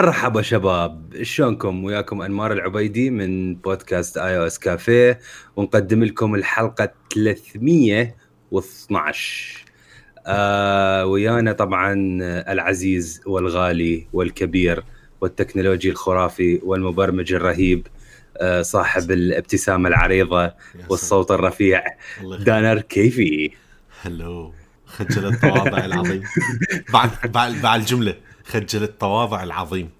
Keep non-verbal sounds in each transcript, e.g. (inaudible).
مرحبا شباب شلونكم؟ وياكم أنمار العبيدي من بودكاست iOS Cafe ونقدم لكم الحلقة 312 آه ويانا طبعا العزيز والغالي والكبير والتكنولوجي الخرافي والمبرمج الرهيب آه صاحب الابتسامة العريضة والصوت الرفيع. دنر كيفي هلو خجل التواضع العظيم. بعد بعد الجملة. خجل التواضع العظيم.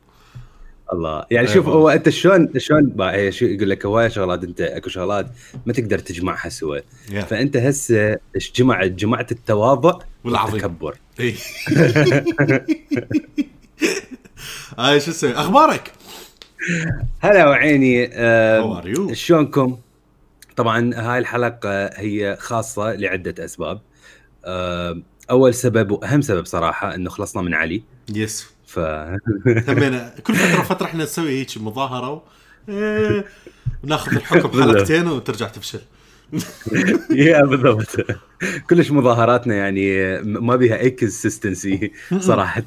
الله. يعني شوف هو أنت شلون شلون شو يقول لك؟ هواية شغلات أنت أكو شغلات ما تقدر تجمعها سوا yeah. فأنت هسه إيش جمعت جمعت التواضع والعظيم. والتكبر. إي. (laughs) هاي شو اسمه أخبارك؟ هلا وعيني. آه شلونكم؟ طبعا هاي الحلقة هي خاصة لعدة أسباب. آه أول سبب وأهم سبب صراحة إنه خلصنا من علي. Yes. ف همينا كل فترة فتره إحنا نسوي هيك مظاهرة و... إيه... وناخذ الحكم حلقتين وترجع تفشل. (laughs) يا بالضبط. كلش مظاهراتنا يعني ما بها اي consistency صراحة.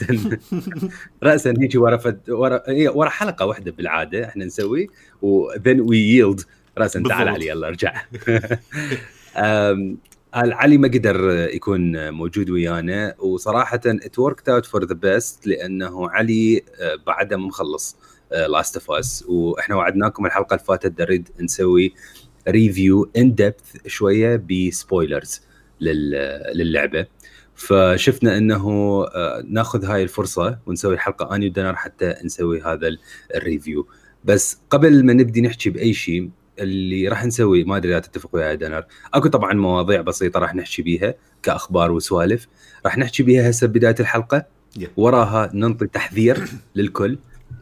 راسا هيك ورا فد... ورا ورا حلقة واحدة بالعادة إحنا نسوي و then we yield راسا تعال علي يلا ارجع. (laughs) علي ما قدر يكون موجود ويانا وصراحة it worked out for the best لأنه علي آه، بعده مخلص Last of Us وإحنا وعدناكم الحلقة اللي فاتت نريد نسوي review in depth شوية ب spoilers للعبة. فشفنا إنه آه، ناخذ هاي الفرصة ونسوي حلقة اني ودنر حتى نسوي هذا ال review بس قبل ما نبدي نحكي بأي شيء اللي راح نسوي ما أدري إذا تتفق وياي دنر أكو طبعا مواضيع بسيطة راح نحكي بيها كأخبار وسوالف. راح نحكي بيها هسه بداية الحلقة. yeah. وراها ننطي تحذير (coughs) للكل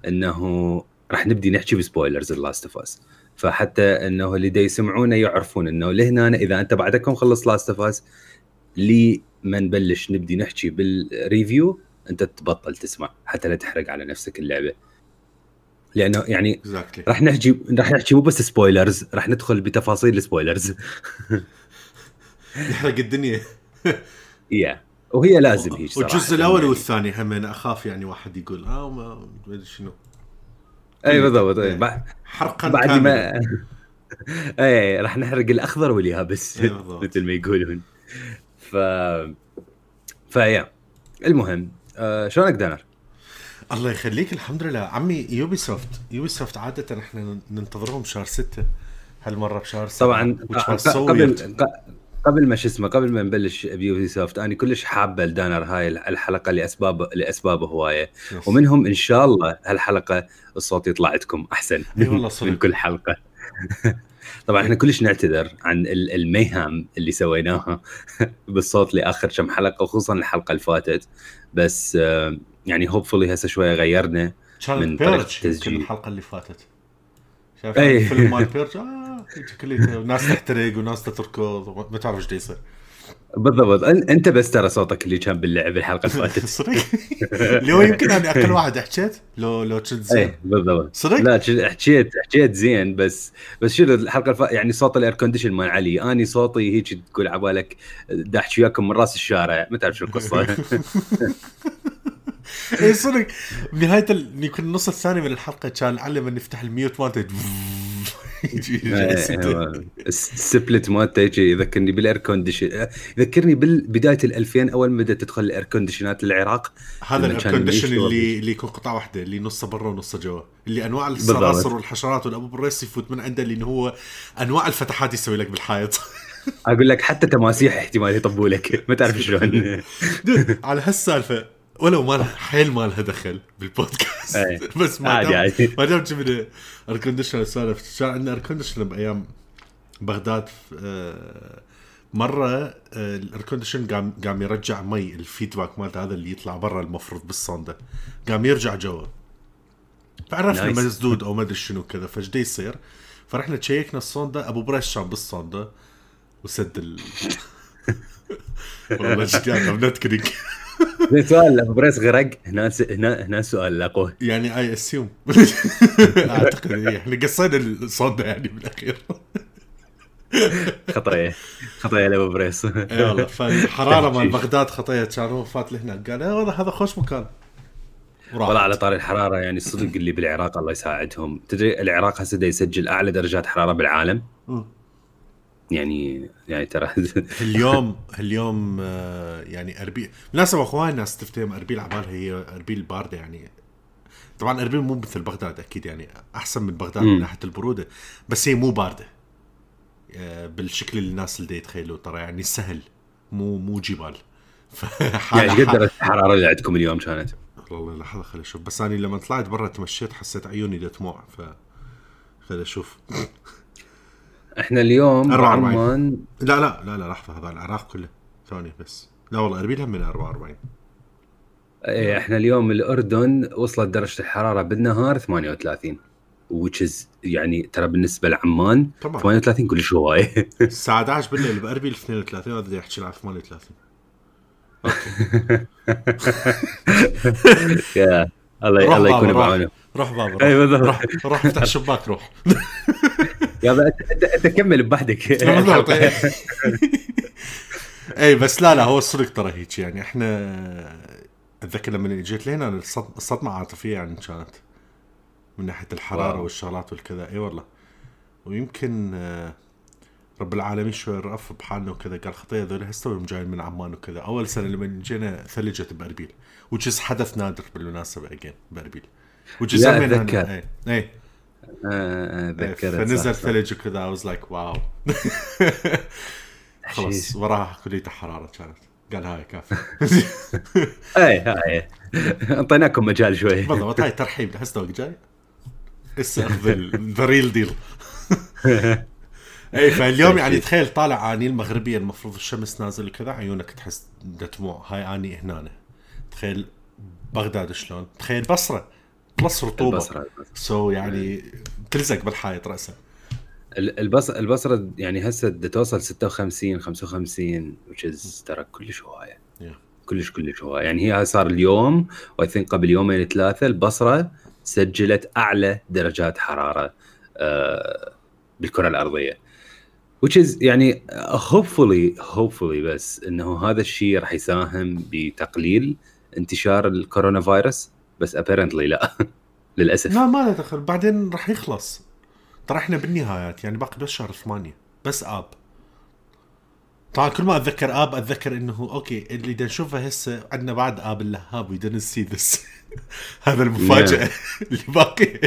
إنه راح نبدي نحكي ب spoilers Last of Us فحتى إنه اللي دا يسمعونا يعرفون إنه لهنا إذا أنت بعدكم خلص Last of Us لي ما نبلش نبدي نحكي بال review أنت تبطل تسمع حتى لا تحرق على نفسك اللعبة. لأنه يعني exactly. راح نحكي راح نحكي مو بس spoilers راح ندخل بتفاصيل ال spoilers (laughs) يحرق الدنيا. يا yeah. وهي لازم هيك والجزء الأول يعني. والثاني هم أنا أخاف يعني واحد يقول آه ما أدري شنو. أي بالضبط أي. حرقا بعد ما (laughs) أي راح نحرق الأخضر واليابس مثل ما يقولون. ف فيا المهم آه شلونك دانر؟ الله يخليك الحمد لله. عمي Ubisoft Ubisoft عادة إحنا ننتظرهم بشهر ستة. هالمرة بشهر سبعة طبعا قبل قبل ما شو اسمه قبل ما نبلش ب Ubisoft أنا كلش حابه لدانر هاي الحلقة لأسباب لأسباب هواية. ومنهم إن شاء الله هالحلقة الصوت يطلع عندكم أحسن من كل حلقة. (laughs) طبعا إحنا كلش نعتذر عن الميهام اللي سويناها (laughs) بالصوت لآخر كم حلقة وخصوصا الحلقة اللي فاتت. بس يعني هوبفully هسه شوية غيرنا من طريقه التسجيل. الحلقة اللي فاتت. شايف الفيلم مال بيرج آه ناس تحترق وناس تتركض ما تعرف إيش يصير بالضبط. أنت بس ترى صوتك اللي كان باللعب الحلقة اللي فاتت. (laughs) صدق؟ لو يمكن اني أقل (laughs) واحد حكيت لو لو كنت زين. إيه بالضبط. صدق؟ لا حكيت حكيت زين بس بس شنو الحلقة الف... يعني صوت ال air condition مال علي. أني صوتي هيك تقول عبالك دا احكي وياكم من رأس الشارع. ما تعرف شو القصة. (laughs) اي صدق. بنهايه ال... يكون النص الثاني من الحلقة كان علم ان نفتح ال mute مالته ال split مالته يذكرني بال air condition. يذكرني بالبداية ال 2000 أول ما بدأت تدخل الأير كونديشنات للعراق. هذا ال air condition اللي اللي يكون قطعه واحدة اللي نصه برا ونصه جوا. اللي أنواع الصراصر والحشرات والأبو الريس يفوت من عنده لأنه هو أنواع الفتحات يسوي لك بالحائط. أقول لك حتى تماسيح احتمال يطبوا لك ما تعرف (laughs) شلون. على هالسالفة. ولو ما حيل ما لها دخل بالبودكاست. أي. (laughs) بس ما عادي عادي. ما دام جبنا air conditioner سالف كان عندنا air conditioner بأيام بغداد آه، مرة ال air condition قام قام يرجع مي ال feedback مالته هذا اللي يطلع برا المفروض بالصونده قام يرجع جوا. فعرفنا مسدود أو ما أدري شنو كذا فايش يصير؟ فرحنا تشيكنا الصونده أبو بريش كان بالصونده وسد ال (laughs) والله جد نتكرك سؤال أبو بريس غرق؟ هنا هنا هنا سؤال لأقوه. يعني I assume (laughs) أعتقد إيه، إحنا قصينا الصوت يعني بالأخير. خطيه خطيه لابو بريس. اي والله فالحراره مال بغداد خطيه كان هو فات لهنا قال والله هذا خوش مكان. والله على طاري الحرارة يعني الصدق اللي بالعراق الله يساعدهم. تدري العراق هسه يسجل أعلى درجات حرارة بالعالم. يعني يعني ترى. (laughs) اليوم اليوم آه، يعني أربيل. بالمناسبة أخوان الناس تفتهم أربيل عبالها هي أربيل باردة يعني. طبعا أربيل مو مثل بغداد أكيد يعني أحسن من بغداد من. ناحية البرودة بس هي مو باردة. آه، بالشكل اللي الناس اللي يتخيلوا ترى يعني سهل مو مو جبال. (laughs) يعني قد درجه الحرارة اللي عندكم اليوم كانت. والله لحظه خليني أشوف بس أنا لما طلعت برا تمشيت حسيت عيوني دموع ف خليني أشوف (laughs) إحنا اليوم 44. بعمان لا لا لا لا لحظه هذا العراق كله ثاني بس لا والله اربيل هم من 44 إيه، إحنا اليوم الاردن وصلت درجه الحراره بالنهار 38 which is يعني ترى بالنسبة لعمان طبعا 38 كلش هوايه الساعة 11 بالليل باربيل 32 هذا احكي على 38 يا الله الله يكون. بعونه روح بابا. روح روح افتح الشباك روح يا انت انت كمل بوحدك (laughs) بالضبط اي (laughs) بس لا لا هو الصدق ترى هيك يعني. إحنا أتذكر لما إجيت لهنا الصد- الصدمة عاطفية يعني كانت من ناحية الحرارة واو. والشغلات والكذا. اي والله. ويمكن آه، رب العالمين شوي رأف بحالنا وكذا قال خطيه هذول هسه جايين من عمان وكذا. أول سنة لما جينا ثلجت بأربيل is حدث نادر بالمناسبة اجين بأربيل. لا، هنا- أتذكر. اي آه، ذكرت فنزل صح، صح. ثلج وكذا I was like wow. (laughs) خلاص. وراها كلية حرارة كانت. قال هاي كافي. (laughs) اي هاي. أعطيناكم مجال شوي. بالضبط هاي ترحيب هسه توك جاي. هسه اخذ the real deal اي فاليوم يعني تخيل طالع أني المغربية المفروض الشمس نازل وكذا عيونك تحس دموع. هاي أني هنا. تخيل بغداد شلون؟ تخيل بصرة. plus رطوبة. so so يعني تلزق بالحائط راسا ال- البص البصرة يعني هسه بدها توصل 56 55 which is ترى كلش هواية. Yeah. كلش كلش هواية. يعني هي صار اليوم و I think قبل يومين ثلاثة البصرة سجلت أعلى درجات حرارة آه، بالكرة الأرضية. Which is يعني hopefully hopefully بس إنه هذا الشيء راح يساهم بتقليل انتشار الكورونا فيروس. بس apparently لا. (laughs) للأسف. لا ما له دخل. بعدين راح يخلص. ترى إحنا بالنهايات يعني باقي بس شهر ثمانية. بس آب. طبعا كل ما أتذكر آب أتذكر إنه okay اللي بدنا نشوفه هسه عندنا بعد آب اللهاب. we didn't see this (laughs) هذا المفاجأة (laughs) اللي باقي.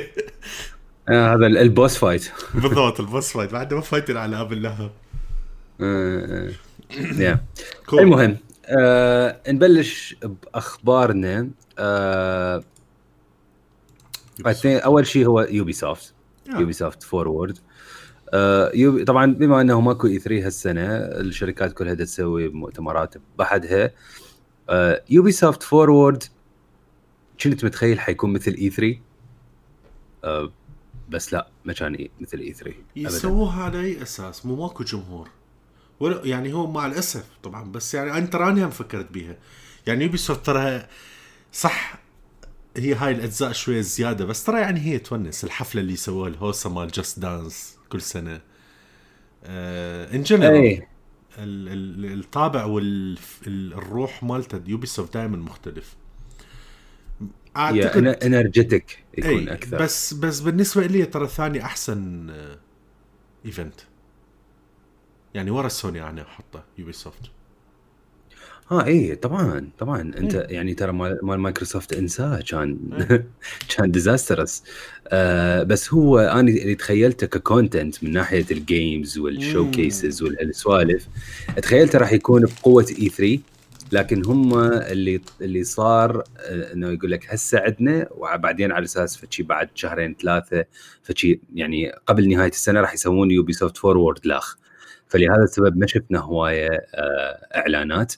آه هذا ال- ال boss fight بالضبط ال boss fight بعدنا ما فايتين على آب اللهاب. آه، yeah cool. المهم آه نبلش بأخبارنا. آه أول شيء هو Ubisoft آه. Ubisoft Forward Ubi طبعا بما إنه ماكو E3 هالسنة الشركات كلها تسوي مؤتمرات بحدها Ubisoft Forward كنت متخيل حيكون مثل E3 آه بس لا ما كان مثل E3 ابدا يسووها على اي أساس؟ مو ماكو جمهور. يعني هو مع الأسف طبعا بس يعني أنت راني هم فكرت بيها. يعني Ubisoft ترى صح هي هاي الأجزاء شوية زيادة بس ترى يعني هي تونس الحفلة اللي يسووها الهوسة مال Just Dance كل سنة. آه in general الطابع والروح مالته Ubisoft دائما مختلف. يا energetic يكون أكثر. بس بس بالنسبة لي ترى ثاني أحسن آه، event يعني ورا سوني أنا أحطه Ubisoft ها اي طبعا طبعا. أنت إيه. يعني ترى مال مايكروسوفت إنساه كان إيه. (laughs) كان disastrous آه بس هو أنا اللي تخيلته ك content من ناحية ال games وال showcases والسوالف تخيلته راح يكون بقوة E3 لكن هم اللي اللي صار آه، إنه يقول لك هسه عندنا وبعدين على أساس فشي بعد شهرين ثلاثة فشي يعني قبل نهاية السنة راح يسوون Ubisoft Forward لأخ. فلهذا السبب ما شفنا هواية آه، إعلانات.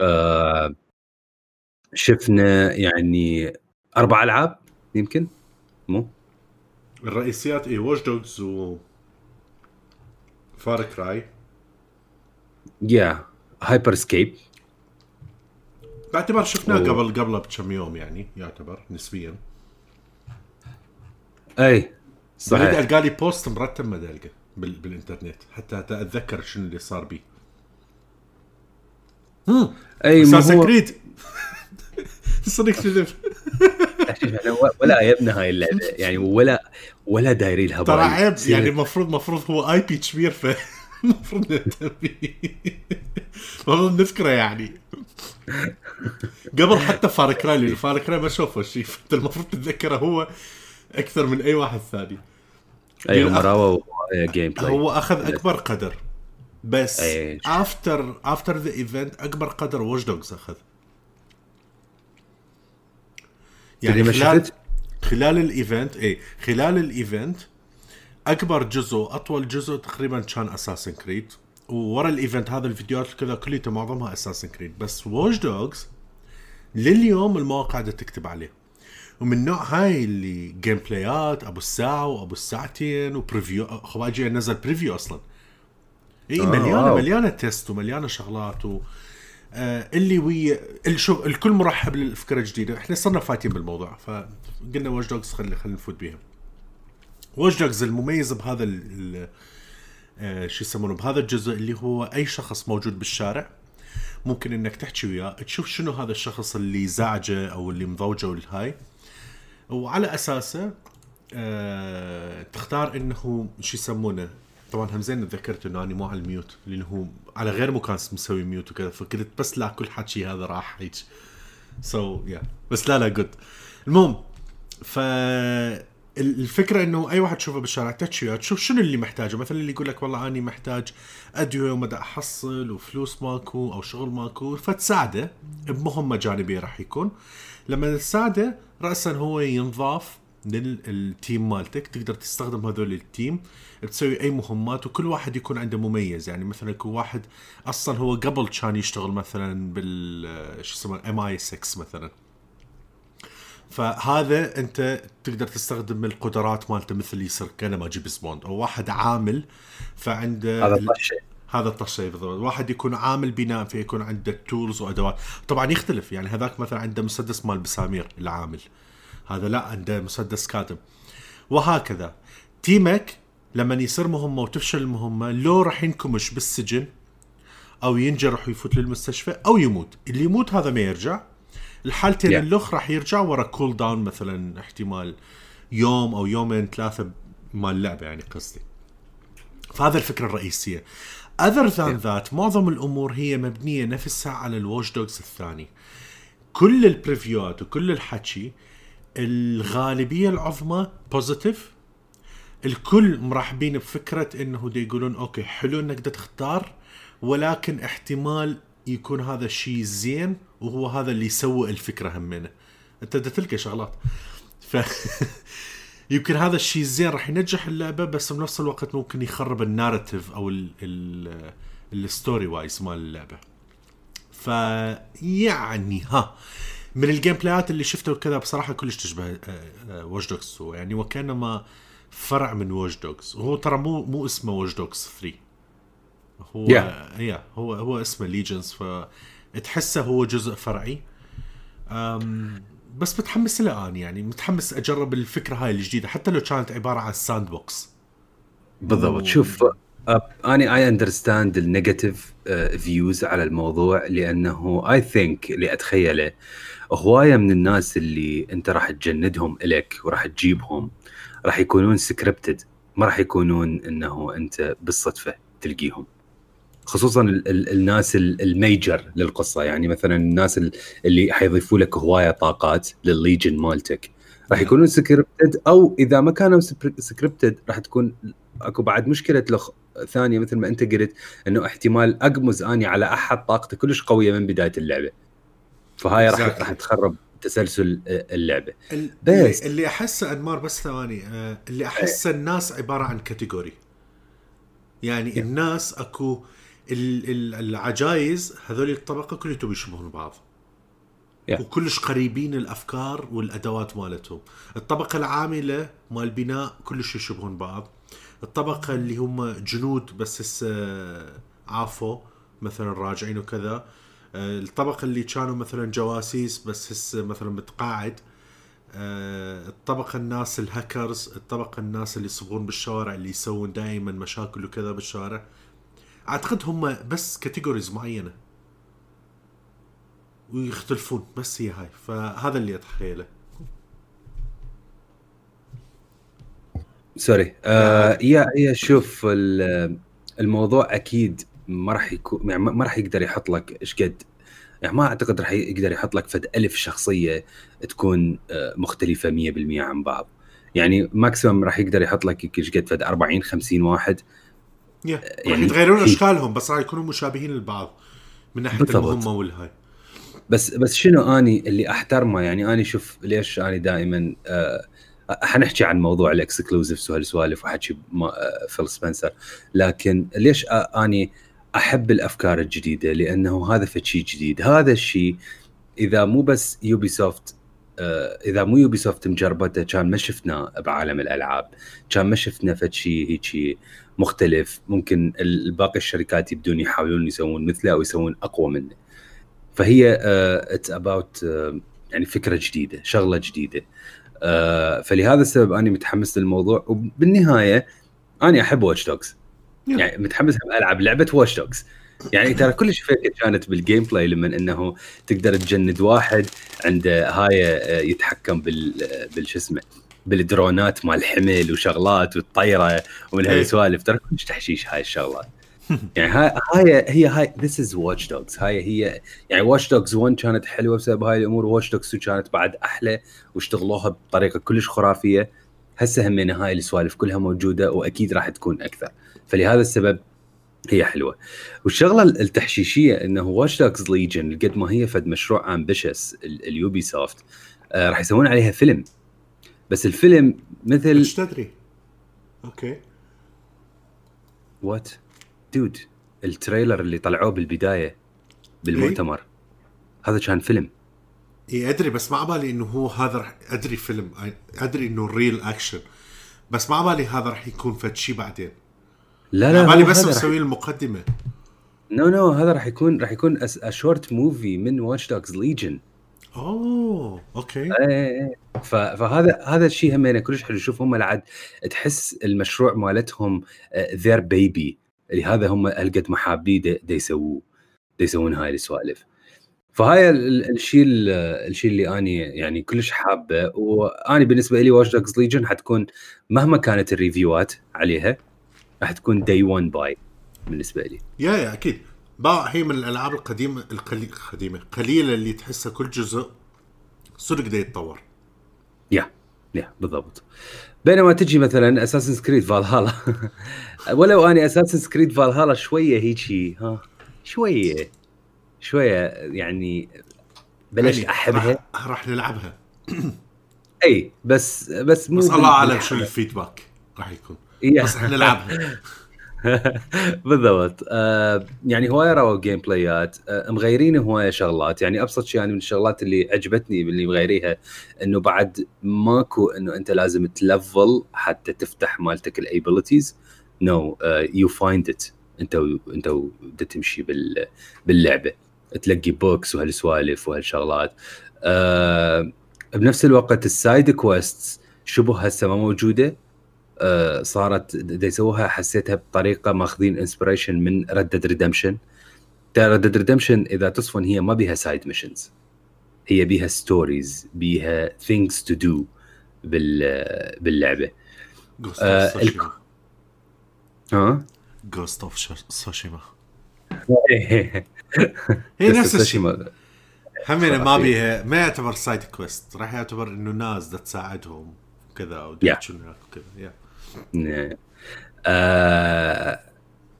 آه، شفنا يعني أربع ألعاب يمكن مو؟ الرئيسيات اي Watch Dogs و فار كراي يا هايبر سكيب باعتبار شفناه أوه. قبل قبل بكم يوم يعني يعتبر نسبيا. اي صحيح. صحيح القى لي بوست مرتب ما القى بال... بالإنترنت حتى أتذكر شنو اللي صار بي. امم أي ما هو كريد صدق كذب ولا عيبنا هاي اللعبه يعني ولا ولا دايرين لها ترى. عيب يعني المفروض المفروض هو IP كبير ف (laughs) المفروض نهتم فيه. المفروض نذكره يعني. قبل حتى Far Cry لأن فاركراي ما شوفه شيء فأنت المفروض تتذكره هو أكثر من أي واحد ثاني. اي أخ- راووا gameplay هو أخذ أكبر قدر. بس. after after the event أكبر قدر Watch Dogs أخذ. ما خلال؟ خلال ال event اي خلال ال event أكبر جزء اطول جزء تقريبا كان Assassin's Creed وورا ال event هذا الفيديوهات كذا كلها معظمها Assassin's Creed بس Watch Dogs لليوم المواقع قاعدة تكتب عليه. ومن نوع هاي اللي gameplay ات أبو الساعة وأبو الساعتين و preview خواجي نزل preview أصلا. إي آه، مليانة واو. مليانة test ومليانة شغلات و آه اللي ويا ال- شوف الكل مرحب للفكرة الجديدة. إحنا صرنا فايتين بالموضوع فقلنا Watch Dogs خلينا خلينا نفوت بيها Watch Dogs المميز بهذا ال- ال- آه شو يسمونه بهذا الجزء اللي هو أي شخص موجود بالشارع ممكن إنك تحكي وياه تشوف شنو هذا الشخص اللي زعجه أو اللي مضوجه والهاي. وعلى أساسه آه تختار إنه شو يسمونه؟ طبعا هم زين تذكرت إنه أنا مو على ال mute لأنه هو على غير مكان مسوي mute وكذا فكنت بس لا كل حكي هذا راح هيك. so yeah. بس لا لا جود المهم ف الفكرة إنه أي واحد تشوفه بالشارع تحكي وياه تشوف شنو اللي محتاجه؟ مثلا اللي يقول لك والله اني محتاج أدوية وما دا أحصل وفلوس ماكو أو شغل ماكو فتساعده بمهمة جانبية راح يكون. لما تساعده راسا هو ينضاف لل team مالتك. تقدر تستخدم هذول ال team تسوي أي مهمات وكل واحد يكون عنده مميز. يعني مثلا يكون واحد أصلا هو قبل كان يشتغل مثلا بال شو اسمه MI6 مثلا. فهذا أنت تقدر تستخدم القدرات مالته مثل يصير كانما James Bond أو واحد عامل فعنده هذا هذا الطشة بالضبط واحد يكون عامل بناء فيكون عنده tools وأدوات. طبعا يختلف يعني هذاك مثلا عنده مسدس مال بسامير العامل. هذا لا عنده مسدس كاتم. وهكذا. team ك لما يصير مهمة وتفشل المهمة لو راح ينكمش بالسجن أو ينجرح ويفوت للمستشفى أو يموت. اللي يموت هذا ما يرجع. الحالتين Yeah. الاخ راح يرجع ورا cooldown مثلا احتمال يوم أو يومين ثلاثة مال اللعبة يعني قصدي. فهذا الفكرة الرئيسية. Other than that معظم الأمور هي مبنية نفسها على ال Watch Dogs الثاني. كل ال preview هات وكل الحكي الغالبية العظمى positive الكل مرحبين بفكرة إنه دي يقولون okay حلو إنك تختار ولكن احتمال يكون هذا الشيء زين وهو هذا اللي يسوي الفكرة همينة. أنت تلقى شغلات. ف (laughs) يمكن هذا الشيء زين راح ينجح اللعبة بس بنفس الوقت ممكن يخرب ال narrative أو ال ال ال story wise مال اللعبة. فيعني ها من ال gameplay ات اللي شفته وكذا بصراحة كلش تشبه Watch Dogs يعني وكأنما فرع من Watch Dogs وهو ترى مو مو اسمه Watch Dogs 3 هو Yeah. yeah هو هو اسمه Legion فتحسه هو جزء فرعي. أم بس متحمس اني يعني متحمس أجرب الفكرة هاي الجديدة حتى لو كانت عبارة عن sandbox بالضبط شوف أني I understand ال negative views على الموضوع لأنه I think اللي أتخيله هواية من الناس اللي أنت راح تجندهم الك وراح تجيبهم راح يكونون scripted ما راح يكونون إنه أنت بالصدفة تلقيهم. خصوصا ال- ال- الناس ال- ال major للقصة. يعني مثلا الناس ال- اللي حيضيفوا لك هواية طاقات للليجن مالتك. راح يكونون scripted أو إذا ما كانوا scripted راح تكون أكو بعد مشكلة لخ... ثانية مثل ما أنت قلت إنه احتمال أقمز أني على أحد طاقته كلش قوية من بداية اللعبة. فهاي راح Exactly. راح تخرب تسلسل اللعبة. ال- بس. اللي, أحسه انمار بس ثواني آه، اللي أحسه الناس عبارة عن category يعني الناس أكو العجايز هذول الطبقة كلهم يشبهون بعض. Yeah. وكلش قريبين الأفكار والأدوات مالتهم. الطبقة العاملة مال بناء كلش يشبهون بعض. الطبقة اللي هم جنود بس هسه عافوا مثلا راجعين وكذا. آه، الطبقة اللي كانوا مثلا جواسيس بس هسه مثلا متقاعد. آه، الطبقة الناس الهاكرز الطبقة الناس اللي يصبغون بالشوارع اللي يسوون دائما مشاكل وكذا بالشارع أعتقد هم بس categories معينة. ويختلفون بس هي هاي. فهذا اللي أتخيله. sorry آه نعم. yeah yeah شوف الموضوع أكيد ما راح يكون يعني ما راح يقدر يحط لك إيش قد. يعني ما أعتقد راح يقدر يحط لك فد ألف شخصية تكون آه، مختلفة 100% عن بعض. يعني maximum راح يقدر يحط لك إيش قد فد 40 50 واحد. yeah راح يعني يتغيرون في- أشكالهم بس راح يكونوا مشابهين لبعض من ناحية بالضبط. المهمه والهاي بس بس شنو أني اللي أحترمه؟ يعني أني شوف ليش أني دائما آه حنحكي عن موضوع ال exclusives وهالسوالف وحكي آه فيل سبنسر. لكن ليش أني أحب الأفكار الجديدة؟ لأنه هذا فشي جديد. هذا الشيء إذا مو بس Ubisoft آه إذا مو Ubisoft مجربته كان ما شفناه بعالم الألعاب كان ما شفنا فد شيء هيك مختلف. ممكن باقي الشركات يبدون يحاولون يسوون مثله أو يسوون أقوى منه. فهي it's about يعني فكرة جديدة شغلة جديدة. آه، فلهذا السبب أنا متحمس للموضوع وبالنهاية أنا أحب Watch Dogs يعني متحمس ألعب لعبة Watch Dogs يعني ترى كلش فكره كانت بال gameplay لما إنه تقدر تجند واحد عنده هاي آه، يتحكم بال بالشو اسمه. بالدرونات مال الحمل وشغلات والطيرة ومن إيه. هالسوالف ترى كلش تحشيش هاي الشغلات. (laughs) يعني هاي هاي هي هاي this is Watch Dogs هاي هي يعني Watch Dogs 1 كانت حلوة بسبب هاي الأمور. Watch Dogs 2 كانت بعد أحلى واشتغلوها بطريقة كلش خرافية. هسه همينه هاي السوالف كلها موجودة وأكيد راح تكون أكثر. فلهذا السبب هي حلوة. والشغلة التحشيشية إنه Watch Dogs Legion قد ما هي فد مشروع ambitious ال Ubisoft آه راح يسوون عليها فيلم. بس الفيلم مثل إيش تدري؟ okay. what dude ال trailer اللي طلعوه بالبداية بالمؤتمر. هذا كان فيلم. اي أدري بس ما عبالي إنه هو هذا رح أدري فيلم أدري إنه real action بس ما عبالي هذا رح يكون فد شيء بعدين. لا لا عبالي بس هذا رح- المقدمة. no no هذا راح يكون راح يكون short movie من Watch Dogs Legion oh okay. إيه، فهذا هذا الشيء همينه كلش حلو. شوف هم العد تحس المشروع مالتهم their baby لهذا هم هالقد محابين دا دا يسووه دا يسوون هاي السوالف. فهاي ال- ال- الشيء ال- الشيء اللي أني يعني كلش حابه. وأني بالنسبة لي Watch Dogs Legion حتكون مهما كانت الريفيوات عليها راح تكون day 1 buy بالنسبة لي. yeah yeah أكيد. با هي من الألعاب القديمه القديمه قليلة اللي تحسها كل جزء صدق دا يتطور. yeah yeah بالضبط. بينما تجي مثلا Assassin's Creed Valhalla ولو أني Assassin's Creed Valhalla شوية هيجي ها شوية شوية يعني بلش يعني أحبها. راح, راح نلعبها. (clears throat) إي بس بس مو بس الله أعلم شو ال feedback راح يكون. بس رح نلعبها. (laughs) (laughs) بالضبط. آه يعني هواية رووا gameplay ات آه مغيرين هواية شغلات. يعني أبسط شيء يعني من الشغلات اللي عجبتني باللي مغيريها إنه بعد ماكو إنه أنت لازم تلفل حتى تفتح مالتك ال abilities no you find it أنت و- أنت و- تمشي بال باللعبة. تلقي box وهالسوالف وهالشغلات. آه بنفس الوقت ال side quest شبه هسه ما موجودة. صارت دا يسووها حسيتها بطريقة ماخذين inspiration من Red Dead Redemption Red Dead Redemption إذا تصفن هي ما بيها side missions هي بيها stories بيها things to do بال باللعبة. آه، ها؟ Ghost of Tsushima هي نفس الشيء. همين ما بيها ما يعتبر side quest راح يعتبر إنه ناس تساعدهم كذا أو Yeah. وكذا. نعم. آه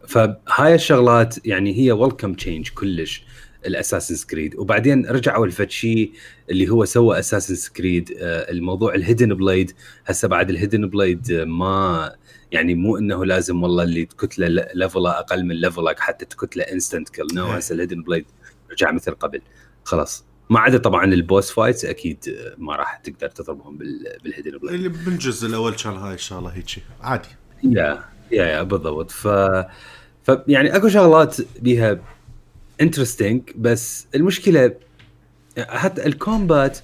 فهاي الشغلات يعني هي welcome change كلش ال Assassin's Creed وبعدين رجعوا الفد شي اللي هو سوى Assassin's Creed آه الموضوع ال hidden blade هسه بعد ال hidden blade ما يعني مو إنه لازم والله اللي تكتله ليفله أقل من ليفلك حتى تكتله instant kill no. هسه ال hidden blade رجع مثل قبل. خلاص. ما عدا طبعا ال boss fights أكيد ما راح تقدر تضربهم بال- بال hidden اللي بالجزء الأول كان هاي الشغله هيك عادي. yeah yeah yeah بالضبط. ف ف يعني أكو شغلات بيها interesting بس المشكلة حتى ال combat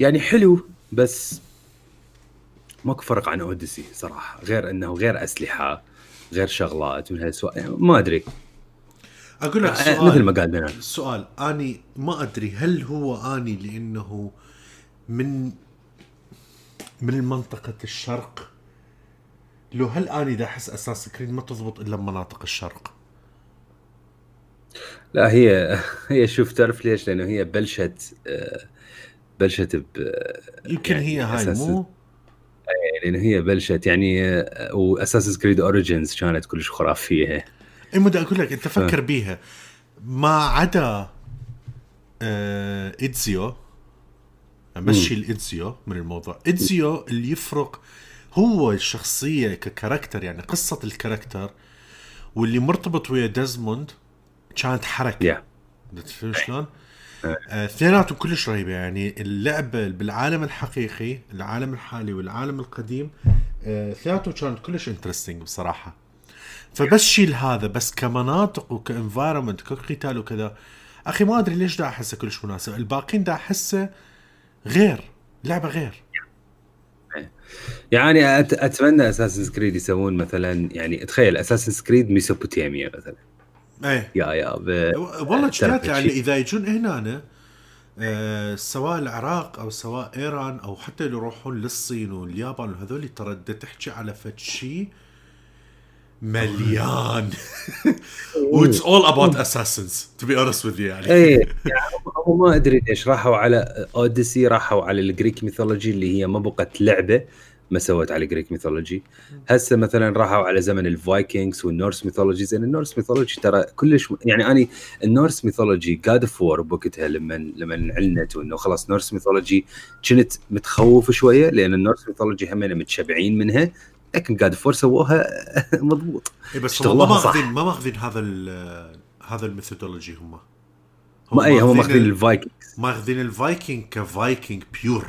يعني حلو بس ماكو فرق عن اوديسي صراحة. غير إنه غير أسلحة غير شغلات من هالسؤال ما أدري. أقول لك مثل سؤال. ما قال بنان السؤال أني ما أدري هل هو أني لأنه من من منطقة الشرق؟ لو هل أني دا أحس أساس كريد ما تضبط إلا بمناطق الشرق؟ لا هي (laughs) هي شوف تعرف ليش؟ لأنه هي بلشت آه، بلشت ب يمكن يعني هي هاي مو؟ لأن هي بلشت يعني آه، و Assassin's Creed Origins كانت كلش خرافية. اي مو أقول لك أنت فكر بيها. ما عدا آه ايدزيو أمشي الايدزيو من الموضوع. ايدزيو اللي يفرق هو الشخصية ك character يعني قصة ال character واللي مرتبط ويا ديزموند كانت حركة. Yeah. تفهم شلون؟ آه، اثنيناتهم كلش رهيبة يعني اللعبه بالعالم الحقيقي العالم الحالي والعالم القديم آه، اثنيناتهم كانت كلش interesting بصراحة. فبس شيل هذا بس كمناطق وك environment كقتال وكذا. أخي ما أدري ليش دا أحسه كلش مناسب. الباقيين دا أحسه غير لعبة غير. يعني أتمنى Assassin's Creed يسوون مثلا يعني تخيل Assassin's Creed Mesopotamia مثلا. إيه. يا يا والله جدات يعني إذا يجون هنا آه سواء العراق أو سواء إيران أو حتى اللي يروحون للصين واليابان وهذول ترى تحكي على فد شيء مليان. what's all about Assassins to be honest with يعني. إيه. يعني ما أدري ليش راحوا على Odyssey راحوا على ال Greek mythology اللي هي ما بقت لعبة ما سوت على ال Greek mythology هسه مثلا راحوا على زمن الفايكنجز وال Norse mythology زين ال Norse mythology ترى كلش يعني اني ال Norse mythology God of War بوقتها لما لما علنت وإنه خلاص Norse mythology كنت متخوف شوية لأن ال Norse mythology همين متشبعين منها. لكن God of War سووها (laughs) مضبوط. اي بس هم ما ماخذين ما ماخذين هذا هذا ال mythology هم. ما اي هم ماخذين الفايكنج ماخذين الفايكنج كفايكنج pure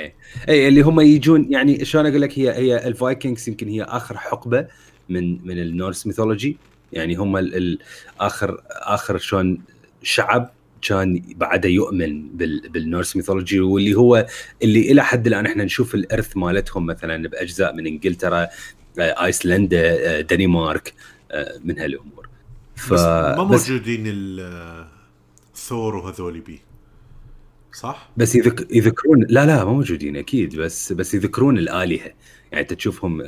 اي اي اللي هم يجون يعني شلون أقول لك هي هي الفايكنجز يمكن هي آخر حقبة من من ال Norse mythology. يعني هم اخر آخر شلون شعب كان بعده يؤمن بال Norse mythology واللي هو اللي إلى حد الآن إحنا نشوف الإرث مالتهم مثلا بأجزاء من إنجلترا آه، آيسلندا آه، دنمارك آه، من هالأمور ف... بس ما موجودين الثور وهذول بي صح؟ بس يذك... يذكرون لا لا ما موجودين أكيد بس بس يذكرون الآلهة يعني أنت تشوفهم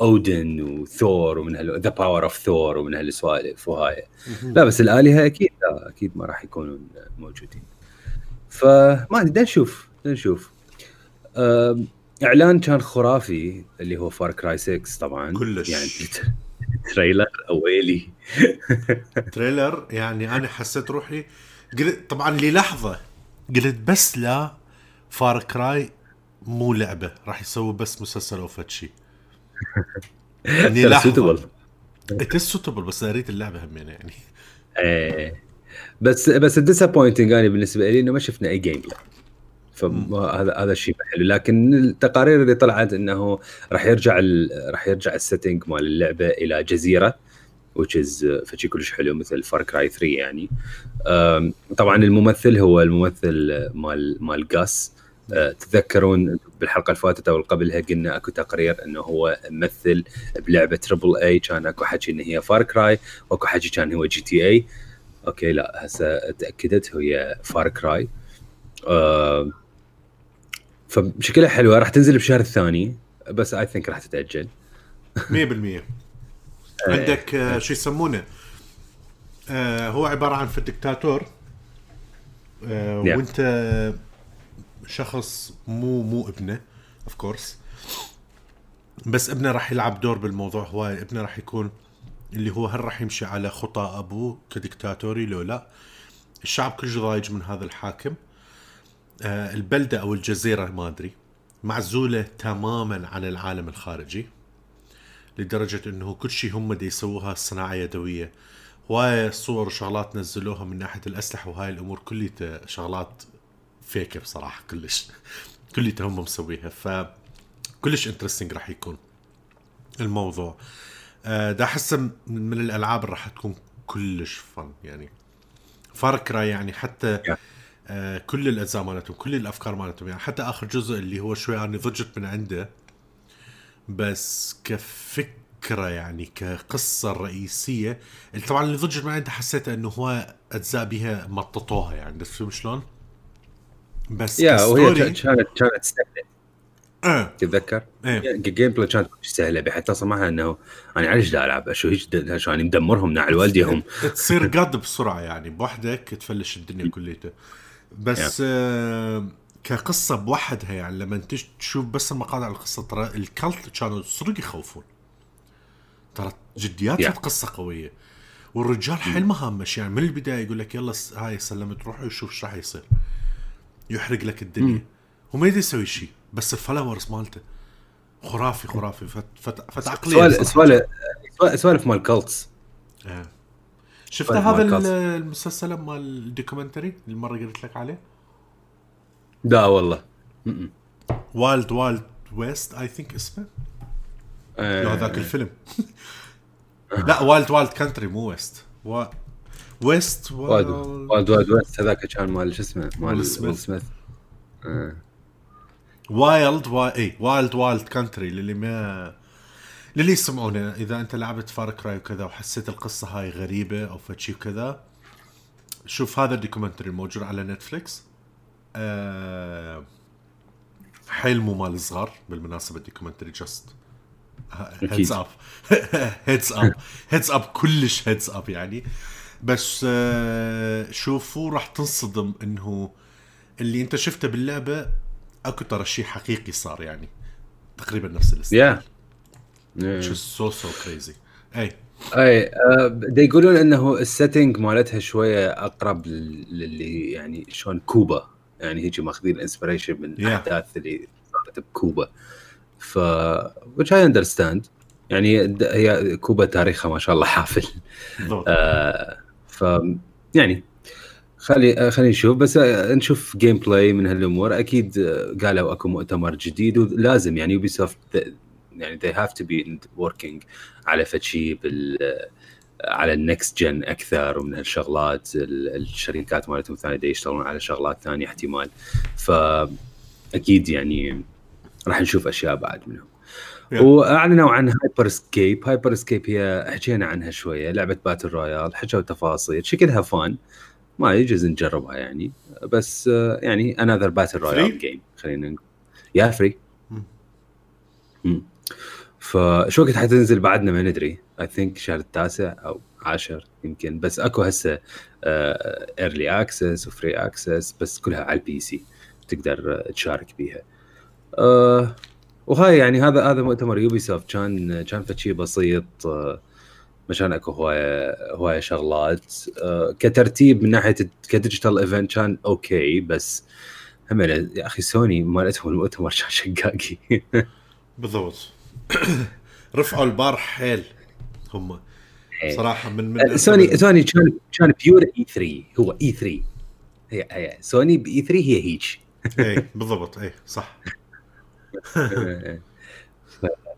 اودن وثور ومن the power of Thor ومن هالسوالف وهاي. لا بس الآلهة أكيد لا أكيد ما راح يكونون موجودين. فما أدري نشوف نشوف. إعلان كان خرافي اللي هو Far Cry 6 طبعا. كلش. يعني (laughs) trailer أويلي. (laughs) trailer يعني أنا حسيت روحي قلت طبعا للحظه قلت بس لا Far Cry مو لعبة راح يسوي بس مسلسل أو فد شيء يعني لحظة. it's suitable بس اريد اللعبة هم يعني. إيه. بس بس ال disappointing أنا بالنسبة لي إنه ما شفنا أي gameplay فهذا هذا الشيء حلو. لكن التقارير اللي طلعت إنه راح يرجع راح يرجع ال setting مال اللعبة إلى جزيرة which is فشي كلش حلو مثل Far Cry 3 يعني. طبعا الممثل هو الممثل مال مال Gus آه، تتذكرون بالحلقة اللي فاتت أو قبلها قلنا أكو تقرير إنه هو ممثل بلعبة triple A كان أكو حكي انه هي Far Cry وأكو حكي كان هو GTA okay لا هسه تأكدت هي Far Cry آه فشكلها حلوة راح تنزل بشهر الثاني بس I think راح تتأجل. 100% (laughs) عندك آه شو يسمونه؟ آه هو عبارة عن في دكتاتور آه yeah. وأنت شخص مو مو ابنه of course بس ابنه راح يلعب دور بالموضوع هو ابنه راح يكون اللي هو هل راح يمشي على خطى ابوه كديكتاتوري لو لا؟ الشعب كله ضايج من هذا الحاكم. آه البلدة أو الجزيرة ما أدري. معزولة تماما عن العالم الخارجي لدرجة إنه كل شيء هم دي يسووها صناعة يدوية. هواي صور وشغلات نزلوها من ناحية الأسلحة وهاي الأمور كلها شغلات فيك بصراحة كلش. كليتها هم مسويها. ف كلش interesting راح يكون الموضوع. أه دا احسه من الألعاب اللي راح تكون كلش fun يعني. Far Cry يعني حتى آه كل الأجزاء مالتهم كل الأفكار مالتهم يعني حتى آخر جزء اللي هو شوي أنا ضجت من عنده بس كفكرة يعني كقصة الرئيسيه طبعا اللي ضجت من عنده حسيت إنه هو أجزاء بها مططوها يعني. فهمت شلون؟ بس يا وهي كانت كانت سهلة. آه تتذكر؟ إيه. gameplay كانت سهلة بحيث أصلا إنه أنا علاش دا ألعب شو هيك شو يعني مدمرهم ناعل والديهم. تصير قد بسرعة يعني بوحدك تفلش الدنيا كليتها بس آه كقصة بوحدها يعني لما تشوف بس المقاطع القصة ترى الكلت كانوا صدق يخوفون. ترى جديات Yeah. قصه قوية. والرجال حيل مهمش يعني من البداية يقول لك يلا هاي سلمت روحي وشوف إيش راح يصير. يحرق لك الدنيا. هو ما يدري يسوي شيء بس الفلاورز مالته خرافي خرافي. فت فت فتعقلية. سؤال. سؤال سؤال- سوالف مال cults آه. شفت هذا المسلسل مال ال documentary المره قلت لك عليه؟ لا والله. Wild Wild West I think اسمه. آه، لا هذاك الفيلم. (laughs) لا Wild Wild Country مو West. West Wild و... Wild Wild West هذاك كان مال شو اسمه؟ مال ويل سميث. Wild وا... اي Wild Wild Country للي ما للي يسمعونا إذا أنت لعبت Far Cry وكذا وحسيت القصة هاي غريبة أو فشي وكذا شوف هذا ال documentary الموجود على نتفليكس. حيل مو مال صغار بالمناسبة ال documentary just heads up heads up heads up كلش heads up يعني. بس آه، شوفوا راح تنصدم إنه اللي أنت شفته باللعبة أكو ترى شيء حقيقي صار يعني تقريبا نفس الستايل. Which is so so crazy. أي. أي آه، دا يقولون إنه ال setting مالتها شوية أقرب لل- للي يعني شلون كوبا. يعني هيجي ماخذين inspiration من Yeah. الاحداث اللي صارت بكوبا. ف which I understand. يعني هي كوبا تاريخها ما شاء الله حافل. آه ف يعني خلي خلينا نشوف بس نشوف gameplay من هالأمور أكيد آه، قالوا أكو مؤتمر جديد ولازم يعني Ubisoft يعني they have to be working على فد شيء بال آه، على ال next gen أكثر ومن هالشغلات ال- الشركات مالتهم ثانية دا يشتغلون على شغلات ثانية احتمال فاكيد يعني راح نشوف أشياء بعد منهم. وأعلنوا عن Hyper Scape Hyper Scape هي حكينا عنها شوية لعبة battle royale حكوا تفاصيل شكلها fun ما يجوز نجربها يعني. بس آه، يعني another battle royale؟ game خلينا نقول. yeah free. فشو وقت حتنزل بعدنا ما ندري. I think شهر التاسع أو عاشر يمكن. بس أكو هسه early access و free access بس كلها على ال PC تقدر تشارك بيها. آه وهاي يعني هذا هذا مؤتمر Ubisoft كان كان فد شيء بسيط آه، مشان اكو هواية هواية شغلات. آه، كترتيب من ناحية ك digital event كان okay بس هم يا أخي سوني مالتهم المؤتمر كان شقاقي. (laughs) بالضبط. (coughs) رفعوا البار حيل هم. صراحة من من آه، سوني سوني كان كان pure E3 هو E3 هي هي Sony ب E3 هي هيك اي بالضبط. اي صح. (laughs)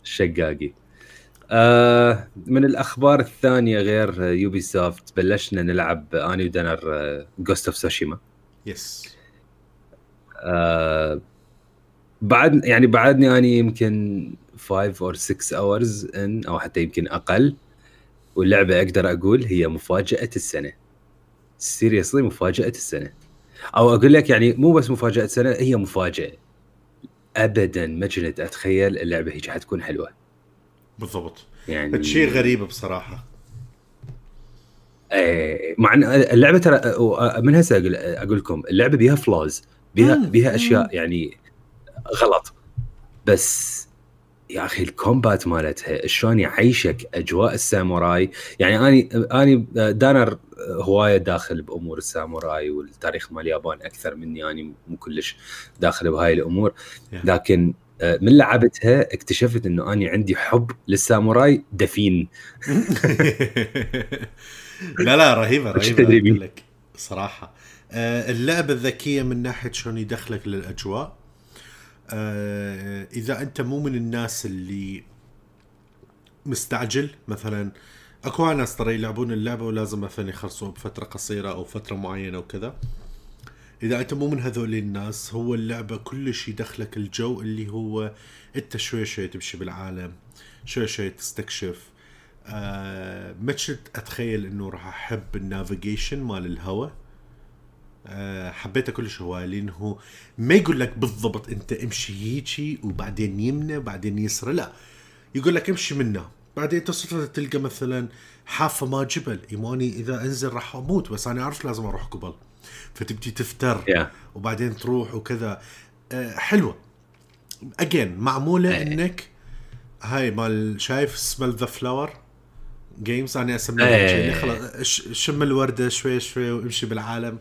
شقاقي. آه من الأخبار الثانية غير Ubisoft بلشنا نلعب اني ودنر Ghost of Tsushima yes بعد يعني بعدني اني يمكن 5 or 6 hours in أو حتى يمكن أقل واللعبة أقدر أقول هي مفاجأة السنة. seriously مفاجأة السنة. أو أقول لك يعني مو بس مفاجأة السنة هي مفاجأة. ابدا ما كنت أتخيل اللعبة هيك حتكون حلوة. بالضبط. يعني شيء غريب بصراحة. إيه، مع إن اللعبة ترى من هسه أقول أقول لكم اللعبة بيها فلاز بيها مم، بيها. أشياء يعني غلط. بس يا أخي الكومبات مالتها شلون يعيشك أجواء الساموراي؟ يعني أني أني دانر هواية داخل بأمور الساموراي والتاريخ مال اليابان أكثر مني يعني مو كلش داخل بهاي الأمور. لكن آه، من لعبتها اكتشفت إنه أني عندي حب للساموراي دفين. (laughs) لا لا رهيبة رهيبة؟ لك صراحة. آه، اللعبة الذكية من ناحية شلون يدخلك للأجواء؟ إذا أنت مو من الناس اللي مستعجل مثلا أكو ناس ترى يلعبون اللعبة ولازم مثلا يخلصوها بفترة قصيرة أو فترة معينة وكذا. إذا أنت مو من هذول الناس هو اللعبة كلش يدخلك الجو اللي هو أنت شوي شوي تمشي بالعالم شوي شوي تستكشف. آه ما أتخيل إنه راح أحب ال navigation مال الهواء آه، حبيتها كلش هواي لأنه ما يقول لك بالضبط أنت امشي هيجي وبعدين يمنى وبعدين يسرى لا. يقول لك امشي منه بعدين تصل تلقى مثلا حافة مال جبل. إيماني إذا أنزل راح أموت بس أنا أعرف لازم أروح قبل. فتبدي تفتر وبعدين تروح وكذا. آه، حلوة. again معمولة إيه. إنك هاي مال شايف smell the flower games أنا أسميها إيه. خلاص شم الوردة شوي شوي وامشي بالعالم.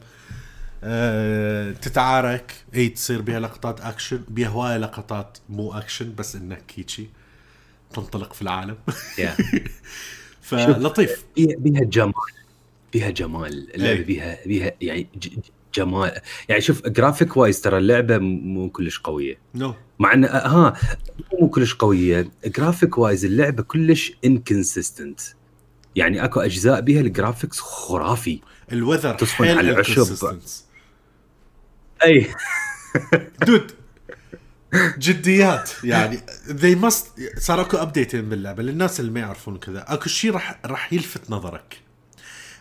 أه تتعارك. اي تصير بها لقطات اكشن بها هواي لقطات مو اكشن بس انك هيجي تنطلق في العالم. (laughs) فلطيف بيها جمال. بيها جمال. اللعبة إيه. بيها بيها يعني جمال. يعني شوف graphic wise ترى اللعبة مو كلش قوية. no مع ان ها مو كلش قوية. graphic wise اللعبة كلش inconsistent يعني أكو أجزاء بيها ال graphics خرافي. ال weather تصفن على العشب. أي. (laughs) dude جديات. يعني they must صار أكو ابديتين باللعبه للناس اللي ما يعرفون كذا أكو شيء راح راح يلفت نظرك.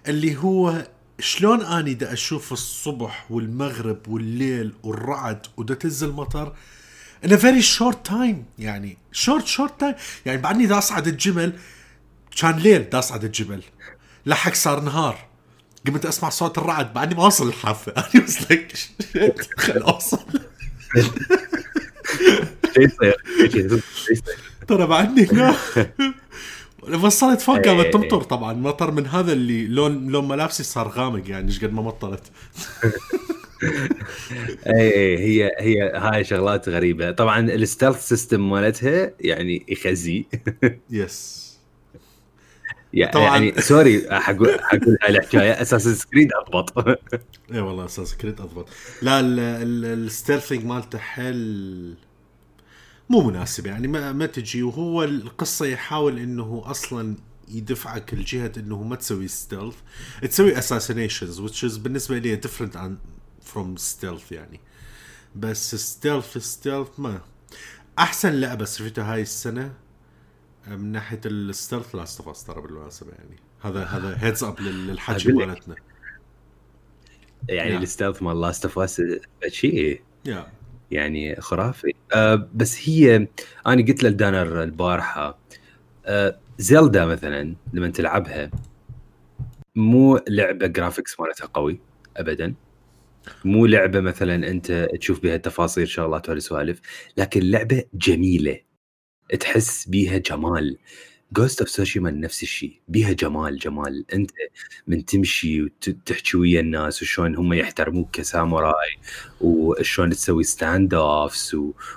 اللي هو شلون أني دا أشوف الصبح والمغرب والليل والرعد ودا تنزل مطر a very short time. يعني short short time. يعني بعدني دا أصعد الجبل. كان ليل دا أصعد الجبل. لحق صار نهار. قمت أسمع صوت الرعد بعدني ما أوصل الحافه (laughs) أنا لك خل أوصل. (laughs) ترى بعدني هناك وصلت فوق إيه. قامت تمطر طبعا مطر من هذا اللي لون لون ملابسي صار غامق يعني إيش قد ما مطرت. اي (laughs) اي هي هي هاي شغلات غريبة. طبعا الستيلث سيستم مالتها يعني يخزي يس طبعاً. يعني سوري حقول حقول الحكاية اساسن سكريد أضبط. (laughs) اي والله أساس كريت أضبط. لا ال stealth thing مالته حل مو مناسب. يعني ما, ما تجي. وهو القصة يحاول إنه أصلا يدفعك لجهه إنه ما تسوي stealth تسوي assassinations which is بالنسبة لي different عن from stealth يعني. بس stealth stealth ما. أحسن لعبة سويتها هاي السنة من ناحية ال stealth Last of ترى بالمناسبة يعني. هذا هذا (laughs) heads up للحكي. مالتنا. يعني. ال stealth مال Last of Us شيء يعني خرافي. أه بس هي أنا قلت لدانر البارحة أه Zelda مثلا لما تلعبها مو لعبة graphics مالتها قوي ابدا. مو لعبة مثلا أنت تشوف بها تفاصيل شغلات وهالسوالف لكن لعبة جميلة. تحس بيها جمال. Ghost of Tsushima نفس الشيء بيها جمال جمال. أنت من تمشي وتحكي ويا الناس وشلون هم يحترموك كساموراي وشلون تسوي standoffs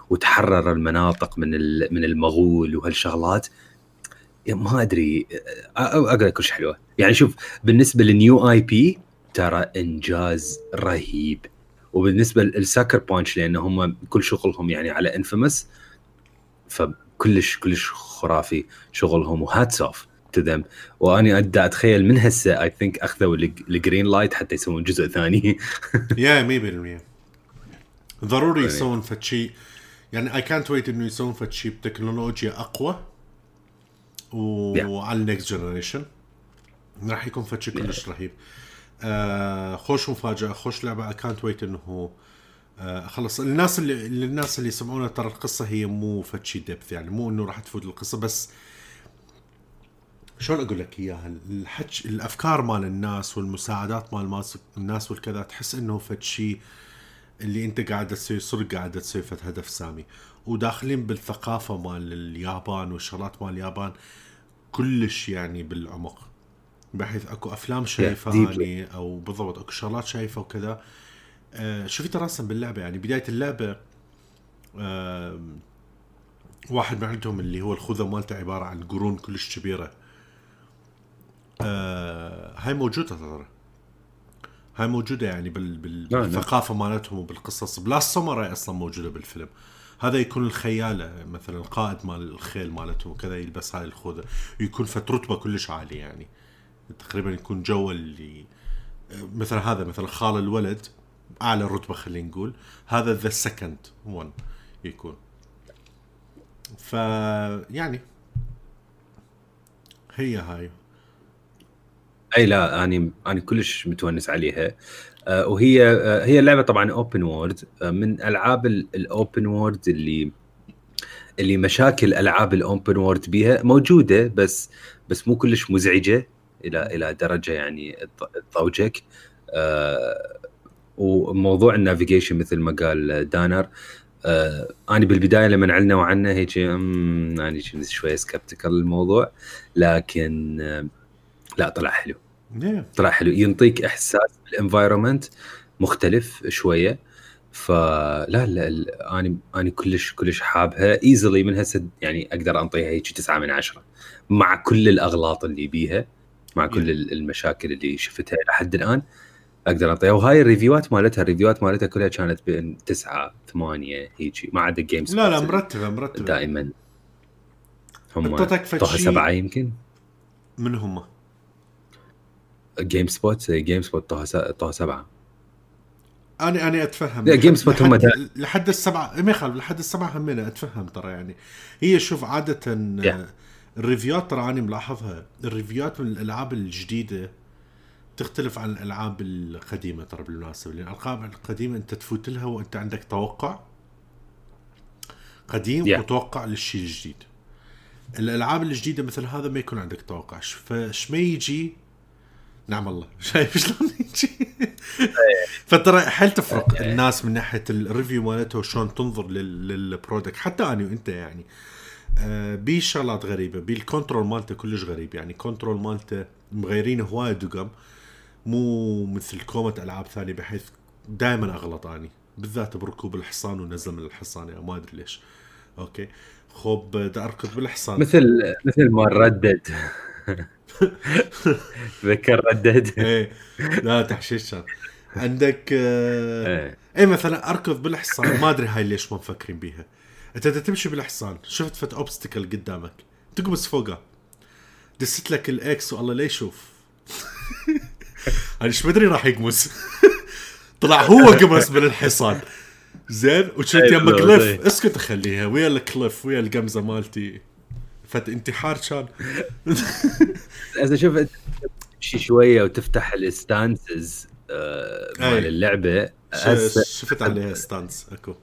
وتحرر المناطق من من المغول وهالشغلات. ما أدري لك كلش حلوة. يعني شوف بالنسبة لل new IP ترى إنجاز رهيب. وبالنسبة لل Sucker Punch لأن هم كل شغلهم يعني على Infamous فكلش كلش خرافي شغلهم و hats off to them وأني دا أتخيل من هسه I think أخذوا الج- ال green light حتى يسوون جزء ثاني. (laughs) yeah 100% ضروري يعني- يسوون فد شيء يعني اي كانت ويت إنه يسوون فد شيء بتكنولوجيا أقوى. وعلى ال next generation راح يكون فد شيء كلش رهيب. آه خوش مفاجأة خوش لعبة. اي كانت ويت إنه آه خلص الناس اللي الناس اللي يسمعونا ترى القصة هي مو فد شيء دبث يعني مو إنه راح تفوت القصة بس شلون أقول لك إياها؟ الحج الأفكار مال الناس والمساعدات مال الناس والكذا تحس إنه فد شيء اللي أنت قاعد تسوي صدق قاعد تسوي فد هدف سامي. وداخلين بالثقافة مال اليابان والشغلات مال اليابان كلش يعني بالعمق بحيث أكو أفلام شايفها. اني أو بالضبط أكو شغلات شايفها وكذا. آه شفت راسا باللعبة؟ يعني بداية اللعبة آه واحد من عندهم اللي هو الخوذة مالته عبارة عن قرون كلش كبيرة. آه هاي موجودة ترى. هاي موجودة يعني بال بال. بالثقافة مالتهم وبالقصص. بلا ساموراي أصلا موجودة بالفيلم. هذا يكون الخياله مثلا القائد مال الخيل مالتهم وكذا يلبس هاي الخوذة. ويكون فت رتبة كلش عالية يعني. تقريبا يكون جو اللي مثلا هذا مثلا خال الولد. أعلى رتبة خلينا نقول. هذا the second one يكون. ف يعني هي هاي. أي لا أني أني كلش متونس عليها. آه، وهي آه، هي اللعبة طبعا open world من ألعاب ال open world اللي اللي مشاكل ألعاب ال open world بيها موجودة بس بس مو كلش مزعجة إلى إلى درجة يعني تضوجك آه وموضوع ال navigation مثل ما قال دانر آه أنا بالبداية لما علنوا عنه هيك أنا كنت شوية skeptical الموضوع لكن آه لا طلع حلو. طلع حلو. ينطيك إحساس بال environment مختلف شوية. فلا لا أنا أنا كلش كلش حابها. easily من هسه يعني أقدر أنطيها هيك 9 من 10 مع كل الأغلاط اللي بيها مع كل المشاكل اللي شفتها إلى حد الآن. أقدر انطيها وهاي الريفيوات مالتها الريفيوات مالتها كلها كانت بين 9 8 هيجي ما عدا جيمز لا لا مرتبة مرتبة. دائما. هم طه سبعة يمكن. من هم؟ جيم سبوت جيم سبوت طه سبعة. أنا أنا أتفهم. لا جيم سبوت هم لحد السبعة ما يخالف لحد السبعة همنا أتفهم ترى يعني. هي شوف عادة yeah. ال review ات ترى أنا ملاحظها ال review ات من الالعاب الجديدة تختلف عن الألعاب القديمة ترى بالمناسبة لأن الألعاب القديمة أنت تفوت لها وأنت عندك توقع قديم yeah. وتوقع للشيء الجديد. الألعاب الجديدة مثل هذا ما يكون عندك توقع. فش ما يجي؟ نعم الله. (laughs) شايف شلون يجي؟ (laughs) فترى حيل تفرق (laughs) الناس من ناحية ال review مالته وشلون تنظر لل product حتى أنا وأنت يعني. آه بي شغلات غريبة. بال control مالته كلش غريب. يعني control مالته مغيرين هواي دقم مو مثل كومة ألعاب ثانية بحيث دائما أغلط أني. بالذات بركوب الحصان ونزل من الحصان يعني ما أدري ليش. okay. خوب بدي أركض بالحصان. مثل مثل ما Red Dead. تذكر Red Dead؟ (laughs) إيه. لا تحشيش كان. عندك آه إيه. مثلا أركض بالحصان ما أدري هاي ليش ما مفكرين بيها. أنت تمشي بالحصان شفت فت اوبستكل قدامك تقمص فوقه. دست لك الاكس والله لا يشوف (laughs) أنا إيش بدري راح يقمص. (laughs) طلع هو قمص من الحصان زين وكنت يم كليف اسكت خليها ويا الكليف ويا القمزة مالتي. فت انتحار كان (laughs) إذا شوف تمشي شوية وتفتح الستانسز آه، مال اللعبة. شفت عليها ستانس؟ أكو.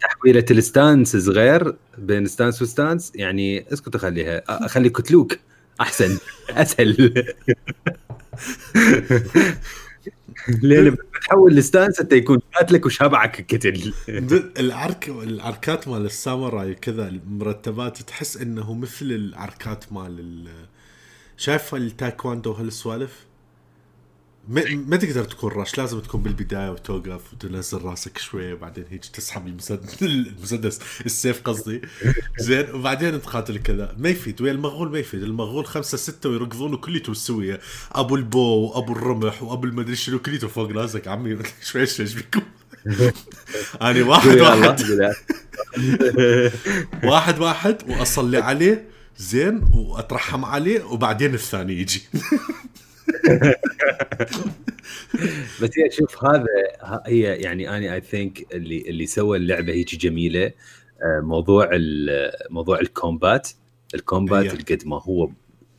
تحويلة الستانس غير بين ستانس وستانس يعني اسكت خليها. اخلي كتلوك. أحسن. (laughs) أسهل. (laughs) لأن بتحول الستانس إنت يكون قاتلك وشابعك الكتل العرك العركات مال الساموراي كذا المرتبات تحس إنه مثل العركات مال شايف التايكواندو هالسوالف؟ ما, ما تقدر تكون رش لازم تكون بالبداية وتوقف وتنزل راسك شوي وبعدين هيك تسحب المسدس (laughs) المسدس السيف قصدي. (laughs) زين وبعدين تقاتل كذا. ما يفيد ويا المغول ما يفيد. المغول خمسة ستة ويركضون وكليته سويه أبو البو وأبو الرمح وأبو المدري شنو كليته فوق راسك. عمي (laughs) شوي شوي إيش بيكم أنا واحد واحد. واحد واحد وأصلي عليه زين وأترحم عليه وبعدين الثاني يجي. (laughs) بس هي شوف هذا هي يعني أنا I think اللي اللي سوى اللعبة هيك جميلة آه، موضوع موضوع ال combat. ال combat قد ما هو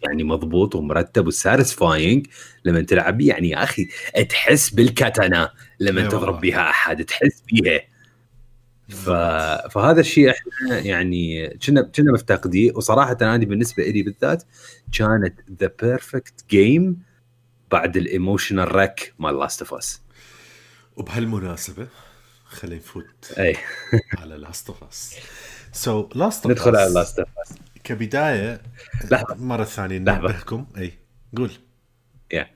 يعني مضبوط ومرتب و satisfying لما تلعب يعني يا أخي تحس بالكاتانا لما تضرب بها أحد تحس بيها. ف... فهذا الشيء إحنا يعني كنا كنا مفتقديه. وصراحة أنا بالنسبة لي بالذات كانت the perfect game بعد ال emotional wreck مال لاست اوف اس وبهالمناسبة خلينا نفوت اي على لاست اوف اس سو لاست ندخل على Last of Us كبداية لحظة. مرة ثانية ننبهكم. إي قول. يا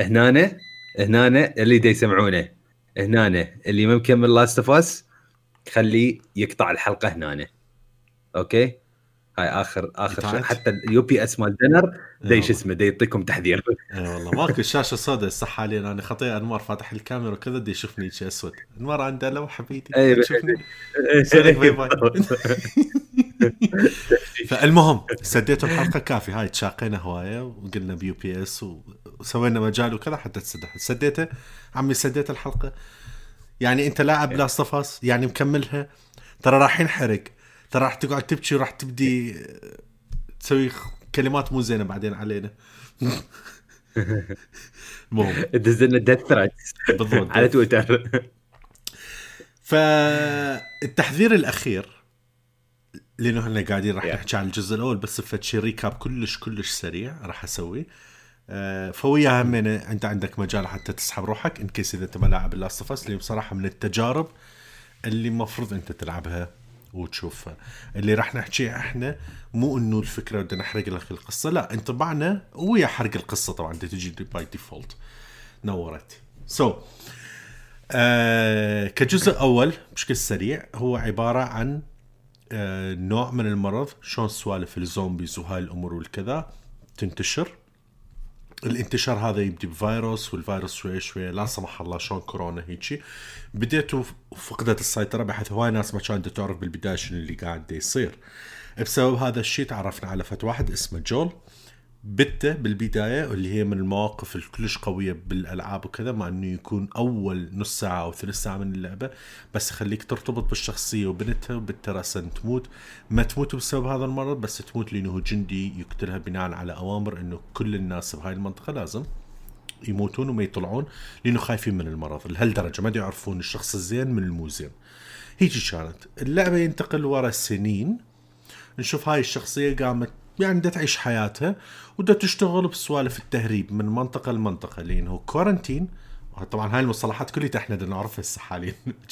هنا هنا اللي دا يسمعونه. هنا اللي ما مكمل Last of Us خليه يقطع الحلقة هنا أوكي؟ هاي اخر آخر حتى اليو بي إس مال دنر دي شو اسمه دي يعطيكم تحذير. اي والله. ماكو الشاشه سوداء صح حاليا. أنا خطيه انمار فاتح الكاميرا وكذا دي يشوفني شيء أسود. انمار عنده لوحه بيدي اي تشوفني باي باي. (laughs) فالمهم سديتوا الحلقة كافي هاي تشاقينا هواية وقلنا بيو بي إس وسوينا مجال وكذا حتى تسدح. سديته؟ عمي سديت الحلقة. يعني أنت لاعب Last of يعني مكملها. ترى راح ينحرق ترى راح تقعد تبكي وراح تبدي تسوي كلمات مو زينة بعدين علينا. المهم دز لنا death threat بالضبط. على تويتر. فالتحذير الأخير لأنه إحنا قاعدين راح. نحكي عن الجزء الأول بس فتشي recap كلش كلش سريع راح أسوي. آه، فويا همينة أنت عندك مجال حتى تسحب روحك in case إذا أنت ما لاعب ال Last of Us اللي بصراحة من التجارب اللي المفروض أنت تلعبها. وتشوفها اللي راح نحكي إحنا مو انه الفكرة بدنا نحرق لك القصة لا انطباعنا ويا حرق القصة طبعا انت تجي by default نورت. so so, آه كجزء أول بشكل سريع هو عبارة عن آه نوع من المرض شلون سوالف ال zombies وهاي الأمور والكذا تنتشر. الانتشار هذا يبدي بفيروس والفيروس شوي شوي لا سمح الله شلون كورونا هيجي. بديت فقدت السيطرة بحيث هواي ناس ما كانت تعرف بالبداية شنو اللي قاعد يصير. بسبب هذا الشيء تعرفنا على فت واحد اسمه جول. بتة بالبداية واللي هي من المواقف الكلش قوية بالألعاب وكذا مع إنه يكون أول نص ساعة أو ثلث ساعة من اللعبة. بس يخليك ترتبط بالشخصية وبنتها وبنتها راسا تموت. ما تموت بسبب هذا المرض بس تموت لأنه هو جندي يقتلها بناء على أوامر إنه كل الناس بهاي المنطقة لازم يموتون وما يطلعون لأنه خايفين من المرض لهالدرجة. ما يعرفون الشخص الزين من المو زين هيجي كانت اللعبة ينتقل ورا سنين. نشوف هاي الشخصية قامت يعني بدها تعيش حياتها وبدها تشتغل بسوالف التهريب من منطقة لمنطقة لأنه quarantine طبعا هاي المصطلحات كلها إحنا بدنا نعرفها هسه حاليا. (laughs)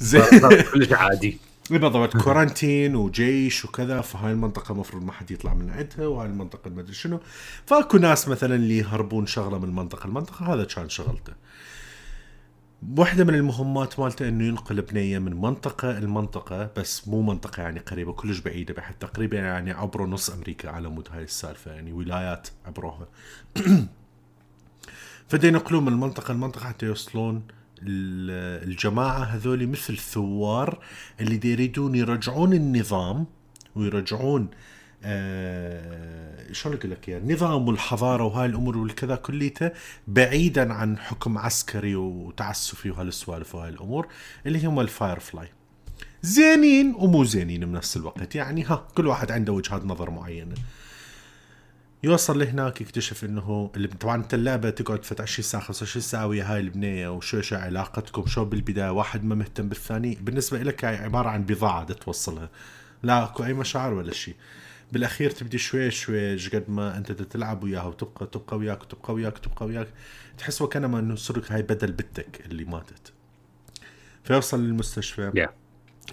صار- صار كلش عادي. (laughs) بالضبط. quarantine وجيش وكذا فهاي المنطقة المفروض ما حد يطلع من عندها وهاي المنطقة ما أدري شنو. فأكو ناس مثلا اللي يهربون شغلة من منطقة لمنطقة هذا كان شغلته. واحدة من المهمات مالته إنه ينقل بنية من منطقة لمنطقة بس مو منطقة يعني قريبة كلش بعيدة بحيث تقريبا يعني عبروا نص أمريكا على مود هاي السالفة يعني ولايات عبروها. (clears throat) فدا ينقلون من منطقة لمنطقة حتى يوصلون ال- الجماعة هذول مثل ثوار اللي يريدون يرجعون النظام ويرجعون آه شلون أقول لك يعني النظام والحضاره وهاي الأمور والكذا كليتها بعيدا عن حكم عسكري وتعسفي وهالسوالف وهاي الأمور اللي هم ال Fireflies زينين ومو زينين بنفس الوقت. يعني ها كل واحد عنده وجهات نظر معينة. يوصل لهناك يكتشف إنه اللي طبعا أنت اللعبة تقعد فت 20 ساعة 25 ساعة ويا هاي البنية وشو شو علاقتكم. شو بالبداية؟ واحد ما مهتم بالثاني. بالنسبة لك هاي عبارة عن بضاعة توصلها لا أكو أي مشاعر ولا شيء. بالأخير تبدي شوي شوي قد ما أنت تلعب وياها وتبقى تبقى وياك وتبقى وياك وتبقى وياك. تحس وكانما إنه صارت هاي بدل بنتك اللي ماتت. فيوصل للمستشفى. Yeah.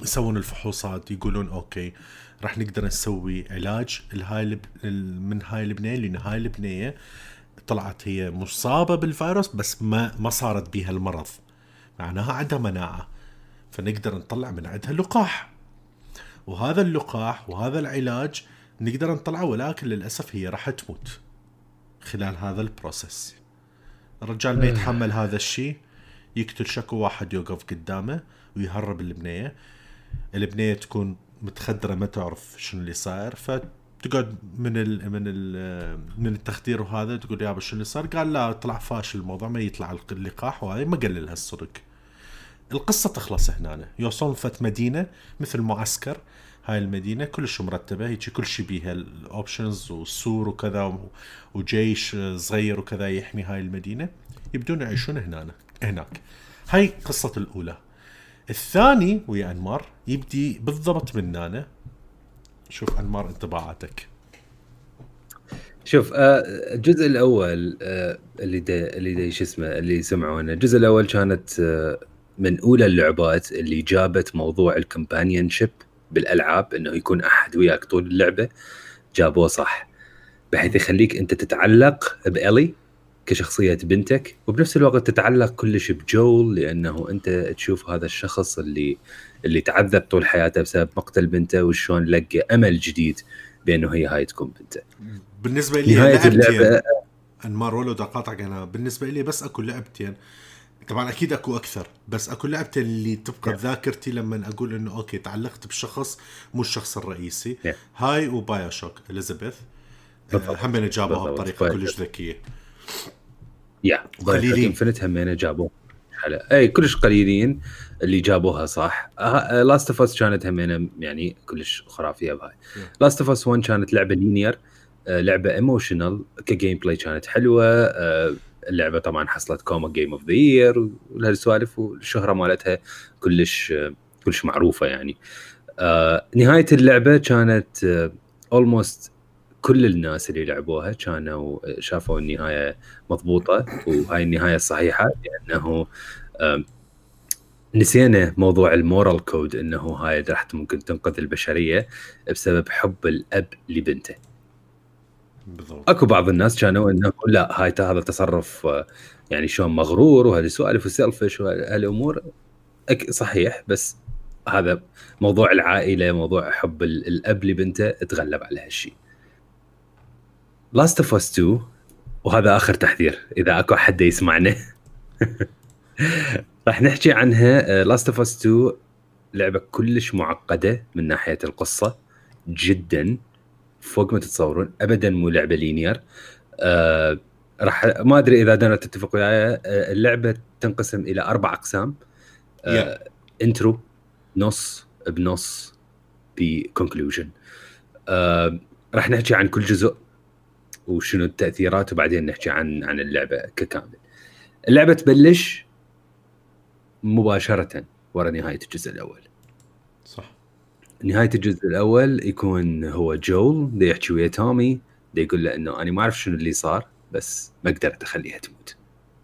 يسوون الفحوصات يقولون okay راح نقدر نسوي علاج لهاي من هاي البنية لأن هاي البنية. طلعت هي مصابة بالفيروس بس ما ما صارت بيها المرض. معناها عندها مناعة. فنقدر نطلع من عندها لقاح. وهذا اللقاح وهذا العلاج نقدر نطلعه ولكن للأسف هي راح تموت خلال هذا البروسيس. الرجال ما يتحمل هذا الشيء يقتل شكو واحد يوقف قدامه ويهرب البنية. البنية تكون متخدرة ما تعرف شنو اللي صاير. فتقعد من ال من ال من التخدير وهذا تقول يابا شنو اللي صار؟ قال لا طلع فاشل الموضوع ما يطلع اللقاح وهذا ما قال لها الصدق. القصة تخلص هنا. يوصلون فت مدينة مثل معسكر. هاي المدينة كلش مرتبة هيك كل شيء بيها ال options والسور وكذا وجيش صغير وكذا يحمي هاي المدينة. يبدون يعيشون هنا هناك. هاي قصة الأولى. الثاني ويا أنمار يبدي بالضبط من هنا. شوف أنمار انطباعاتك. شوف آه، الجزء الأول آه، اللي دا اللي دا شو اسمه اللي سمعونا الجزء الأول كانت آه، من أولى اللعبات اللي جابت موضوع ال companionship بالألعاب إنه يكون أحد وياك طول اللعبة جابوه صح. بحيث يخليك أنت تتعلق بإيلي كشخصية بنتك وبنفس الوقت تتعلق كلش بجويل لأنه أنت تشوف هذا الشخص اللي اللي تعذب طول حياته بسبب مقتل بنته وشلون لقى أمل جديد بأنه هي هاي تكون بنته. بالنسبة لي نهاية. اللعبة. انمار ولو اقاطعك أنا بالنسبة لي بس أكو لعبتين. طبعا أكيد أكو أكثر بس أكو لعبتين اللي تبقى بذاكرتي لما أقول إنه okay تعلقت بشخص مو الشخص الرئيسي Yeah. هاي و BioShock إليزابيث بالضبط. هم جابوها. بطريقة. كلش ذكية يا قليلين. Infinite همينه جابوه حلا اي كلش قليلين اللي جابوها صح Last of Us كانت همينة يعني كلش خرافية بهاي Yeah. Last of Us 1 كانت لعبة linear آه، لعبة emotional ك gameplay كانت حلوة آه، اللعبة طبعا حصلت كم game of the year وهالسوالف والشهرة مالتها كلش آه، كلش معروفة يعني نهاية اللعبة كانت almost كل الناس اللي لعبوها كانوا شافوا النهاية مضبوطة وهاي النهاية الصحيحه لأنه نسينا موضوع ال moral code إنه هاي راح ممكن تنقذ البشرية بسبب حب الأب لبنته. بالضبط. اكو بعض الناس كانوا إنه لا هاي هذا تصرف يعني شلون مغرور وهذه سوالف و selfish وهالامور صحيح بس هذا موضوع العائلة موضوع حب الأب لبنته تغلب على هالشيء. Last of Us 2 وهذا آخر تحذير إذا أكو حد يسمعنا (laughs) راح نحكي عنها Last of Us 2 لعبة كلش معقدة من ناحية القصة جدا فوق ما تتصورون ابدا مو لعبة linear. آه راح ما أدري إذا دانا تتفق وياي آه اللعبة تنقسم إلى أربع أقسام. آه yeah. intro نص بنص ب conclusion آه راح نحكي عن كل جزء وشنو التأثيرات وبعدين نحكي عن عن اللعبة ككامل. اللعبة تبلش مباشرة ورا نهاية الجزء الأول. نهاية الجزء الأول يكون هو جويل دا يحكي ويا تومي دا يقول له إنه أنا ما أعرف شنو اللي صار بس ما قدرت أخليها تموت.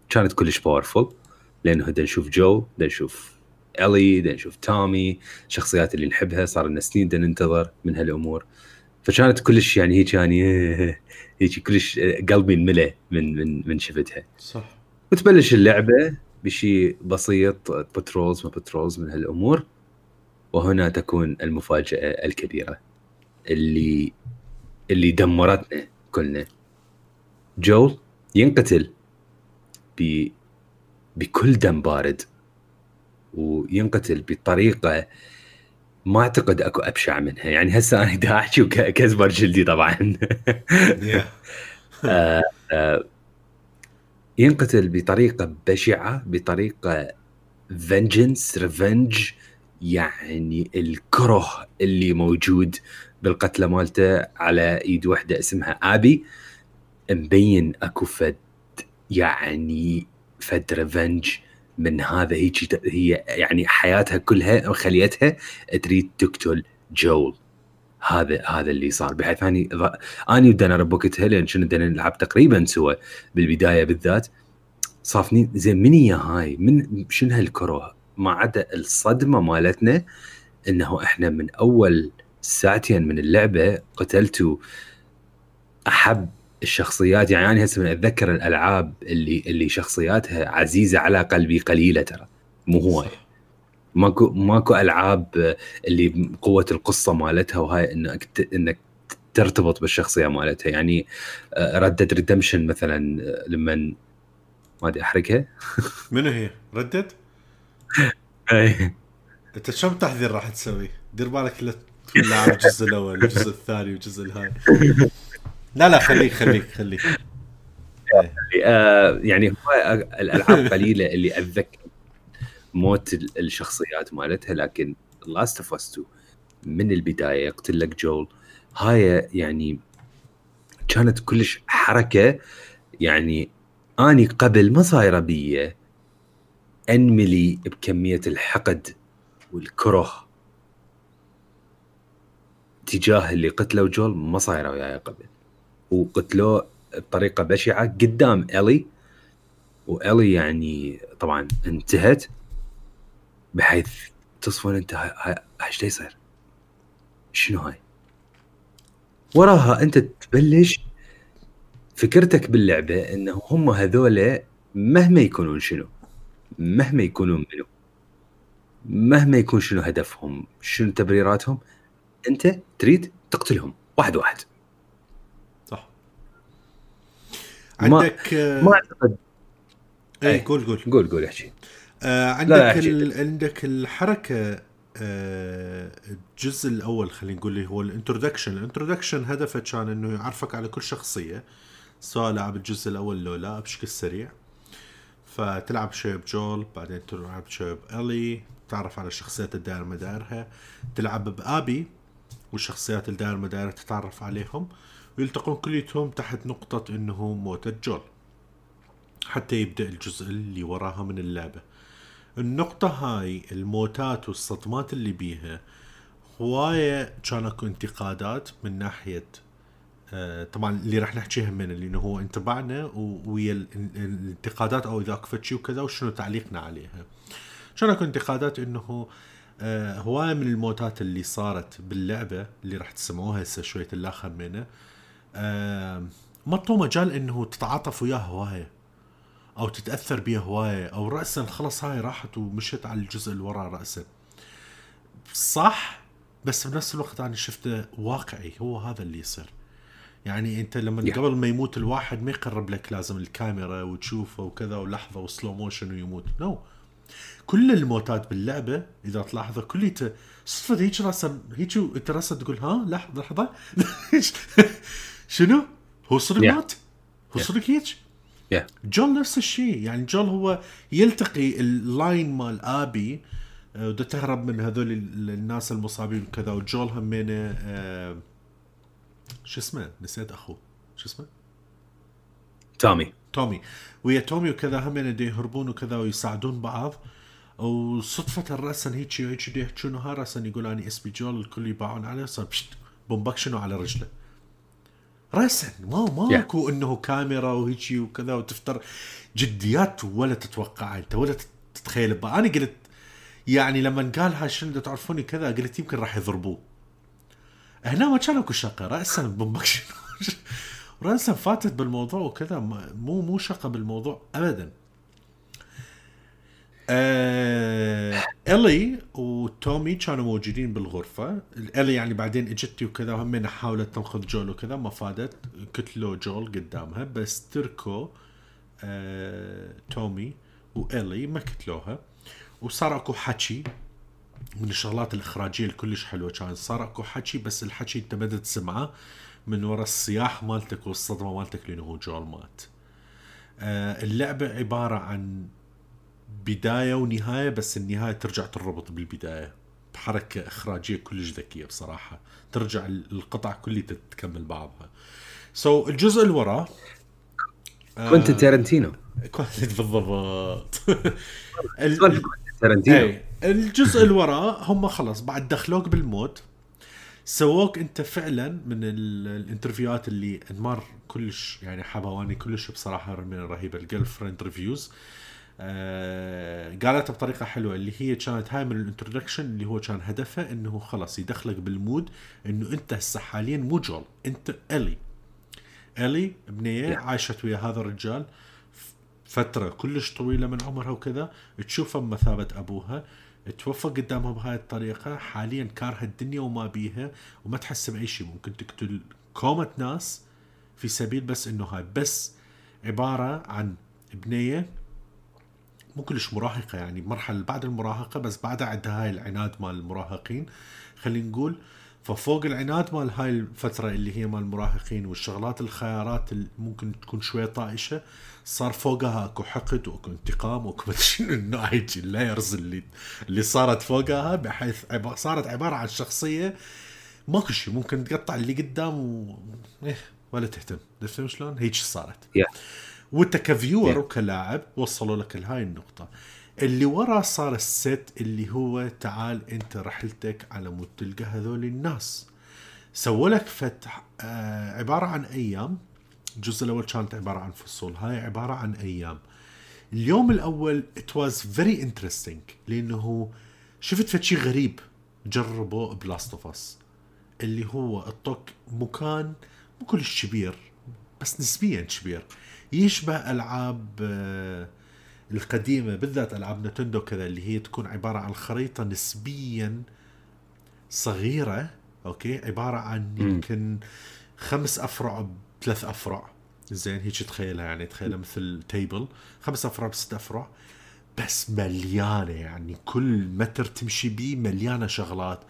كانت كلش powerful لأنه دا نشوف جويل دا نشوف إيلي دا نشوف تومي الشخصيات اللي نحبها صار لنا سنين دا ننتظر من هالأمور. فكانت كلش يعني هيك يعني (laughs) هيك كلش قلبي انملى من من من شفتها. صح. وتبلش اللعبة بشيء بسيط patrols ما patrols من هالأمور. وهنا تكون المفاجأة الكبيرة اللي اللي دمرتنا كلنا. جويل ينقتل ب بكل دم بارد وينقتل بطريقة ما أعتقد أكو أبشع منها. يعني هسه أنا دا أحكي وكزبر جلدي طبعا. (laughs) آه، آه، ينقتل بطريقة بشعة بطريقة vengeance revenge يعني الكره اللي موجود بالقتله مالته على ايد وحده اسمها آبي مبين اكو فد يعني فد revenge من هذا هيك هي يعني حياتها كلها خليتها تريد تقتل جول. هذا هذا اللي صار. بحيث أني أني ودنا ربكتها لأن كنا بدنا نلعب تقريبا سوا بالبداية بالذات. صافني زين من هي هاي؟ من شنو هالكره؟ ما عدا الصدمة مالتنا إنه إحنا من أول ساعتين من اللعبة قتلتوا أحب الشخصيات. يعني أنا هسه من أتذكر الألعاب اللي اللي شخصياتها عزيزة على قلبي قليلة ترى. مو هواي ماكو ماكو ألعاب اللي قوة القصة مالتها وهاي إنك إنك ترتبط بالشخصية مالتها. يعني ردد ريدمشن مثلا لما ما أدري أحرقها؟ (laughs) منو هي؟ ردد؟ أي. أنت شو تحذير راح تسوي؟ دير بالك لا تلعب الجزء الأول الجزء الثاني والجزء الهاي. لا لا خليك خليك خليك. آه يعني هو الألعاب قليلة اللي أتذكر موت الشخصيات مالتها لكن Last of Us 2 من البداية يقتل لك جول. هاي يعني كانت كلش حركة يعني أني قبل ما صايرة بي أنملي بكمية الحقد والكره تجاه اللي قتلوا جول ما صايره وياي قبل وقتلوه بطريقة بشعة قدام إلي وإلي يعني طبعا انتهت بحيث تصفون أنت إيش يصير؟ شنو هاي؟ وراها أنت تبلش فكرتك باللعبة إنه هم هذولا مهما يكونون شنو مهما يكونون منو مهما يكون شنو هدفهم شنو تبريراتهم أنت تريد تقتلهم واحد واحد. عندك ما, ما اعتقد اي إيه. قول قول. قول قول أحكي. آه عندك ال... عندك الحركة آه الجزء الأول خلينا نقول اللي هو ال introduction. ال introduction هدفه كان إنه يعرفك على كل شخصية سواء لعب الجزء الأول لو لا بشكل سريع. فتلعب شوي بجول بعدين تلعب شوي بإلي تعرف على الشخصيات الدائره مدارها. تلعب بأبي والشخصيات الدائره مدارها تتعرف عليهم ويلتقون كليتهم تحت نقطة إنه موتة جول حتى يبدأ الجزء اللي وراها من اللعبة. النقطة هاي الموتات والصدمات اللي بيها هواية كان اكو انتقادات من ناحية طبعا اللي راح نحكيها من اللي هو انطباعنا ويا ال- ال- الانتقادات أو إذا اكو شيء وكذا وشنو تعليقنا عليها. كان اكو انتقادات؟ إنه آه، هواية من الموتات اللي صارت باللعبة اللي راح تسمعوها هسه شوية الآخر منه. آه، انطوا مجال إنه تتعاطف وياه هواية أو تتأثر بيه هواية أو راسا خلص هاي راحت ومشيت على الجزء اللي وراه راسا. صح بس بنفس الوقت أنا شفته واقعي هو هذا اللي يصير. يعني أنت لما Yeah. قبل ما يموت الواحد ما يقرب لك لازم الكاميرا وتشوفه وكذا ولحظة و slow motion ويموت no. كل الموتات باللعبة إذا تلاحظوا كليته صدفة هيك راسا هيك أنت راسا تقول ها لحظه لحظة (laughs) شنو؟ هو صدق Yeah. مات؟ هو Yeah. صدق هيك؟ Yeah. جول نفس الشيء يعني جول هو يلتقي اللي اسمها ابي آه، وده تهرب من هذول ال- الناس المصابين وكذا وجول همينه آه، شو اسمه؟ نسيت أخوه. شو اسمه؟ تامي تومي. ويا تومي وكذا هم دي يهربون وكذا ويساعدون بعض. وصدفة رأسا هيك هيك دي يحكون ها رأسا يقول أنا اسمي جول الكل يباعون عليه صار بشت بومبكشنوا على رجله. رأسا ما ماكو إنه كاميرا وهيك وكذا وتفتر. جديات ولا تتوقعها أنت ولا تتخيل. بها. أنا قلت يعني لما قال هاي شنو تعرفوني كذا قلت يمكن راح يضربوه. هنا ما كان اكو شفقة. راسا بومبكشن راسا فاتت بالموضوع وكذا. مو مو شفقة بالموضوع ابدا. آه إلي وتومي كانوا موجودين بالغرفة. إلي يعني بعدين إجتي وكذا وهم حاولت تنقذ جول وكذا ما فادت. كتلوا جول قدامها. بس تركوا آه تومي وإلي ما كتلوها وصار أكو حكي. من الشغلات الإخراجية الكلش حلوة كان صار أكو حكي بس الحكي أنت ما تسمعه من وراء الصياح مالتك والصدمة مالتك لأنه هو جول مات. آه اللعبة عبارة عن بداية ونهاية بس النهاية ترجع تربط بالبداية بحركة إخراجية كلش ذكية بصراحة. ترجع القطع كلها تكمل بعضها. سو so, الجزء اللي وراه كنت تارنتينو كنت (laughs) بالضبط. تارنتينو اي الجزء اللي وراه هم خلص بعد دخلوك بالموت سووك انت فعلا من ال- الانترفيوهات اللي انمار كلش يعني حابه واني كلش بصراحة من رهيبة الجيرل فريند ريفيوز آه قالتها بطريقة حلوة اللي هي كانت هاي من الانترودكشن اللي هو كان هدفه إنه خلاص يدخلك بالمود إنه أنت هسه حاليا مو جول أنت الي الي بنيه. عاشت ويا هذا الرجال فترة كلش طويلة من عمرها وكذا تشوفها بمثابه أبوها توفى قدامها بهاي الطريقة. حاليا كارهه الدنيا وما بيها وما تحس بأي شيء. ممكن تقتل كومة ناس في سبيل بس إنه هاي. بس عبارة عن بنيه مو كلش مراهقة يعني مرحلة بعد المراهقة بس بعدها عندها هاي العناد مال المراهقين. خلينا نقول ففوق العناد مال هاي الفترة اللي هي مال المراهقين والشغلات الخيارات اللي ممكن تكون شوية طائشة صار فوقها اكو حقد واكو انتقام واكو شنو النوع (laughs) هيك اللايرز اللي اللي صارت فوقها بحيث عب- صارت عبارة عن شخصية ماكو شيء ممكن تقطع اللي قدام و إيه ولا تهتم تفهم شلون؟ هيك صارت Yeah. وانت كفيور Yeah. وكلاعب وصلوا لك لهاي النقطة اللي ورا صار الست اللي هو تعال انت رحلتك على مود تلقى هذول الناس سووا لك فتح آه عبارة عن أيام الجزء الأول كانت عبارة عن فصول هاي عبارة عن أيام. اليوم الأول it was very interesting لأنه شفت فد شيء غريب جربوه ب Last of Us اللي هو اعطوك مكان مو كلش كبير بس نسبيا كبير. يشبه ألعاب آه، القديمة بالذات ألعاب نينتندو كذا اللي هي تكون عبارة عن خريطة نسبيا صغيرة أوكي؟ عبارة عن يمكن خمس أفرع بثلاث افرع زين هيك تخيلها يعني تخيلها مثل table خمس افرع بست افرع بس مليانة يعني كل متر تمشي بيه مليانة شغلات.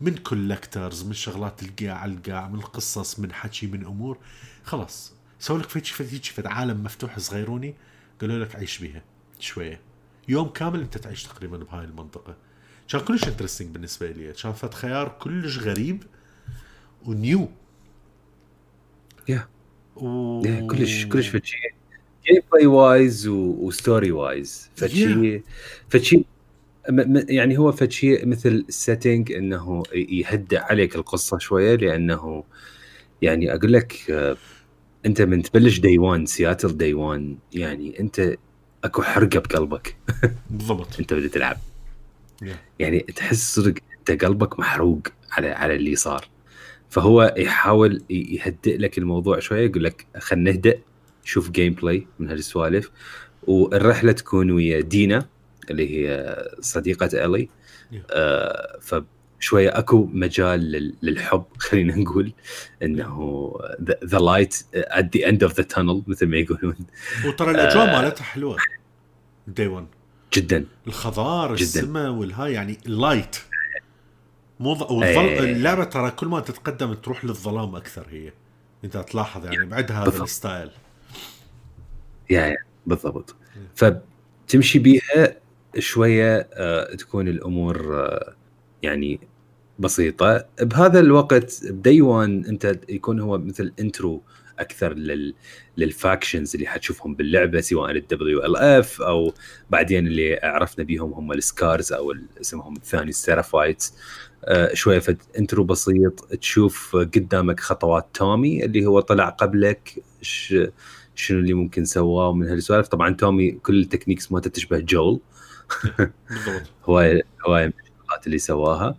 من collectables من شغلات تلقاها على القاع من قصص من حكي من أمور. خلاص. سووا لك فد هيك فد عالم مفتوح صغيروني. قالوا لك عيش بيها شوية. يوم كامل أنت تعيش تقريبا بهاي المنطقة. كان كلش interesting بالنسبة لي. كان فد خيار كلش غريب و new Yeah. و... Yeah, كلش كلش فشي gameplay wise و story wise فشي فشي م- م- يعني هو فشي مثل setting إنه يهدئ عليك القصة شوية لأنه يعني أقول لك آه، أنت من تبلش day 1 Seattle day 1 يعني أنت أكو حرقة بقلبك. بالضبط. أنت بدك تلعب. Yeah. يعني تحس صدق أنت قلبك محروق على على اللي صار. فهو يحاول يهدئ لك الموضوع شوية يقول لك خلينا نهدئ شوف gameplay من هالسوالف والرحلة تكون ويا دينا اللي هي صديقة الي. آه فشوية أكو مجال لل- للحب (laughs) خلينا نقول إنه the light at the end of the tunnel مثل ما يقولون وترى الأجواء آه. مالتها حلوة day 1 جدا الخضار جداً. السماء والهاي يعني ال light مو ض... والظل... إيه. اللعبة ترى كل ما تتقدم تروح للظلام أكثر هي انت تلاحظ يعني بعدها هذا. ال style yeah yeah بالضبط. فبتمشي بيها شوية آه، تكون الأمور آه، يعني بسيطة. بهذا الوقت ب day 1 أنت يكون هو مثل intro أكثر لل لل factions اللي حتشوفهم باللعبة سواء ال WLF أو بعدين اللي عرفنا بيهم هم ال Scars أو اسمهم الثاني ال Seraphites شوية فد intro بسيط تشوف قدامك خطوات تومي اللي هو طلع قبلك ش... شنو اللي ممكن سواه من هالسوالف. طبعا تومي كل ال techniques مالته تشبه جول. هواي (laughs) هواي من الشغلات اللي سواها.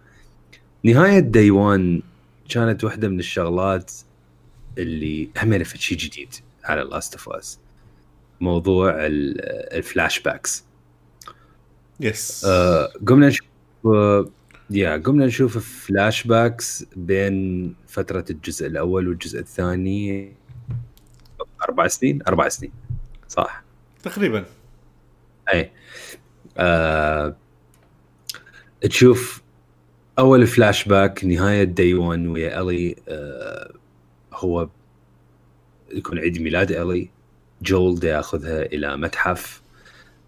نهاية day 1 كانت واحدة من الشغلات اللي همينة في شيء جديد على Last of Us موضوع ال- ال flashbacks yes آه، قمنا نشوف آه، yeah قمنا نشوف flashbacks بين فترة الجزء الأول والجزء الثاني. أربع سنين؟ أربع سنين. صح. تقريبا. أي. آه تشوف أول فلاش باك نهاية day 1 ويا الي آه هو يكون عيد ميلاد الي جول دا ياخذها إلى متحف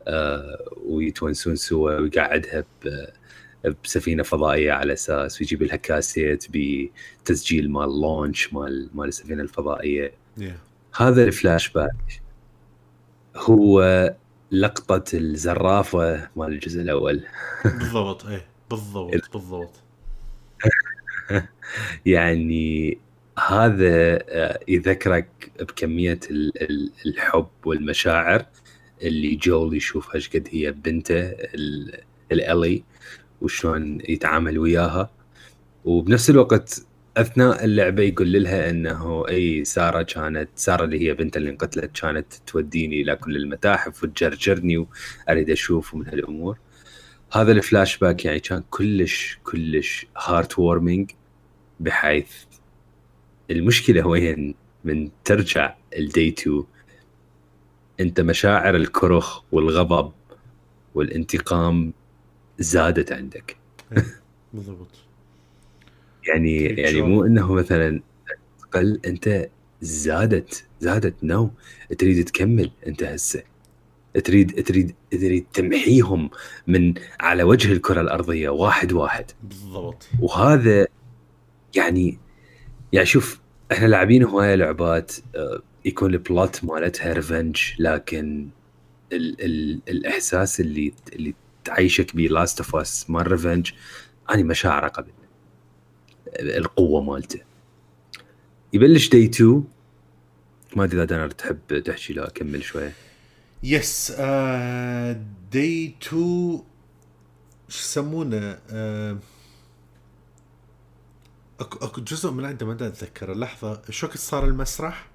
آه ويتونسون سوا ويقعدها ب- بسفينة فضائية على أساس ويجيب لها كاسيت بتسجيل مال لونش مال مال السفينة الفضائية. يا هذا الفلاش باك هو لقطة الزرافة مال الجزء الأول. بالضبط إيه بالضبط بالضبط. (laughs) يعني هذا آه، يذكرك ال- الحب والمشاعر اللي جول يشوفها إيش قد هي بنته ال- الالي وشلون يتعامل وياها. وبنفس الوقت أثناء اللعبة يقول لها إنه إي سارة كانت سارة اللي هي بنت اللي انقتلت كانت توديني إلى كل المتاحف وتجرجرني وأريد أشوف من هالأمور. هذا الفلاش باك يعني كان كلش كلش heartwarming بحيث المشكلة وين؟ من ترجع ال day 2 أنت مشاعر الكره والغضب والانتقام زادت عندك. (laughs) بالضبط. يعني يعني؟ مو إنه مثلا قل أنت زادت زادت no. تريد تكمل أنت هسه. تريد تريد تريد تمحيهم من على وجه الكرة الأرضية واحد واحد. بالضبط. وهذا يعني يعني شوف إحنا لاعبين هواية لعبات آه، يكون ال plot مالتها revenge لكن ال ال الإحساس اللي اللي تعيشك Last of Us مال revenge اني مشاعره قبل. القوة مالته. يبلش day 2 ما أدري إذا دانر تحب تحكي لا اكمل شوية. yes day 2 شو يسمونه؟ آه أكو أكو جزء من عنده ما أدري اتذكر اللحظه شو وقت صار المسرح؟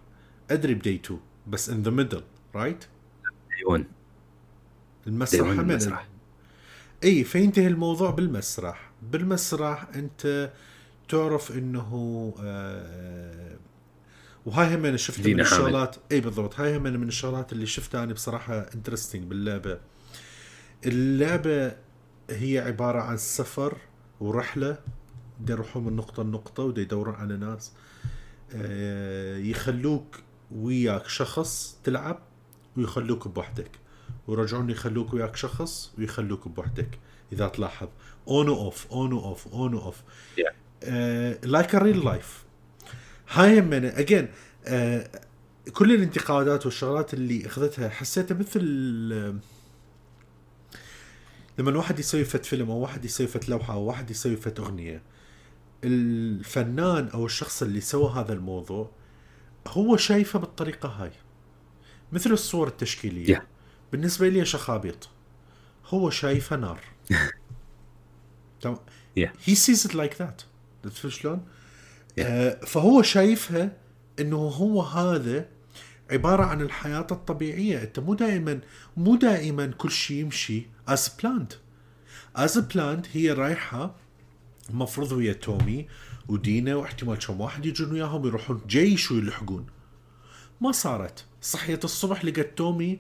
أدري ب day 2 بس in the middle right day 1 day المسرح 1 هم المسرح. إي فينتهي الموضوع بالمسرح. بالمسرح أنت تعرف إنه آه وهاي هم أنا شفتها من. الشغلات. إي بالضبط. هاي هم من الشغلات اللي شفتها أنا بصراحة interesting باللعبة. اللعبة هي عبارة عن سفر ورحلة. بدي يروحوا من نقطة لنقطة ودي يدورون على ناس. آه يخلوك وياك شخص تلعب ويخلوك بوحدك. ويرجعون يخلوك وياك شخص ويخلوك بوحدك. إذا تلاحظ. on off on off on off. Like real life هاي من again آه كل الانتقادات والشغلات اللي أخذتها حسيتها مثل آه، لما الواحد يسوي فد فيلم أو واحد يسوي فد لوحة أو واحد يسوي فد أغنية الفنان أو الشخص اللي سوى هذا الموضوع هو شايفه بالطريقة هاي. مثل الصور التشكيلية. Yeah. بالنسبة لي شخابيط هو شايفه نار. (laughs) تمام؟ Yeah. he sees it like that تعرف شلون؟ فهو شايفها إنه هو هذا عبارة عن الحياة الطبيعية. أنت مو دائما مو دائما كل شيء يمشي as planned as planned هي رايحة المفروض ويا تومي ودينا واحتمال كم واحد يجون وياهم يروحون جيش ويلحقون. ما صارت. صحيت الصبح لقت تومي آه،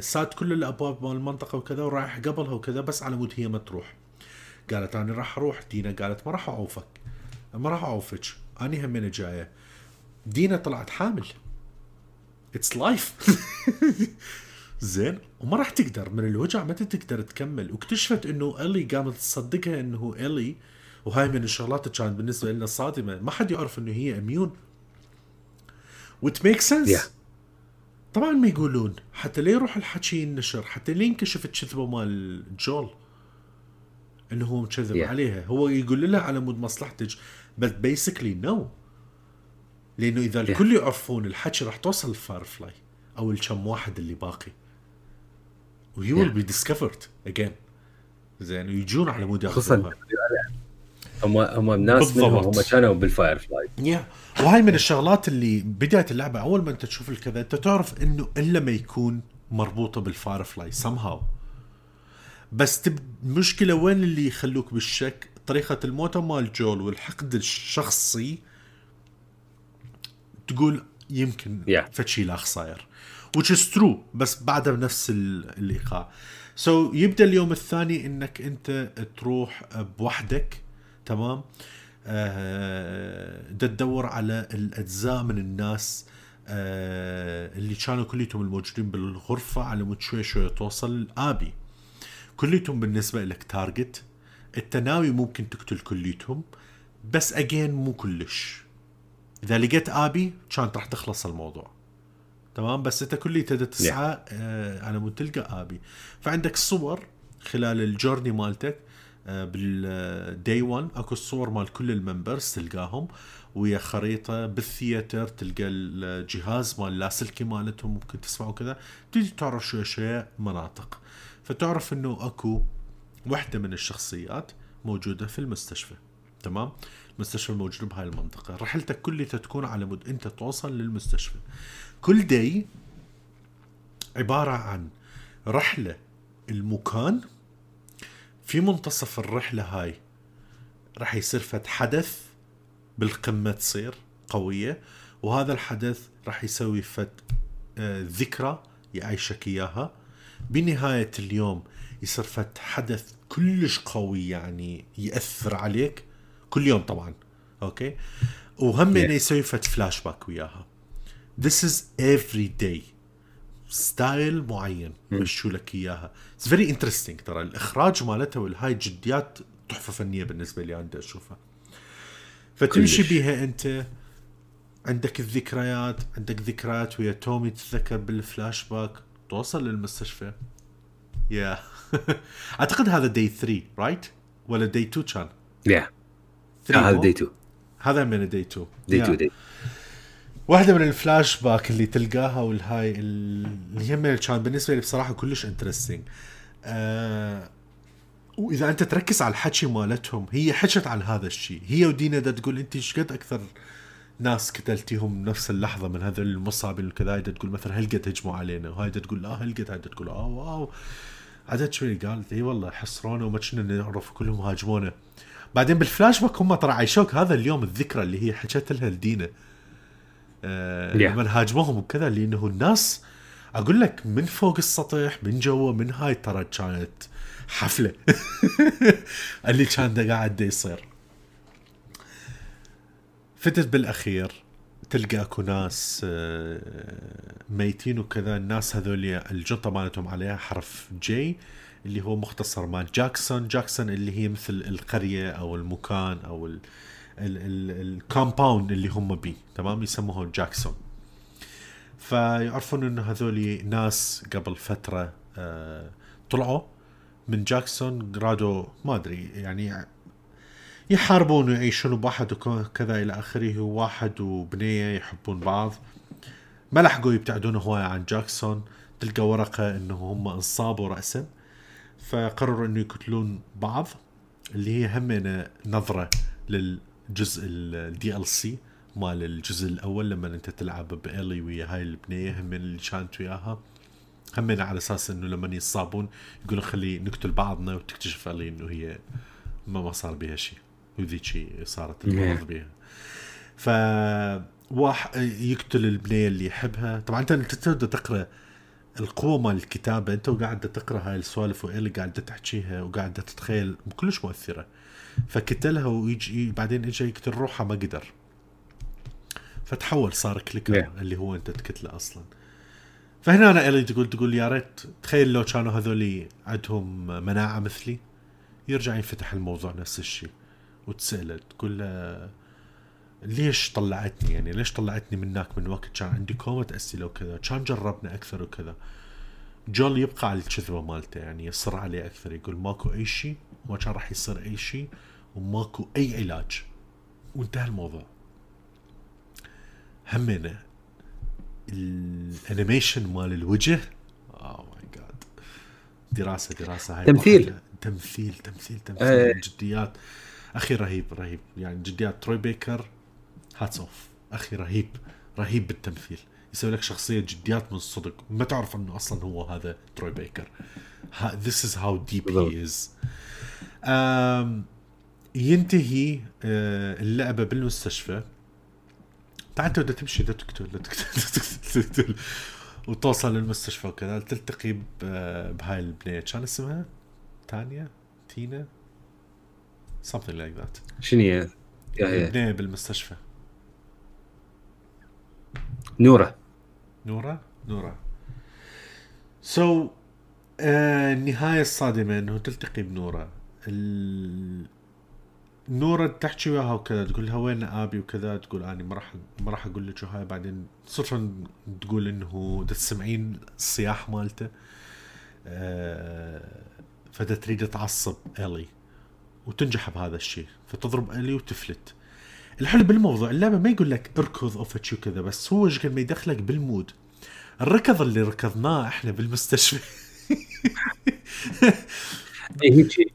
ساد كل الأبواب مال المنطقة وكذا ورايح قبلها وكذا بس على مود هي ما تروح. قالت أنا راح أروح. دينا قالت ما راح أعوفك ما راح أعوفك اني همين جاية. دينا طلعت حامل. it's life (laughs) زين وما راح تقدر. من الوجع متى تقدر تكمل. واكتشفت إنه إلي قامت تصدقها إنه إلي وهاي من الشغلات اللي كانت بالنسبة لنا صادمة. ما حد يعرف إنه هي immune و it make sense. طبعا ما يقولون. حتى لا يروح الحكي ينشر. حتى لا ينكشف الكذبة مال جول. انه هو مكذب Yeah. عليها. هو يقول لها على مود مصلحتك. بس basically no لأنه إذا Yeah. الكل يعرفون الحكي راح توصل ال Firefly أو الكم واحد اللي باقي. وهي will. be discovered again زين ويجون على مود خصوصا ياخذوها. هم هم ناس منهم. هم كانوا بالفاير فلاي. يا وهاي من الشغلات اللي بداية اللعبة أول ما أنت تشوف الكذا أنت تعرف إنه إلا ما يكون مربوطة بال Firefly somehow. بس تب... المشكلة وين اللي يخلوك بالشك؟ طريقة الموتة مال جول والحقد الشخصي تقول يمكن Yeah. فشي لاخ صاير. Which is true بس بعدها بنفس ال- الإيقاع. so so, يبدأ اليوم الثاني إنك أنت تروح بوحدك. تمام؟ آه، تدور على الأجزاء من الناس آه، اللي كانوا كليتهم الموجودين بالغرفة على مود شوي شوي توصل. لابي كليتهم بالنسبة لك target أنت ناوي ممكن تقتل كليتهم بس again مو كلش. إذا لقيت آبي كانت راح تخلص الموضوع. تمام؟ بس أنت كلي تبدا تسعى آه على مود تلقى آبي. فعندك صور خلال ال journey مالتك. بال day 1 اكو الصور مال كل ال members تلقاهم. ويا خريطة بال theater تلقى الجهاز مال اللاسلكي مالتهم ممكن تسمعوا كذا تجي تعرف شوي شوي مناطق. فتعرف انه اكو واحدة من الشخصيات موجودة في المستشفى. تمام؟ المستشفى الموجود بهاي المنطقة. رحلتك كلها تكون على مود انت توصل للمستشفى. كل دي عبارة عن رحلة المكان في منتصف الرحلة هاي راح يصير فد حدث بالقمة تصير قوية وهذا الحدث راح يسوي فد آه، ذكرى يعيشك إياها. بنهاية اليوم يصير فد حدث كلش قوي يعني يأثر عليك كل يوم طبعا أوكي؟ وهم Yeah. يسوي فد فلاش باك وياها. This is every day. style معين مشوا لك إياها. it's very interesting ترى الإخراج مالتها والهاي جديات تحفة فنية بالنسبة لي أنا أشوفها. فتمشي. بيها أنت. عندك الذكريات. عندك ذكريات ويا تومي تتذكر بالفلاش باك. توصل للمستشفى. yeah (laughs) أعتقد هذا day 3 right ولا day 2 كان؟ yeah 3 هذا؟ day 2 هذا من day 2 day Yeah. 2 day واحدة من الفلاش باك اللي تلقاها والهاي اللي هم كان بالنسبة لي بصراحة كلش interesting آه وإذا أنت تركز على الحكي مالتهم هي حكت عن هذا الشيء. هي ودينا دا تقول أنت إيش قد أكثر ناس قتلتيهم بنفس اللحظة من هذول المصابين وكذا؟ تقول مثلا هل قد هجموا علينا؟ وهاي تقول لا هل قد؟ تقول آه wow. عدد شوي قالت إي والله حصرونا وما كنا نعرف كلهم هاجمونا. بعدين بالفلاش باك هم ترى عايشوك هذا اليوم الذكرى اللي هي حكت لها لدينا. Yeah. لما هاجموهم وكذا لأنه الناس أقول لك من فوق السطح من جوا من هاي ترى كانت حفلة. (laughs) اللي كان دا قاعد يصير. فتت بالأخير تلقى أكو ناس آه، ميتين وكذا. الناس هذول الجنطه مالتهم عليها حرف J اللي هو مختصر مال جاكسون جاكسون اللي هي مثل القرية أو المكان أو ال compound اللي هم بيه تمام؟ يسموه جاكسون فيعرفون انه هذول ناس قبل فترة آه طلعوا من جاكسون رادوا ما أدري يعني يحاربون ويعيشون بواحد وكذا إلى آخره وواحد وبنية يحبون بعض. ما لحقوا يبتعدون هواية عن جاكسون تلقى ورقة إنه هم انصابوا رأسا. فقرروا إنه يقتلون بعض اللي هي همنا نظرة للجزء ال DLC مال الجزء الأول لما أنت تلعب بإيلي ويا هاي البنية هم اللي كانت وياها. همنا على أساس إنه لما يصابون يقولون خلي نقتل بعضنا وتكتشف إلي إنه هي ما ما صار بها شيء وذيك صارت المرض بها ف يقتل البنية اللي يحبها. طبعا انت تبدأ تقرأ القوة مال الكتابة. أنت وقاعد تقرأ هاي السوالف واللي قاعد تحكيها وقاعد تتخيل كلش مؤثرة. فكتلها ويجي بعدين اجى يقتل روحه ما قدر. فتحول صار كليكر yeah. اللي هو أنت تكتله أصلا. فهنا أنا الي تقول تقول يا ريت تخيل لو كانوا هذول عندهم مناعة مثلي يرجع ينفتح الموضوع نفس الشيء وتسأله تقول له ليش طلعتني؟ يعني ليش طلعتني منك من وقت؟ كان عندي كومة أسئلة وكذا كان جربنا أكثر وكذا. جول يبقى على الكذبة مالته يعني يصر عليه أكثر يقول ماكو أي شيء وما كان راح يصير أي شيء. وماكو أي علاج. وانتهى الموضوع. همنا ال animation مال الوجه. oh my God دراسة دراسة هاي. تمثيل. تمثيل تمثيل تمثيل. أه. جديات. أخي رهيب رهيب. يعني جديات. Troy Baker hats off أخي رهيب رهيب بالتمثيل. يسوي لك شخصية جديات من الصدق. ما تعرف إنه أصلا هو هذا Troy Baker. This is how deep he is. Um, ينتهي uh, اللعبة بالمستشفى. طبعا انت بدك تمشي بدك تقتل تقتل وتوصل للمستشفى وكذا. تلتقي بهاي البنية. كان اسمها؟ تانيا تينا؟ something like that. شنو هي؟ البنية بالمستشفى. نورة. نورة؟ نورة. سو so, آه النهاية الصادمة إنه تلتقي بنورة. ال... نورة تحكي وياها وكذا تقول لها وين آبي وكذا؟ تقول اني ما راح ما راح أقول لك وهاي بعدين صدفة تقول إنه تسمعين الصياح مالته آه فدا تريد تعصب إلي وتنجح بهذا الشيء فتضرب إلي وتفلت. الحلو بالموضوع اللعبة ما يقول لك اركض أو فتشي كذا بس هو إيش ما يدخلك بالمود. الركض اللي ركضناه إحنا بالمستشفى. (laughs) هيك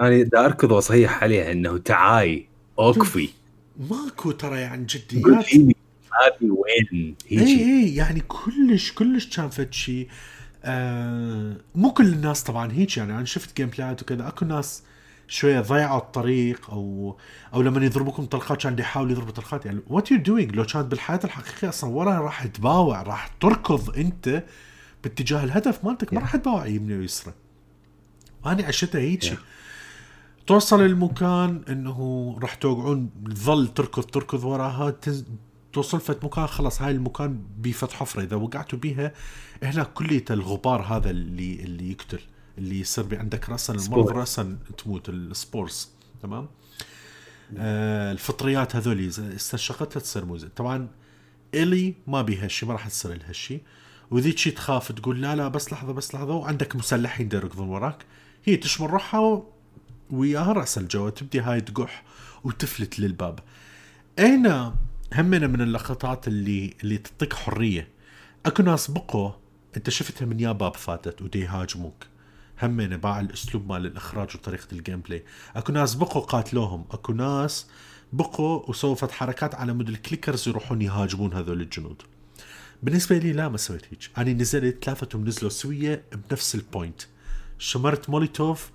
أنا دا أركض وأصيح عليها إنه تعاي أوقفي. ماكو ترى يعني جديات. هذه وين هيك اي اي يعني كلش كلش كان فد شيء آه مو كل الناس طبعا هيك يعني أنا شفت gameplay ات وكذا. أكو ناس شوية ضيعوا الطريق أو أو لما يضربوكم طلقات كان يحاول يضرب طلقات. يعني what you doing لو كانت بالحياة الحقيقية أصلا ولا راح تباوع راح تركض أنت باتجاه الهدف مالتك ما راح تباوع يمني ويسرى. أنا عشتها هيك yeah. توصل المكان إنه راح توقعون تظل تركض تركض وراها تز... توصل فت مكان خلص هاي المكان بيفت حفرة. إذا وقعتوا بيها هنا كلية الغبار هذا اللي اللي يقتل اللي يصير عندك راسا المرض راسا تموت السبورس تمام؟ آه الفطريات هذول استنشقتها تصير موزة. طبعا إلي ما بيها شيء ما راح تصير لها شيء وذيك تخاف تقول لا لا بس لحظة بس لحظة وعندك مسلحين يركضون وراك. هي تشمر روحها وياها رأس الجو تبدي هاي تقح وتفلت للباب. هنا همنا من اللقطات اللي اللي تعطيك حرية؟ أكو ناس بقوا أنت شفتها من يا باب فاتت ودي يهاجموك همين باع الأسلوب مال الإخراج وطريقة ال gameplay أكو ناس بقوا قاتلوهم. أكو ناس بقوا وسووا فد حركات على مود ال clickers يروحون يهاجمون هذول الجنود. بالنسبة لي لا ما سويت هيك. أنا نزلت ثلاثتهم نزلوا سوية بنفس ال point شمرت مولوتوف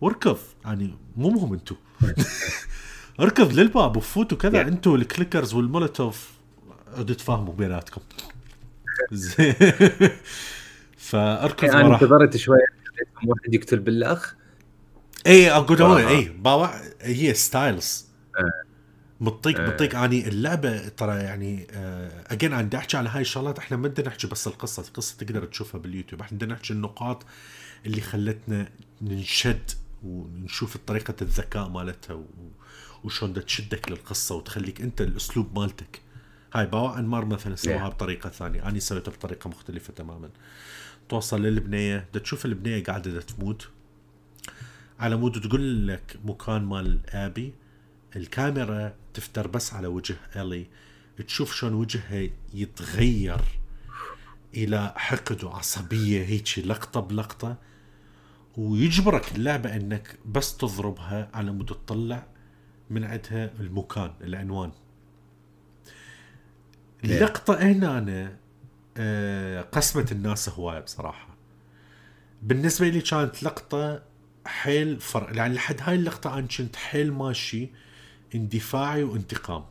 واركض يعني مو مهم انتو. (laughs) اركض للباب وفوتوا كذا. يعني. انتو ال clickers والمولوتوف عدوا تفاهموا بيناتكم. (laughs) زين. فأركض يعني انتظرت شوي. واحد يقتل بالأخ. اي أقول اي باوع. هي still منطيك منطيك اني اللعبة ترى يعني again أنا بدي أحكي على هاي الشغلات. إحنا ما بدنا نحكي بس القصة. القصة تقدر تشوفها باليوتيوب. إحنا بدنا نحكي النقاط اللي خلتنا ننشد ونشوف طريقة الذكاء مالتها وشلون تشدك للقصة وتخليك أنت الأسلوب مالتك. هاي باوع أنمار مثلا سواها Yeah. بطريقة ثانية. أنا سويتها بطريقة مختلفة تماما. توصل للبنية. بدها تشوف البنية قاعدة بدها تموت. على مود تقول لك مكان مال آبي الكاميرا تفتر بس على وجه إيلي. تشوف شلون وجهها يتغير إلى حقد وعصبية هيك لقطة بلقطة. ويجبرك اللعبة إنك بس تضربها على مود تطلع من عندها المكان العنوان. اللقطة هنا أنا آه، قسمت الناس هواية بصراحة. بالنسبة لي كانت لقطة حيل فرق يعني لحد هاي اللقطة أنا كنت حيل ماشي اندفاعي وانتقام.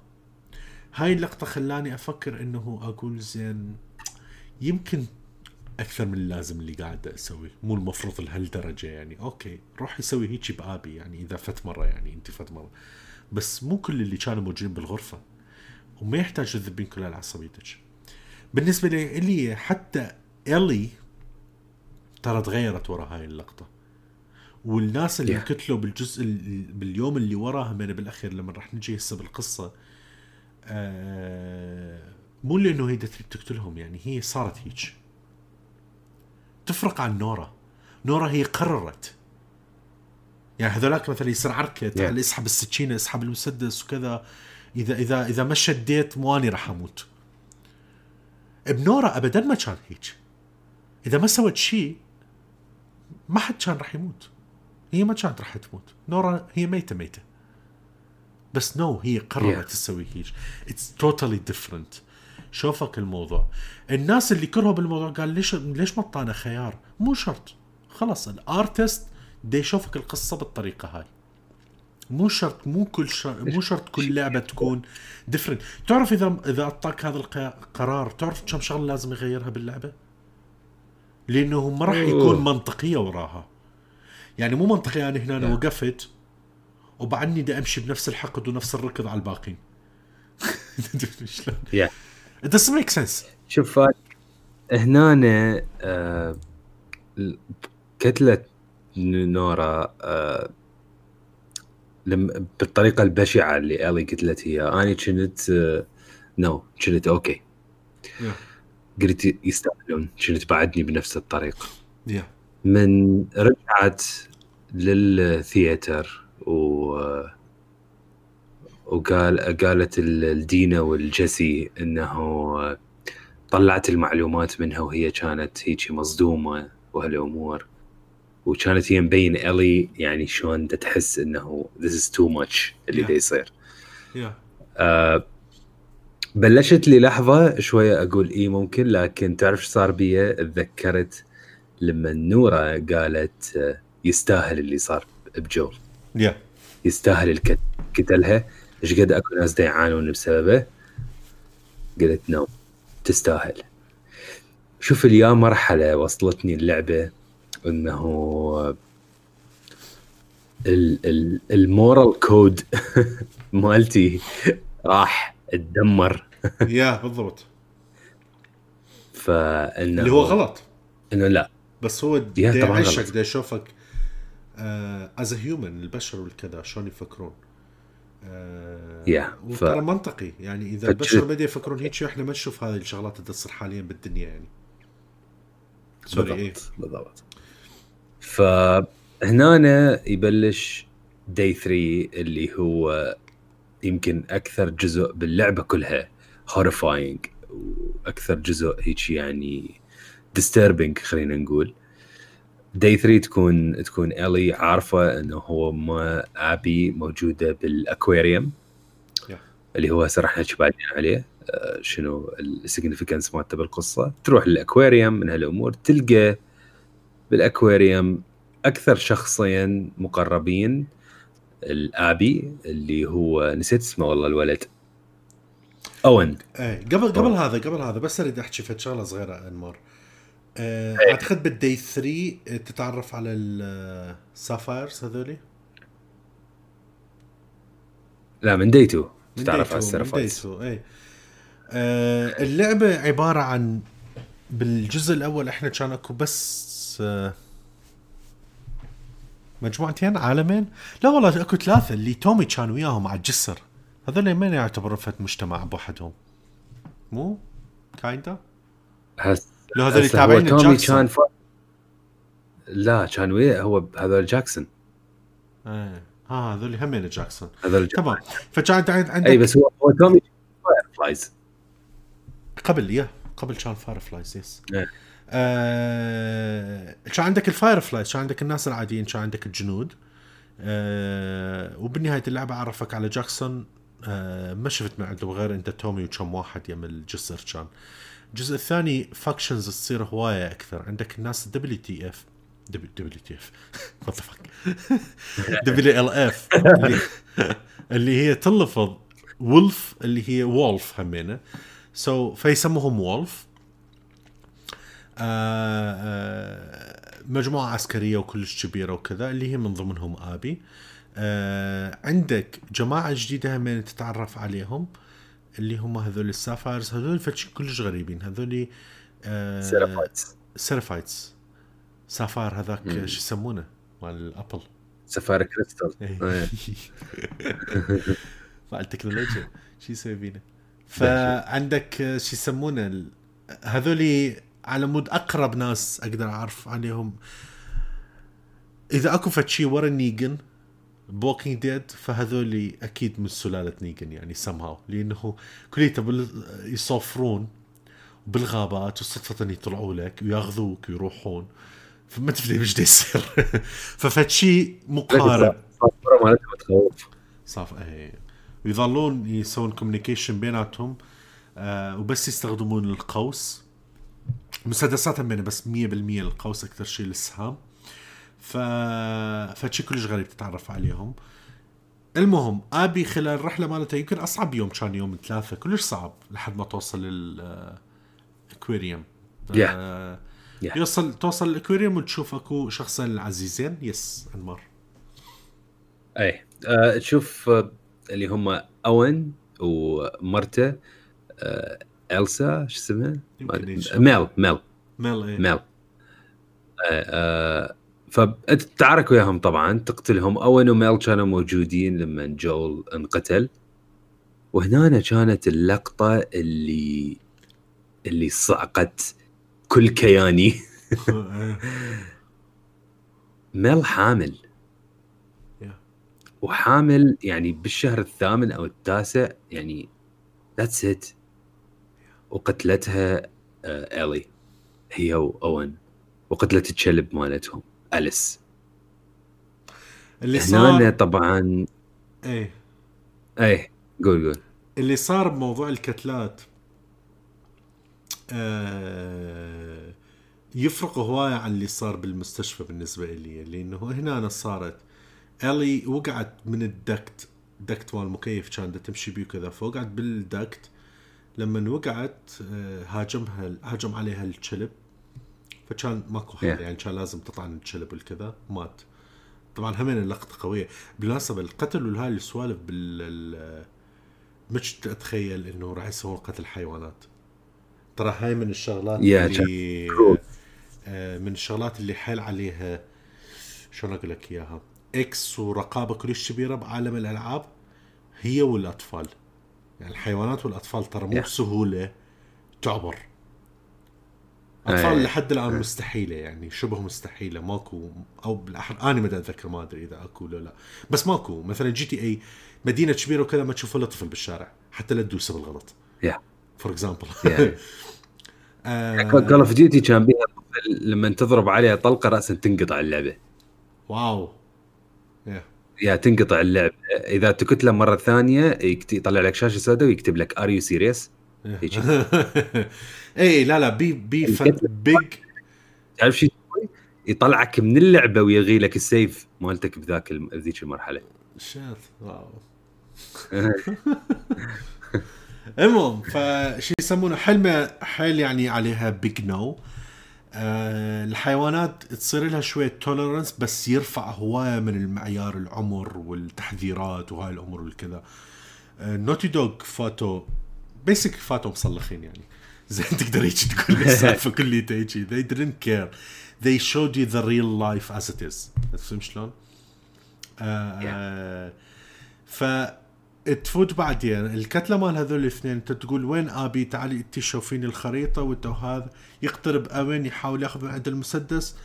هاي اللقطة خلاني أفكر إنه أقول زين يمكن أكثر من اللازم اللي قاعد أسويه. مو المفروض لهالدرجة يعني. أوكي روح يسوي هيك بآبي يعني إذا فت مرة يعني أنت فت مرة. بس مو كل اللي كانوا موجودين بالغرفة وما يحتاج تذبين كل هالعصبيتك بالنسبة لي حتى إلي ترى تغيرت ورا هاي اللقطة. والناس اللي Yeah. انقتلوا بالجزء ال- باليوم اللي وراها من بالاخير لما راح نجي هسه بالقصة آه مو لأنه هي تريد تقتلهم يعني هي صارت هيك. تفرق عن نورا. نورا هي قررت. يعني هذولاك مثلا يصير عركة تعال اسحب السكينه اسحب المسدس وكذا. إذا إذا إذا ما شديت مو اني راح أموت. بنورا أبدا ما كان هيك. إذا ما سوت شيء ما حد كان راح يموت. هي ما كانت راح تموت. نورا هي ميتة ميتة. بس no هي قررت Yeah. تسوي هيك. it's totally different شوفك الموضوع. الناس اللي كرهوا بالموضوع قال ليش ليش ما اعطانا خيار؟ مو شرط. خلص ال artist دي يشوفك القصة بالطريقة هاي. مو شرط مو كل شر... مو شرط كل لعبة تكون different تعرف اذا إذا اعطاك هذا القرار تعرف كم شغله لازم يغيرها باللعبة؟ لأنه ما راح يكون. منطقية وراها. يعني مو منطقي أنا هنا Yeah. وقفت وبعدني بدي أمشي بنفس الحقد ونفس الركض على الباقين. (laughs) شلون. It doesn't make sense شوف هنا آه قتلة نورا آه لم بالطريقة البشعة اللي إيلي قتلت هي أنا كنت آه no كنت okay. قلت يستاهلون كنت بعدني بنفس الطريقة Yeah. من رجعت لل theater و وقال قالت ال- الدينا والجسي إنه طلعت المعلومات منها وهي كانت هيك مصدومة وهالامور وكانت هي مبين إلي يعني شلون تحس إنه this is too much اللي Yeah. يصير Yeah. آه بلشت لي لحظة شوية أقول اي ممكن لكن تعرف إيش صار بي تذكرت لما نورا قالت آه، يستاهل اللي صار بجول Yeah. يستاهل الكت قتلها إيش قد أكو ناس يعانون بسببه؟ قلت no. تستاهل. شوف إليا مرحلة وصلتني اللعبة إنه ال- ال- ال moral code (laughs) مالتي راح اتدمر yeah بالضبط. (laughs) فإنه اللي هو غلط. إنه لا. بس هو يعيشك. دا يشوفك as human البشر والكذا شلون يفكرون؟ yeah، ف- وترى منطقي. يعني إذا فجد- البشر بدا يفكرون هيك إحنا ما نشوف هذه الشغلات اللي تصير حاليا بالدنيا يعني. sorry إيه. بالضبط. بالضبط فهنا يبلش day 3 اللي هو يمكن أكثر جزء باللعبة كلها horrifying وأكثر جزء هيك يعني disturbing خلينا نقول. day 3 تكون تكون إيلي عارفة إنه هو ما آبي موجودة بال aquarium. Yeah. اللي هو هسه راح نحكي بعدين عليه؟ آه، شنو ال significance مالته بالقصة؟ تروح للأكواريوم من هالأمور تلقى بالأكواريوم أكثر شخصين مقربين لآبي اللي هو نسيت اسمه والله الولد. أوين. إيه قبل قبل أوه. هذا قبل هذا بس أريد أحكي في شغلة صغيرة انمار آه إيه. أعتقد بال day 3 تتعرف على ال Seraphites هذولي؟ لا من day two من تتعرف day two- على من ال Seraphites day two اي آه اللعبة عبارة عن بالجزء الأول إحنا كان أكو بس آه مجموعتين عالمين. لا والله أكو ثلاثة اللي تومي كان وياهم على الجسر. هذول من يعتبرون فت مجتمع بوحدهم. مو؟ kinda؟ هسه لو هذول هسه تابعين تومي جاكسون. كان ف... لا كان وياه هو هذول جاكسون. إيه. آه هذول همين جاكسون. هذول تمام. فكان عند- عندك اي بس هو هو تومي Fireflies قبل yeah. قبل كان Fireflies yes. آه كان عندك ال Fireflies كان عندك الناس العاديين كان عندك الجنود. آه وبنهايه اللعبة عرفك على جاكسون. آه ما شفت من عنده غير أنت تومي وكم واحد يم الجسر كان. الجزء الثاني factions تصير هواية أكثر. عندك الناس دبليو تي اف دبليو تي اف وات ذا دبليو ال اف اللي هي تلفظ wolf اللي هي wolf همينة. so so, فيسموهم wolf آه آه مجموعة عسكرية وكلش كبيرة وكذا اللي هي من ضمنهم آبي. آه عندك جماعة جديدة همين تتعرف عليهم. اللي هم هذول ال Seraphites هذول فشي كلش غريبين. هذول آه Seraphites. Seraphites sapphire هذاك شو يسمونه؟ مال ال Apple sapphire crystal. إيه. (laughs) (laughs) إيه. مع التكنولوجيا شو يسوي بينا فعندك آه، شو يسمونه؟ هذولي على مود أقرب ناس أقدر أعرف عليهم. إذا أكو فشي ورا نيجن Walking Dead فهذولي أكيد من سلالة نيجن يعني سمهاو لأنه كليته يصفرون بالغابات وصدفة يطلعوا لك وياخذوك ويروحون. فما تدري إيش يصير. مقارب الصفارة مالتها تخوف صاف إيه. ويظلون يسوون communication بيناتهم آه وبس يستخدمون القوس. مسدسات هم بس 100% القوس أكثر شيء للسهام. ف فشي كلش غريب تتعرف عليهم. المهم آبي خلال الرحلة مالته يمكن أصعب يوم كان يوم ثلاثة كلش صعب لحد ما توصل الأكواريوم. Yeah. آه Yeah. يوصل توصل الأكواريوم وتشوف أكو شخصين عزيزين. يس أنمار. اي آه تشوف آه، اللي هم أوين ومرته إلسا شو اسمها؟ ميل ميل. ميل إيه. ميل. فانت تتعارك وياهم طبعا تقتلهم. اوين وميل كانوا موجودين لما جول انقتل. وهنا كانت اللقطة اللي اللي صعقت كل كياني. (laughs) ميل حامل. وحامل يعني بالشهر الثامن أو التاسع يعني that's it وقتلتها آه الي هي واون وقتلت الكلب مالتهم. أليس. اللي هنا صار طبعا إيه. اي قول قول. اللي صار بموضوع الكتلات آه يفرق هواية عن اللي صار بالمستشفى بالنسبة لي لأنه هنا أنا صارت. ألي وقعت من الدكت دكت مال المكيف كان دا تمشي بيه كذا فوقعت بالدكت. لما وقعت آه، هاجمها هاجم عليها الكلب. فكان ماكو حل Yeah. يعني كان لازم تطعن الكلب والكذا مات طبعا همين اللقطة قوية بالمناسبة القتل وهاي السوالف بال ال- مش اتخيل إنه راح يسوون قتل حيوانات ترى هاي من الشغلات Yeah, اللي cool. آه، من الشغلات اللي حيل عليها شلون أقول لك إياها إكس ورقابة كلش كبيرة بعالم الألعاب هي والأطفال يعني الحيوانات والأطفال ترى مو Yeah. بسهولة تعبر أطفال أي. لحد الآن مستحيلة يعني شبه مستحيلة. ماكو أو بالأحرى أنا ما أتذكر ما أدري إذا أكو ولا لا. بس ماكو مثلا GTA مدينة كبيرة وكذا ما تشوف ولا طفل بالشارع حتى لا تدوسه بالغلط. yeah for example كول اوف Duty كان بيها لما تضرب عليها طلقة راسا تنقطع اللعبة. wow. يا يا تنقطع اللعبة. إذا تكتله مرة ثانية يطلع لك شاشة سوداء ويكتب لك are you serious هيجي. اي (laughs) لا لا بي بي. بيج تعرف شو يسوي؟ يطلعك من اللعبة ويلغي لك ال save مالتك بذاك بذيك المرحلة. شات wow. (laughs) (laughs) المهم فشي يسمونه؟ حلمة حيل يعني عليها big no آه الحيوانات تصير لها شوية tolerance بس يرفع هواية من المعيار العمر والتحذيرات وهاي الأمور والكذا. آه Naughty Dog فاتو basic فاتو مصلخين يعني. (laughs) زين تقدر هيك تقول السالفة (laughs) كليتها هيك. They didn't care. They showed you the real life as it is. فهمت شلون؟ آه آه ف تفوت بعدين الكتلة مال هذول الاثنين انت تقول وين آبي؟ تعالي انت شوفيني الخريطة وانت وهذا. يقترب أوين؟ يحاول ياخذ من عند المسدس.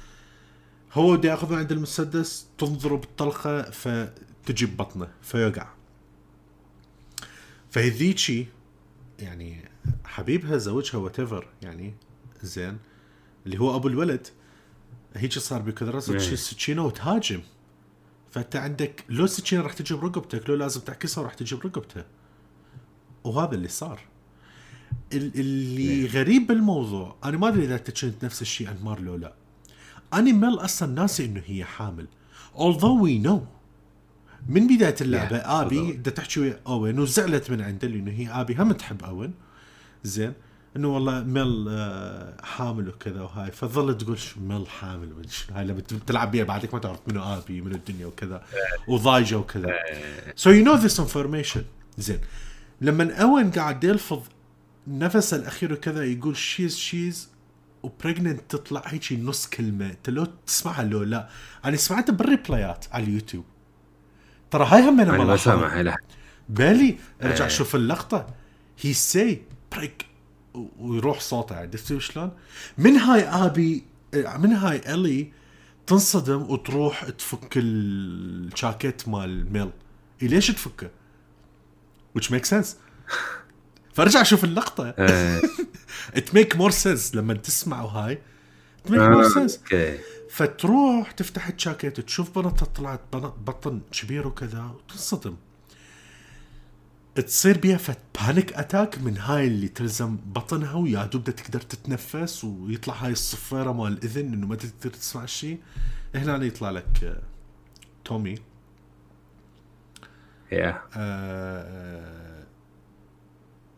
هو بده ياخذ من عند المسدس. تنظره بالطلقة فتجي ببطنه فيقع. فهذيكي يعني حبيبها زوجها وات يعني زين اللي هو أبو الولد هيك صار بكذا راسه تشيل سكينة وتهاجم. فأنت عندك لو السكينة راح تجي برقبتك لو لازم تعكسها راح تجي برقبته وهذا اللي صار. ال- اللي غريب بالموضوع أنا ما أدري إذا أنت كنت نفس الشيء أنمار لو لا. أنا ميل أصلا ناسي إنه هي حامل. Although we know. من بداية اللعبة Yeah, آبي. بدها تحكي ويا أوين وزعلت من عنده لأنه هي آبي. هم تحب أوين. زين. إنه والله ميل آه، حامل وكذا وهاي. فظلت تقول شو ميل حامل شنو هاي لما تلعب بيها بعدك ما تعرف منو آبي منو الدنيا وكذا. وضايجة وكذا. so you know this information زين. لما أوين قاعد يلفظ نفسه الأخير وكذا يقول she's she's pregnant تطلع هيك نص كلمة. انت لو تسمعها لو لا. أنا سمعتها بال reply ات على اليوتيوب. ترى هاي هم أنا ما سامع لحظة. بالي ارجع إيه. شوف اللقطة. هي she's preg ويروح صوته. عرفت شلون؟ من هاي آبي من هاي ألي تنصدم وتروح تفك الجاكيت مال ميل. إيه ليش تفكه؟ which makes sense. فارجع أشوف اللقطة. آه، (laughs) it make more sense لما تسمع هاي. It make more آه، sense. فتروح تفتح الجاكيت تشوف بنتها طلعت بطن كبير وكذا وتنصدم تصير بيها فد panic attack من هاي اللي تلزم بطنها ويا دوب تقدر تتنفس ويطلع هاي الصفيره مال الاذن انه ما تقدر تسمع شيء هنا يطلع لك آه، تومي يا آه،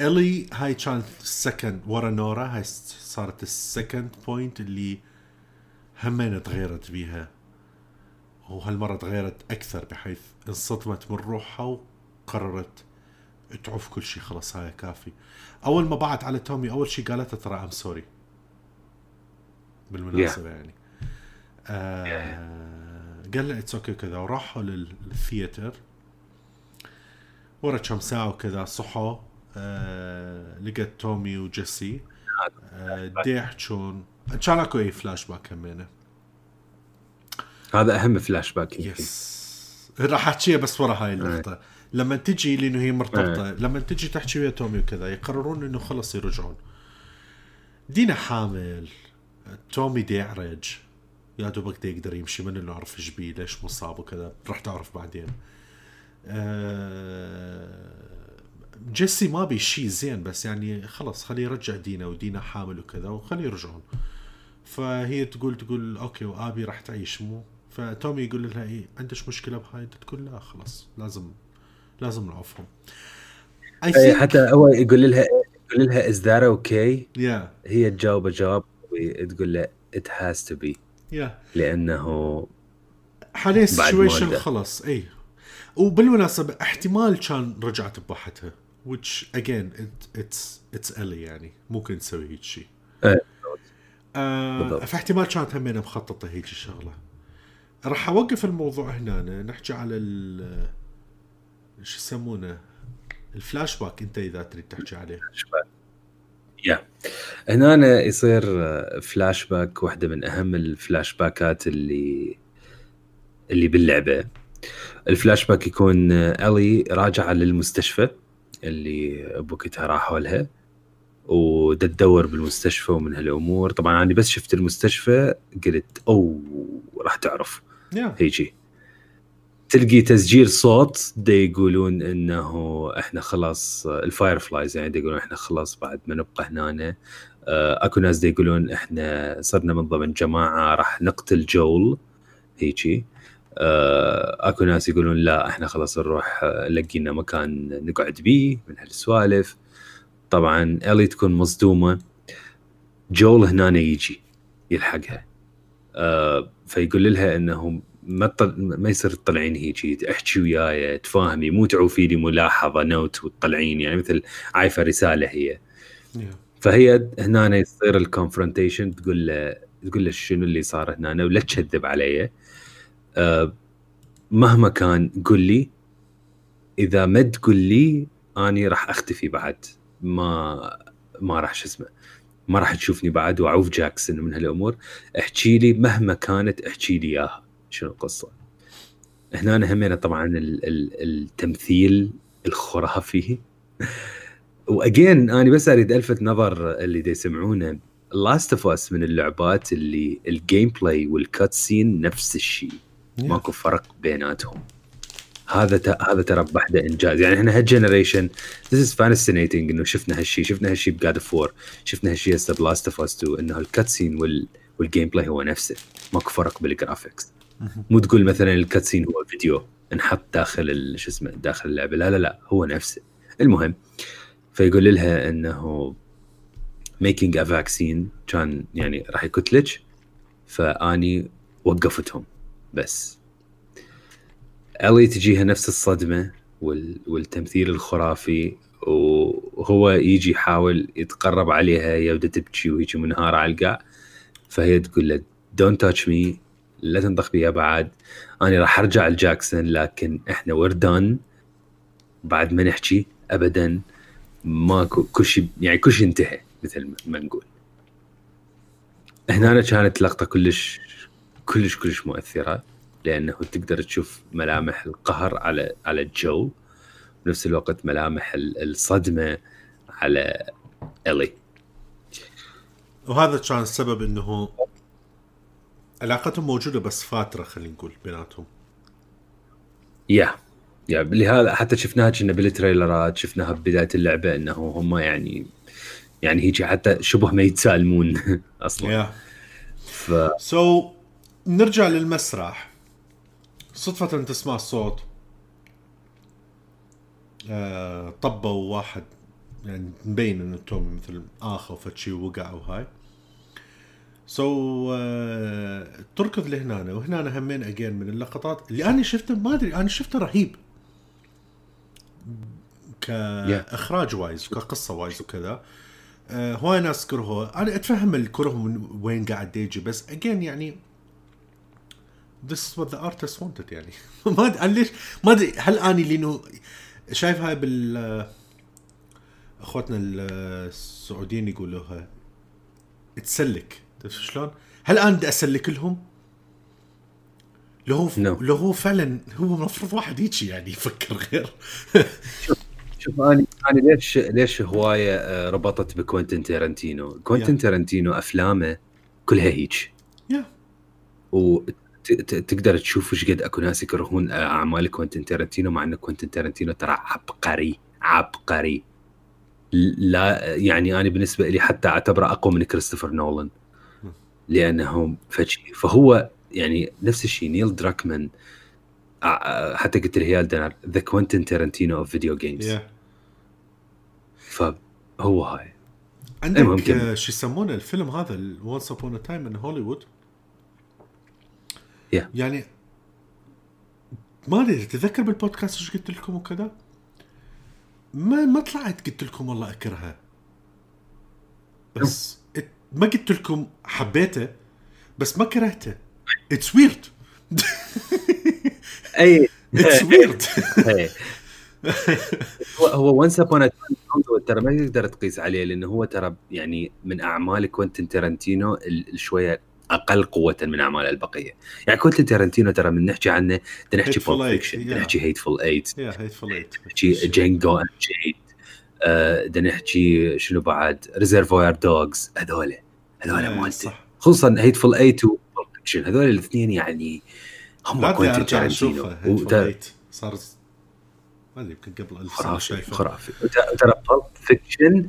الي هاي كانت ال second ورا نورا هاي صارت ال second point اللي همين تغيرت بيها وهالمرة تغيرت أكثر بحيث انصدمت من روحها وقررت تعوف كل شيء خلاص هاي كافي. أول ما بعت على تومي أول شيء قالته ترى I'm sorry بالمناسبة يعني. آه قال له it's okay كذا. وراحوا لل- لل theater. ورا كم ساعة وكذا صحوا. آه لقت تومي وجيسي. آه. دي اكو اي فلاش باك همينه هذا أهم flashback. yes راح احكيها بس ورا هاي اللقطة لما تجي لأنه هي مرتبطة لما تجي تحكي ويا تومي وكذا يقررون إنه خلص يرجعون. دينا حامل. تومي دي يعرج يا دوبك دي يقدر يمشي من اللي نعرف إيش بيه ليش مصاب وكذا. راح تعرف بعدين. آه، جيسي ما بي شيء زين بس يعني خلص خليه يرجع دينا ودينا حامل وكذا وخليه يرجعون. فهي تقول تقول okay وآبي راح تعيش مو فتومي يقول لها إيه عندك مشكلة بهاي؟ تقول لا خلاص لازم لازم نعوفهم I think حتى هو يقول لها يقول لها is that okay yeah هي تجاوبه جواب تقول له it has to be yeah لأنه حاليا ال situation. خلص اي وبالمناسبة احتمال كان رجعت بواحدها which again it, it's it's Ellie يعني ممكن تسوي هيك شيء إيه. آه بالضبط. فاحتمال كانت همينه مخططة هيك الشغلة. راح أوقف الموضوع هنا نحكي على ال شو يسمونه؟ الفلاش باك أنت إذا تريد تحكي عليه. yeah هنا يصير فلاش باك واحدة من أهم الفلاش باكات اللي اللي باللعبة. الفلاش باك يكون الي راجعة للمستشفى اللي بوقتها راحوا لها ودا تدور بالمستشفى ومن هالأمور. طبعا أنا بس شفت المستشفى قلت oh راح تعرف. yeah هيجي. تلقي تسجيل صوت دا يقولون إنه إحنا خلاص ال Fireflies يعني دا يقولون إحنا خلاص بعد ما نبقى هنا آه، أكو ناس دا يقولون إحنا صرنا من ضمن جماعة راح نقتل جول. هيجي. آه، أكو ناس يقولون لا إحنا خلاص نروح آه، لقينا مكان نقعد بيه من هالسوالف. طبعا إلي تكون مصدومة جول هنا يجي يلحقها. آه، فيقول لها انه ما تطل... ما يصير تطلعين هيجي احكي وياي تفاهمي مو تعوفي لي ملاحظة note وتطلعين يعني مثل عايفة رسالة هي. فهي هنا يصير ال confrontation تقول له تقول له شنو اللي صار هنا ولا تكذب علي. أه مهما كان قل لي إذا ما تقول لي أني راح أختفي بعد. ما ما راح شو اسمه ما راح تشوفني بعد وأعوف جاكسون من هالأمور. احكي لي مهما كانت احكي لي إياها. شنو القصة؟ هنا همينة طبعا ال ال التمثيل الخرافي. (laughs) وأجين أنا بس أريد ألفت نظر اللي دي يسمعونه. Last of Us من اللعبات اللي ال gameplay وال cutscene نفس الشيء. ماكو فرق بيناتهم. هذا ت... هذا ترى بحده إنجاز. يعني إحنا هال generation this is fascinating إنه شفنا هالشيء شفنا هالشيء ب God of War شفنا هالشيء هسه ب Last of Us 2 إنه ال cutscene وال... وال gameplay هو نفسه. ماكو فرق بال graphics مو تقول مثلا ال cutscene هو فيديو انحط داخل شو اسمه داخل اللعبة. لا لا لا هو نفسه. المهم فيقول لها إنه making a vaccine كان يعني راح يكتلج فأني وقفتهم بس. ألي تجيها نفس الصدمة والتمثيل الخرافي وهو يجي يحاول يتقرب عليها هي ودا تبكي وهيك منهاره على القاع فهي تقول له don't touch me لا تنطق بي بعد. أنا راح أرجع لجاكسون لكن إحنا وردان بعد ما نحكي ابدا ماكو كل شيء يعني كل شيء انتهى مثل ما نقول. هنا كانت لقطة كلش كلش كلش مؤثرة. لأنه تقدر تشوف ملامح القهر على على الجو. بنفس الوقت ملامح الصدمة على إلي. وهذا كان السبب إنه علاقتهم موجودة بس فتره خلينا نقول بيناتهم. yeah yeah لهذا حتى شفناها كنا بال trailer ات شفناها ببداية اللعبة إنه هم يعني يعني هيجي حتى شبه ما يتسالمون (laughs) أصلا. yeah. ف so, نرجع للمسرح. صدفة تسمع الصوت. آه طبوا واحد يعني مبين انه توم مثل اخ فشي وقع وهاي so, uh, تركض لهنا وهنا همين again من اللقطات اللي أنا شفته ما أدري أنا شفته رهيب. كاخراج wise وكقصه wise وكذا. آه هواي ناس كرهوه أنا أتفهم الكره من وين قاعد يجي بس again يعني this is what the artist wanted يعني (laughs) ما ادري ليش ما أدري هل أني لأنه شايف هاي بال اخوتنا السعوديين يقولوها تسلك تعرف شلون؟ هل أنا بدي أسلك لهم؟ لو هو no. لو هو فعلا هو المفروض واحد هيك يعني يفكر غير (laughs) شوف أنا أنا ليش ليش هواية آه، ربطت بكوينتن تيرنتينو؟ كوينتن yeah. تيرنتينو أفلامه كلها هيك. yeah. وتقدر تشوف إيش قد اكو ناس يكرهون اعمال كوينتن تيرنتينو مع انه كوينتن تيرنتينو ترى عبقري عبقري. لا يعني أنا بالنسبة لي حتى اعتبره اقوى من كريستوفر نولان. لأنه فشي فهو يعني نفس الشيء نيل دراكمان حتى قلت لهيال the Quentin Tarantino of video games فهو هاي. عندك شو يسمونه الفيلم هذا Once Upon a Time in Hollywood يعني ما أدري تتذكر بالبودكاست إيش قلت لكم وكذا؟ ما ما طلعت قلت لكم والله اكرهه بس ما قلت لكم حبيته بس ما كرهته. it's weird أي. (laughs) it's weird هو هو Once Upon ترى ما تقدر تقيس عليه لأنه هو ترى يعني من اعمال كوينتن ترنتينو شوية أقل قوة من أعمال البقية. يعني كوينتن ترنتينو ترى من نحكي عنه نحكي Pulp Fiction نحكي Hateful Eight نحكي Django Unchained بدنا نحكي شنو بعد؟ Reservoir Dogs هذول هذول مالته خصوصا Hateful Eight و Pulp Fiction هذول الاثنين يعني هم كوينتن تارنتينو. صار ما أدري يمكن قبل 1000 خرافي خرافي. ترى Pulp Fiction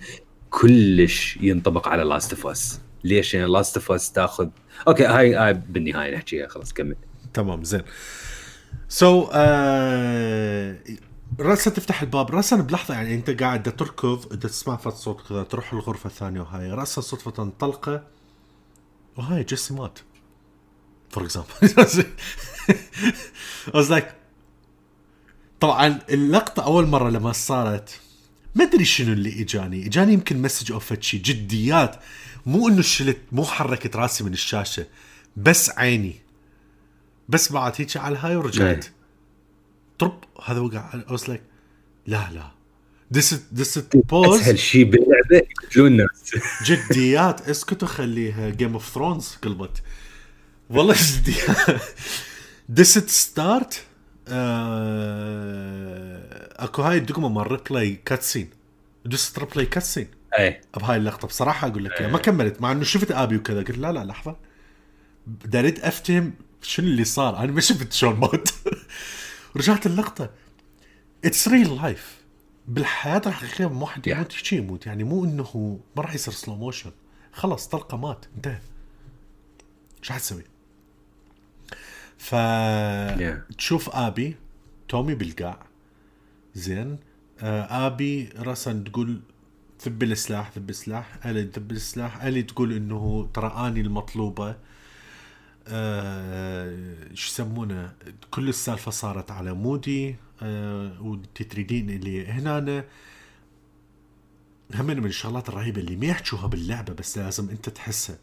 كلش ينطبق على Last of Us ليش؟ يعني Last of Us تاخذ okay هاي هاي بالنهاية نحكيها خلاص كمل. تمام زين. so so, آه راسا تفتح الباب راسا بلحظة يعني أنت قاعد تركض تسمع فت صوت كذا تروح الغرفة الثانية وهاي. راسا صدفة طلقه وهاي جيسي مات. for example (laughs) I was like طبعا اللقطة أول مرة لما صارت ما أدري شنو اللي إجاني. إجاني يمكن message of شيء جديات. مو إنه شلت مو حركت راسي من الشاشة بس عيني. بس بعد هيك على الهاي ورجعت. إيه. طرب هذا وقع. I was like لا لا. This is this is pause. أسهل شيء باللعبة يقتلون الناس. (laughs) جديات اسكتوا خليها Game of Thrones قلبت. والله جديات just start آه... أكو هاي الدقمه مال replay cutscene just replay cutscene اي بهاي اللقطة. بصراحة أقول لك ما كملت. مع إنه شفت آبي وكذا. قلت لا لا لحظة. بدي اريد أفتهم شنو اللي صار. أنا ما شفت شلون موت. (laughs) رجعت اللقطة. it's real life بالحياة الحقيقية مو حد. يموت. شي يموت. يعني مو إنه ما راح يصير slow motion خلص طلقة مات. انتهى. شو حتسوي؟ ف. تشوف آبي تومي بالقاع. زين. آه آبي راسا تقول ذب السلاح ذب السلاح ألي ذب السلاح ألي تقول إنه ترى اني المطلوبة. آه شو يسمونه؟ كل السالفة صارت على مودي. آه وانت تريدين اللي هنا أنا هم من الشغلات الرهيبة اللي ما يحكوها باللعبة بس لازم أنت تحسها.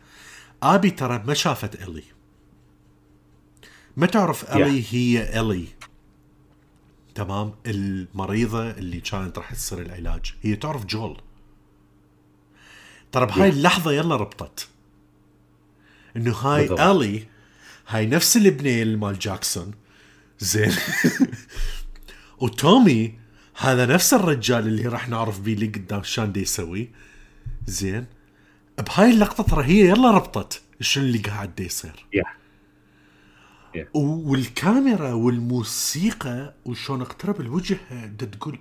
آبي ترى ما شافت إلي. ما تعرف إلي هي إلي. تمام؟ المريضة اللي كانت راح تصير العلاج. هي تعرف جول. ترى بهاي Yeah. اللحظة يلا ربطت. إنه هاي بالضبط. الي هاي نفس البنيه مال جاكسون. زين. (laughs) وتومي هذا نفس الرجال اللي راح نعرف بيه اللي قدام شان دي يسوي. زين. بهاي اللقطة ترى هي يلا ربطت شنو اللي قاعد يصير. يا و- والكاميرا والموسيقى وشلون اقترب الوجه تقول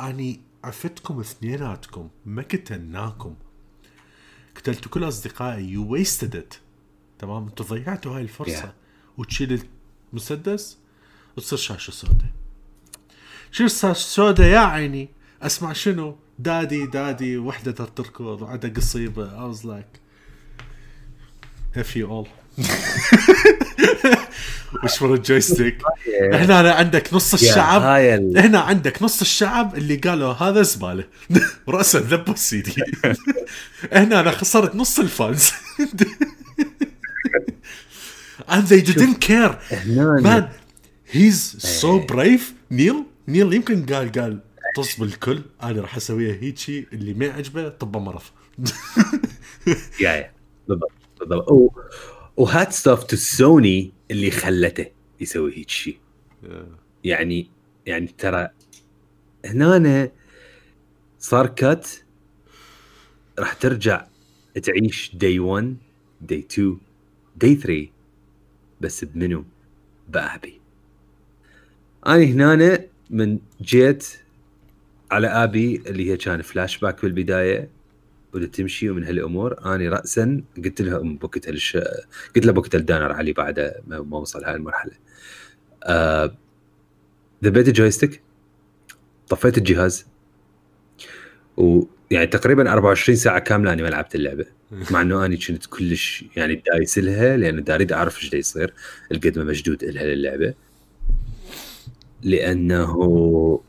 أني عفتكم اثنيناتكم ما قتلناكم قتلتوا كل أصدقائي. يو ويستد ات تمام؟ أنتوا ضيعتوا هاي الفرصة. Yeah. وتشيل المسدس وتصير شاشة سوداء. شو الشاشه سوداء يا عيني. أسمع شنو؟ دادي دادي وحدة تركض وعندها قصيبة. I was like F you all? (laughs) وشمر ال joystick. هنا عندك نص الشعب. هنا عندك نص الشعب اللي قالوا هذا زبالة. وراسا ذبوا السيدي هنا أنا خسرت نص ال fans. (laughs) And they didn't care. man he's so brave. نيل نيل يمكن قال قال طز بالكل أنا راح أسويها هيجي اللي ما يعجبه طبه مرض. (laughs) yeah yeah. بالضبط بالضبط. و hats off to Sony اللي خلته يسوي هيك شيء يعني يعني ترى هنا صار cut راح ترجع تعيش day 1 day 2 day 3 بس بمنو؟ بأبي. أنا هنا من جيت على أبي اللي هي كان فلاش باك بالبداية. بدأت تمشي ومن هالأمور أنا راسا قلت لها بوقتها للش... قلت لها بوقتها الدانر علي بعد ما وصل هاي المرحلة. آه... ذبيت ال joystick طفيت الجهاز. ويعني تقريبا 24 ساعة كاملة أنا ما لعبت اللعبة. (laughs) مع إنه أنا كنت كلش يعني دايس لها لأنه دا اريد أعرف إيش يصير القد ما مشدود لها للعبة. لأنه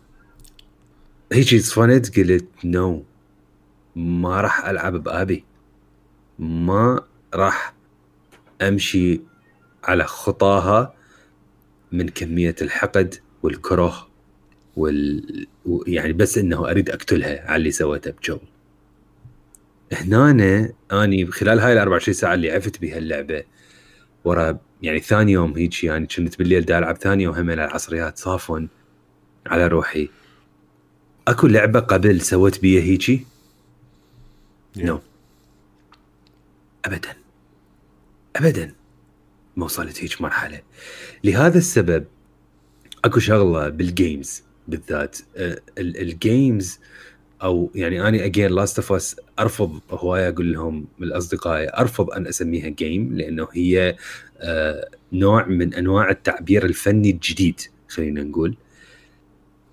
هيجي صفنت قلت نو ما راح ألعب بأبي. ما راح أمشي على خطاها من كمية الحقد والكره وال يعني بس إنه أريد أقتلها على اللي سوته بجو. هنا أني خلال هاي ال 24 ساعة اللي عفت بها اللعبة ورا يعني ثاني يوم هيك يعني كنت بالليل دا ألعب ثاني يوم هم العصريات صافون على روحي. أكو لعبة قبل سويت بيها هيجي؟ no ابدا. ابدا. ما وصلت هيك مرحلة. لهذا السبب أكو شغلة بال games بالذات. ال- ال games أو يعني أنا again Last of Us أرفض هوايه أقول لهم الأصدقاء أرفض أن أسميها game لأنه هي آه، نوع من أنواع التعبير الفني الجديد خلينا نقول.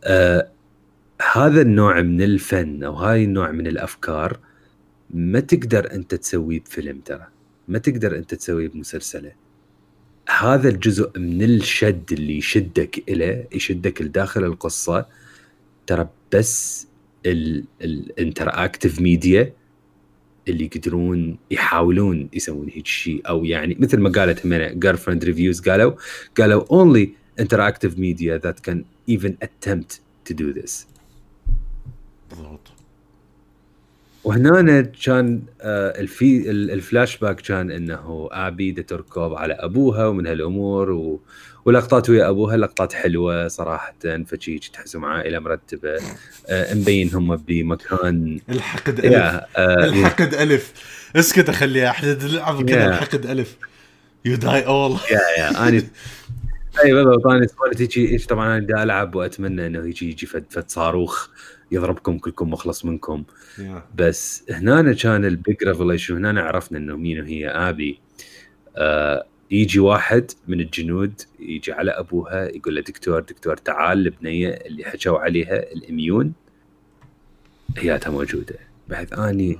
آه، هذا النوع من الفن أو هاي النوع من الأفكار ما تقدر أنت تسويه بفيلم ترى. ما تقدر أنت تسويه بمسلسله. هذا الجزء من الشد اللي يشدك إليه يشدك لداخل القصة ترى بس ال interactive media اللي يقدرون يحاولون يسوون هيك شيء. أو يعني مثل ما قالت همينة Girlfriend Reviews قالوا قالوا only interactive media that can even attempt to do this. بالضبط. وهنا كان آه، الفي الفلاش باك كان إنه أبي تركض على أبوها ومن هالأمور و... ولقطات ويا أبوها لقطات حلوة صراحة فشي تحسهم عائله مرتبة آه، مبين هم بمكان. الحقد ألف. آه الحقد ألف. اسكت اخليها احد العب كذا الحقد ألف. you die all yeah yeah. اني اي أنا (laughs) سوالتي طبعا أنا ألعب وأتمنى إنه يجي يجي فد, فد صاروخ. يضربكم كلكم مخلص منكم. Yeah. بس هنا كان ال big revelation هنا عرفنا إنه مين هي. آبي آه يجي واحد من الجنود يجي على أبوها يقول له دكتور دكتور تعال البنيه اللي حكوا عليها ال immune. هياتها موجودة. بحيث أني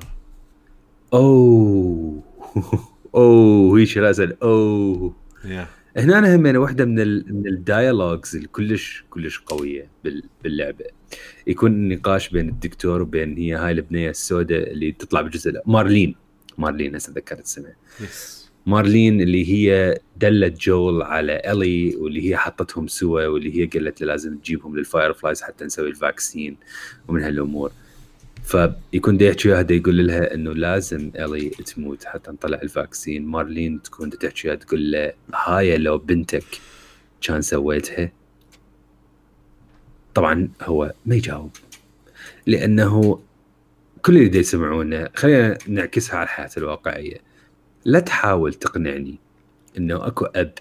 أوه (laughs) أوه هيك راسا أوه. Yeah. هنا هم واحدة من ال من ال dialogues اللي كلش كلش قوية باللعبة. يكون نقاش بين الدكتور وبين هي هاي البنية السوداء اللي تطلع بالجزء مارلين. مارلين هسه تذكرت اسمها yes. مارلين اللي هي دلت جويل على إيلي واللي هي حطتهم سوا واللي هي قالت له لازم تجيبهم لل Fireflies حتى نسوي ال vaccine ومن هالامور فيكون دا يحكي وياها يقول لها إنه لازم إلي تموت حتى نطلع الفاكسين. مارلين تكون تحكي تقول له هاي لو بنتك كان سويتها؟ طبعا هو ما يجاوب لأنه كل اللي يسمعونه خلينا نعكسها على الحياة الواقعية. لا تحاول تقنعني إنه أكو أب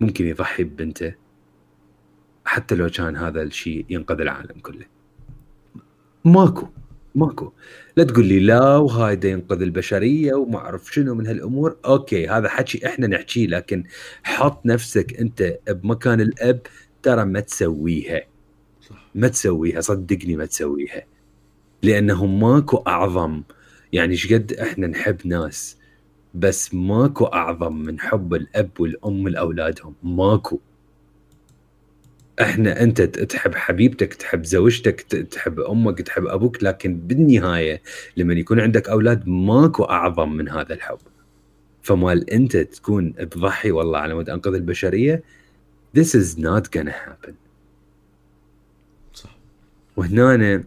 ممكن يضحي ببنته حتى لو كان هذا الشيء ينقذ العالم كله. ماكو ماكو. لا تقول لي لا وهاي ينقذ البشرية وما أعرف شنو من هالأمور. okay هذا حكي إحنا نحكيه لكن حط نفسك أنت بمكان الأب ترى ما تسويها. ما تسويها صدقني ما تسويها. لأنه ماكو أعظم. يعني إيش قد إحنا نحب ناس بس ماكو أعظم من حب الأب والأم لأولادهم. ماكو. إحنا أنت تحب حبيبتك تحب زوجتك تحب أمك تحب أبوك لكن بالنهاية لما يكون عندك أولاد ماكو أعظم من هذا الحب. فمال أنت تكون تضحي والله على مود أنقذ البشرية this is not gonna happen. وهنا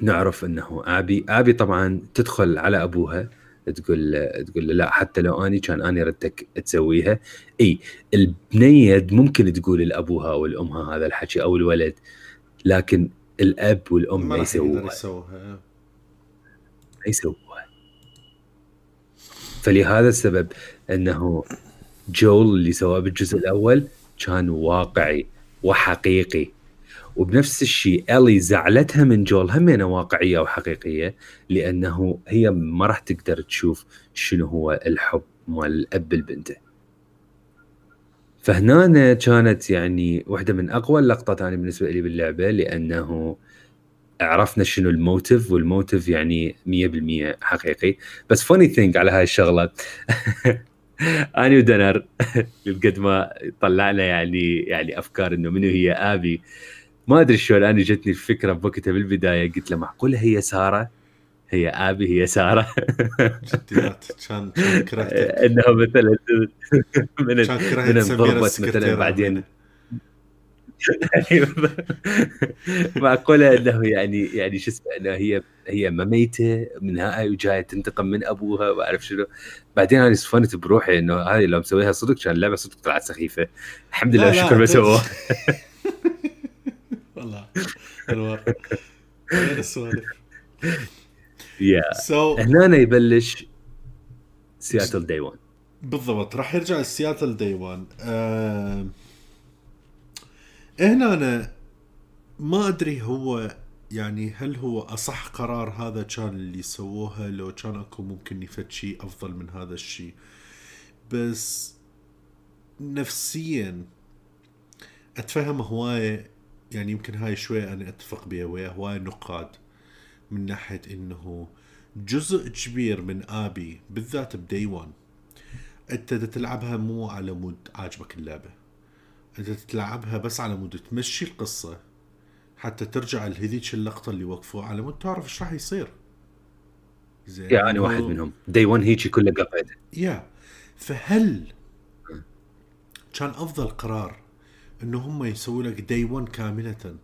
نعرف إنه آبي. آبي طبعا تدخل على أبوها تقول تقول لا حتى لو أني كان أني ردتك تسويها. إي البنية ممكن تقول لأبوها أو لامها هذا الحكي أو الولد لكن الأب والأم ما يسووها. يسووها. ما يسووها. فلهذا السبب إنه جول اللي سواه بالجزء الأول كان واقعي وحقيقي. وبنفس الشيء ألي زعلتها من جول همينه واقعية وحقيقية لأنه هي ما راح تقدر تشوف شنو هو الحب مال الأب لبنته. فهنا كانت يعني واحدة من أقوى اللقطات أنا بالنسبة لي باللعبة لأنه عرفنا شنو ال motive وال motive يعني 100% حقيقي. بس funny thing على هاي الشغلة. (laughs) أني ودنر (laughs) قد ما طلعنا يعني يعني أفكار إنه منو هي آبي. ما أدري شلون أنا جتني الفكرة بوقتها بالبداية قلت له معقوله هي سارة هي آبي هي سارة. جديات. كان كرهت. (laughs) انه مثلا (laughs) من من انضربت مثلا بعدين. معقوله (laughs) إنه يعني يعني شو اسمه إنه هي هي ما ميته من هاي وجاية تنتقم من أبوها ما أعرف شنو. بعدين أنا صفنت بروحي إنه هذه لو مسويها صدق كان اللعبه صدق طلعت سخيفة. الحمد لله شكر ما سووه والله انوار غير السوالف؟ yeah so هنا يبلش سياتل day 1 بالضبط راح يرجع لسياتل day 1 أه... هنا أنا ما أدري هو يعني هل هو أصح قرار هذا كان اللي سووها لو كان أكو ممكن يفت شيء أفضل من هذا الشيء. بس نفسيا أتفهم هواية يعني يمكن هاي شوي أنا أتفق بها ويا هواي نقاد من ناحية إنه جزء كبير من آبي بالذات ب day 1 أنت تلعبها مو على مود عاجبك اللعبة. انت تلعبها بس على مود تمشي القصة حتى ترجع لهذيك اللقطة اللي وقفوا على مود تعرف إيش راح يصير. زين؟ yeah أنا واحد منهم. day 1 هيجي كله قطعته yeah فهل كان أفضل قرار إنه هم يسووا لك day 1 كاملة.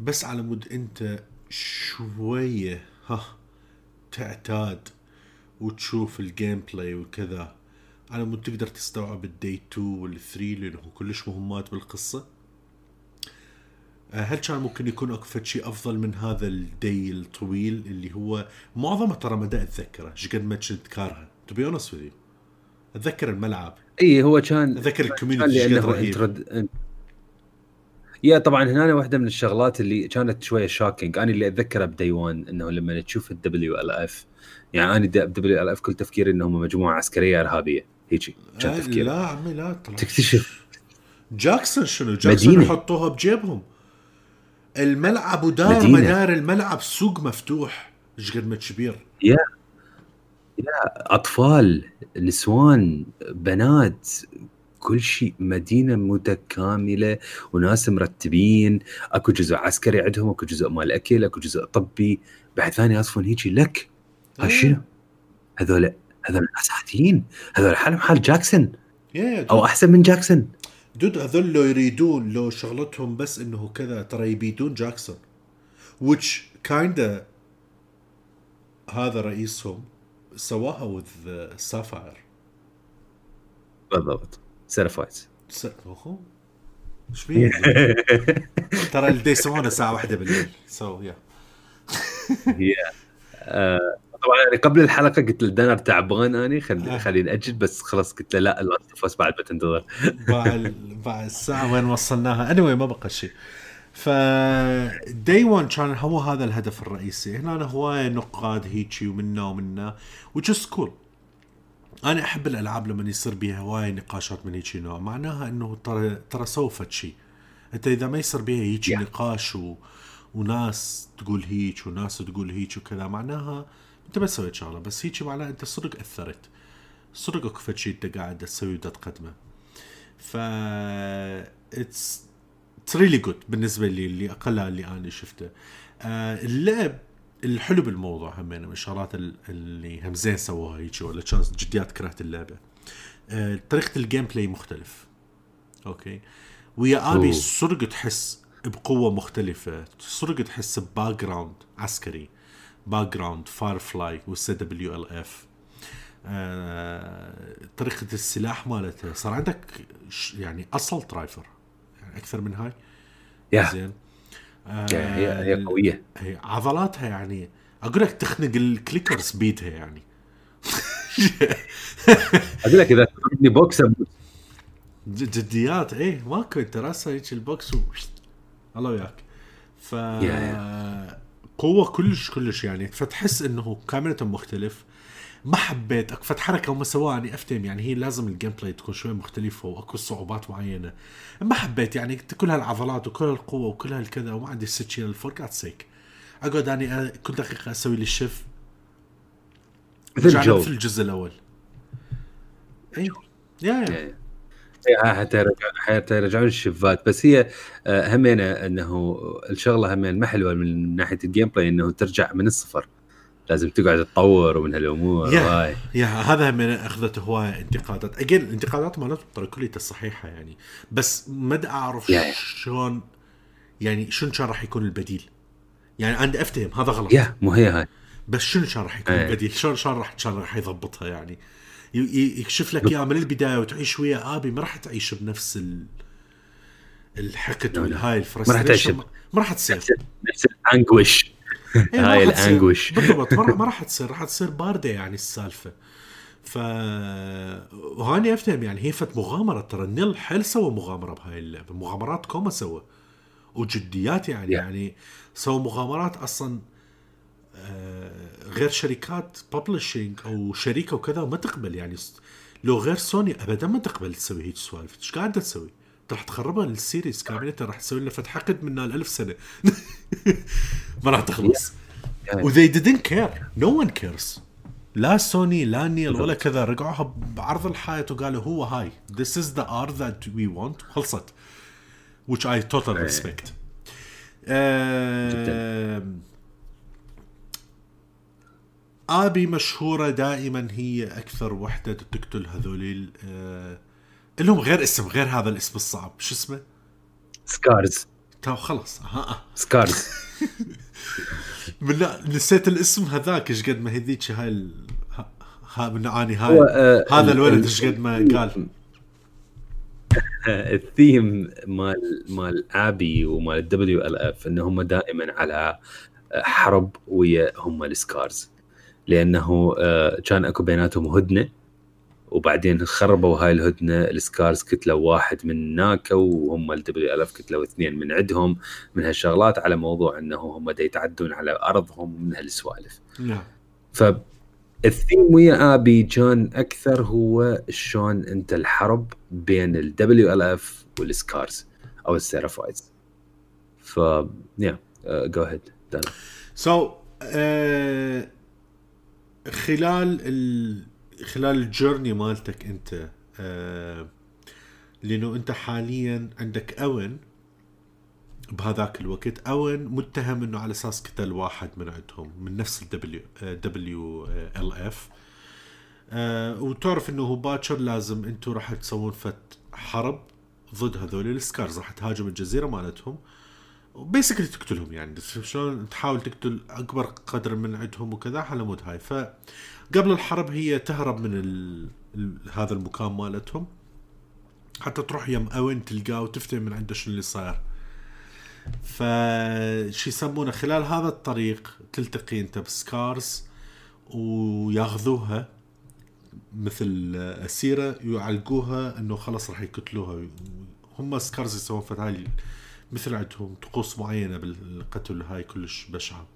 بس على مود أنت شوية ها تعتاد وتشوف ال gameplay وكذا. على مود تقدر تستوعب ال day 2 وال3 لأنه كلش مهمات بالقصة. آه، هل كان ممكن يكون أكو فد شيء أفضل من هذا ال day الطويل اللي هو معظمه ترى ما اتذكره إيش قد ما كنت كارهه؟ to be honest أتذكر الملعب. اي هو كان أتذكر ال community إيش قد رهيب. yeah طبعا هنا واحدة من الشغلات اللي كانت شوية shocking أنا اللي اتذكره ب day 1 إنه لما تشوف ال WLF يعني أنا ب WLF كل تفكيري انهم مجموعة عسكرية إرهابية. هيجي كان آه، تفكيري. لا عمي لا طلع تكتشف. جاكسون شنو؟ جاكسون. يحطوها بجيبهم. الملعب ودار مدينة. مدار الملعب سوق مفتوح. إيش قد ما كبير. أطفال نسوان بنات كل شيء مدينة متكاملة وناس مرتبين أكو جزء عسكري عندهم أكو جزء مال أكل أكو جزء طبي بعد ثاني يصفون هيجي لك. ها شنو هذول هذول ناس عاديين. هذول حالهم حال جاكسون. يا أو أحسن من جاكسون. دود هذول لو يريدون لو شغلتهم بس إنه كذا ترى يبيدون جاكسون. Which kinda هذا رئيسهم سواها with سافاير بالضبط. سيرفايت س... اوهو إيش بيه (laughs) ترى اللي يسوونه الساعة واحدة بالليل سو يا آه، طبعا يعني قبل الحلقة قلت لدنر تعبان اني خلي خليني نأجل بس خلاص قلت له لا لاست اوف بعد بتنتظر (laughs) بعد بعد الساعة وين وصلناها؟ Anyway ما بقى شيء. ف day 1 كان هو هذا الهدف الرئيسي. هنا أنا هواية نقاد هيجي ومنا ومنا is cool. أنا أحب الألعاب لما يصير بيها هواية نقاشات من هيجي نوع. معناها إنه ترى ترى سوفت شيء أنت إذا ما يصير بيها هيجي Yeah. نقاش و... وناس تقول هيك وناس تقول هيك وكذا معناها أنت بس سويت شغلة بس هيك معناها أنت صدق أثرت. صدق أكو شيء أنت قاعد تسوي ودا تقدمه. ف it's it's really good بالنسبة لي اللي أقلها اللي أنا شفته. آه اللعب الحلو بالموضوع همين من الشغلات ال- اللي هم زين سووها هيك ولا كان جديات كرهت اللعبة. آه طريقة ال gameplay مختلف. okay؟ ويا آبي. صدق تحس بقوة مختلفة. صدق تحس ب background عسكري. background Firefly وال WLF آه، طريقة السلاح مالتها صار عندك يعني assault rifle يعني أكثر من هاي؟ yeah زين. آه، هي هي قوية. هي عضلاتها يعني أقول لك تخنق ال clickers بيدها يعني. (laughs) أقول لك إذا تضربني بوكس جديات إيه ماكو أنت راسها هيك البوكس و الله وياك. ف قوة كلش كلش يعني فتحس إنه كاملة مختلف. ما حبيت اكو فت حركة هم سواها اني افتهم يعني هي لازم ال gameplay تكون شوي مختلفة وأكو صعوبات معينة. ما حبيت يعني كل هالعضلات وكل هالقوة وكل هالكذا وما عندي سچينة for God's sake أقعد أني كل دقيقة أسوي لي ال shiv مثل جويل في الجزء الأول. إي. يا يا. حتى يرجع حتى يرجعون ال shiv ات. بس هي آه، همينة إنه الشغلة همين ما حلوة من ناحية ال gameplay إنه ترجع من الصفر. لازم تقعد تطور ومن هالأمور yeah. وهاي yeah هذا من أخذت هوايه انتقادات. again الانتقادات مالتهم ترى كليتها صحيحة يعني. بس ما أعرف. شلون يعني شنو كان راح يكون البديل. يعني عندي افتهم هذا غلط. yeah مو هي هاي. بس شنو كان راح يكون إيه. البديل؟ شلون شلون راح كان راح يضبطها يعني؟ يكشف لك إياها من البداية وتعيش ويا. آبي ما راح تعيش بنفس ال الحقد. والهاي ما راح تعيش ال frustration ما راح تصير. نفس الانجوش إيه، هاي راح تصير. ال anguish (laughs) بالضبط ما راح- تصير. راح تصير باردة يعني السالفة. ف وهاني افتهم يعني هي فت مغامرة. ترى نيل حيل سوى مغامرة بهاي اللعبة. مغامرات كومة سوى. وجديات يعني Yeah. يعني سوى مغامرات أصلا آه، غير شركات publishing أو شركة وكذا ما تقبل يعني. لو غير سوني ابدا ما تقبل تسوي هيك سوالف. إيش قاعدة تسوي؟ راح تخربها ال series كامله راح تسوي لنا فتح. حقد من الألف سنة. (laughs) ما راح تخلص. Yeah. و they didn't care. No one cares. لا سوني لا نيل ولا كذا. رجعوها بعرض الحائط وقالوا هو هاي. This is the art that we want. خلصت. Which I totally respect. آم، آبي مشهورة دائما هي أكثر وحدة تقتل هذول آه لهم غير اسم غير هذا الاسم الصعب. شو اسمه؟ Scars. تو خلص. ها Scars. (laughs) من لا نسيت الاسم هذاك إيش قد ما هذيك هاي ال... ها- من اني هو، هاي آه، هذا ال- الولد ال- إيش قد ما قال. (laughs) الثيم مال مال أبي ومال الدبليو إل إف إن هم دائما على حرب ويا هم ال Scars. لأنه آه، كان أكو بيناتهم هدنة. وبعدين خربوا هاي الهدنة ال Scars كتلوا واحد من ناكا وهم الدبليو إل إف كتلوا اثنين من عندهم من هالشغلات على موضوع إنه هم دا يتعدون على أرضهم من هالسوالف. نعم. فالثيم ويا آبي كان أكثر هو شلون أنت الحرب بين الدبليو إل إف والسكارز أو السيرافايز ف يا جو هيد سو خلال ال... خلال الجيرني مالتك انت آه لأنه انت حاليا عندك اوين بهذاك الوقت. اوين متهم إنه على أساس قتل واحد من عندهم من نفس الدبليو دبليو ال اف وتعرف إنه باكر لازم أنتم راح تسوون فت حرب ضد هذول ال Scars راح تهاجم الجزيرة مالتهم. و basically تقتلهم يعني. شلون تحاول تقتل أكبر قدر من عندهم وكذا على مود هاي. فقبل الحرب هي تهرب من ال... ال... هذا المكان مالتهم. حتى تروح يم أوين تلقاه وتفتهم من عنده شنو اللي صاير. فشي يسمونه خلال هذا الطريق تلتقي أنت ب Scars وياخذوها مثل أسيرة يعلقوها إنه خلص راح يقتلوها. هم Scars يسوون هاي مثل عندهم طقوس معينة بالقتل هاي كلش بشعة.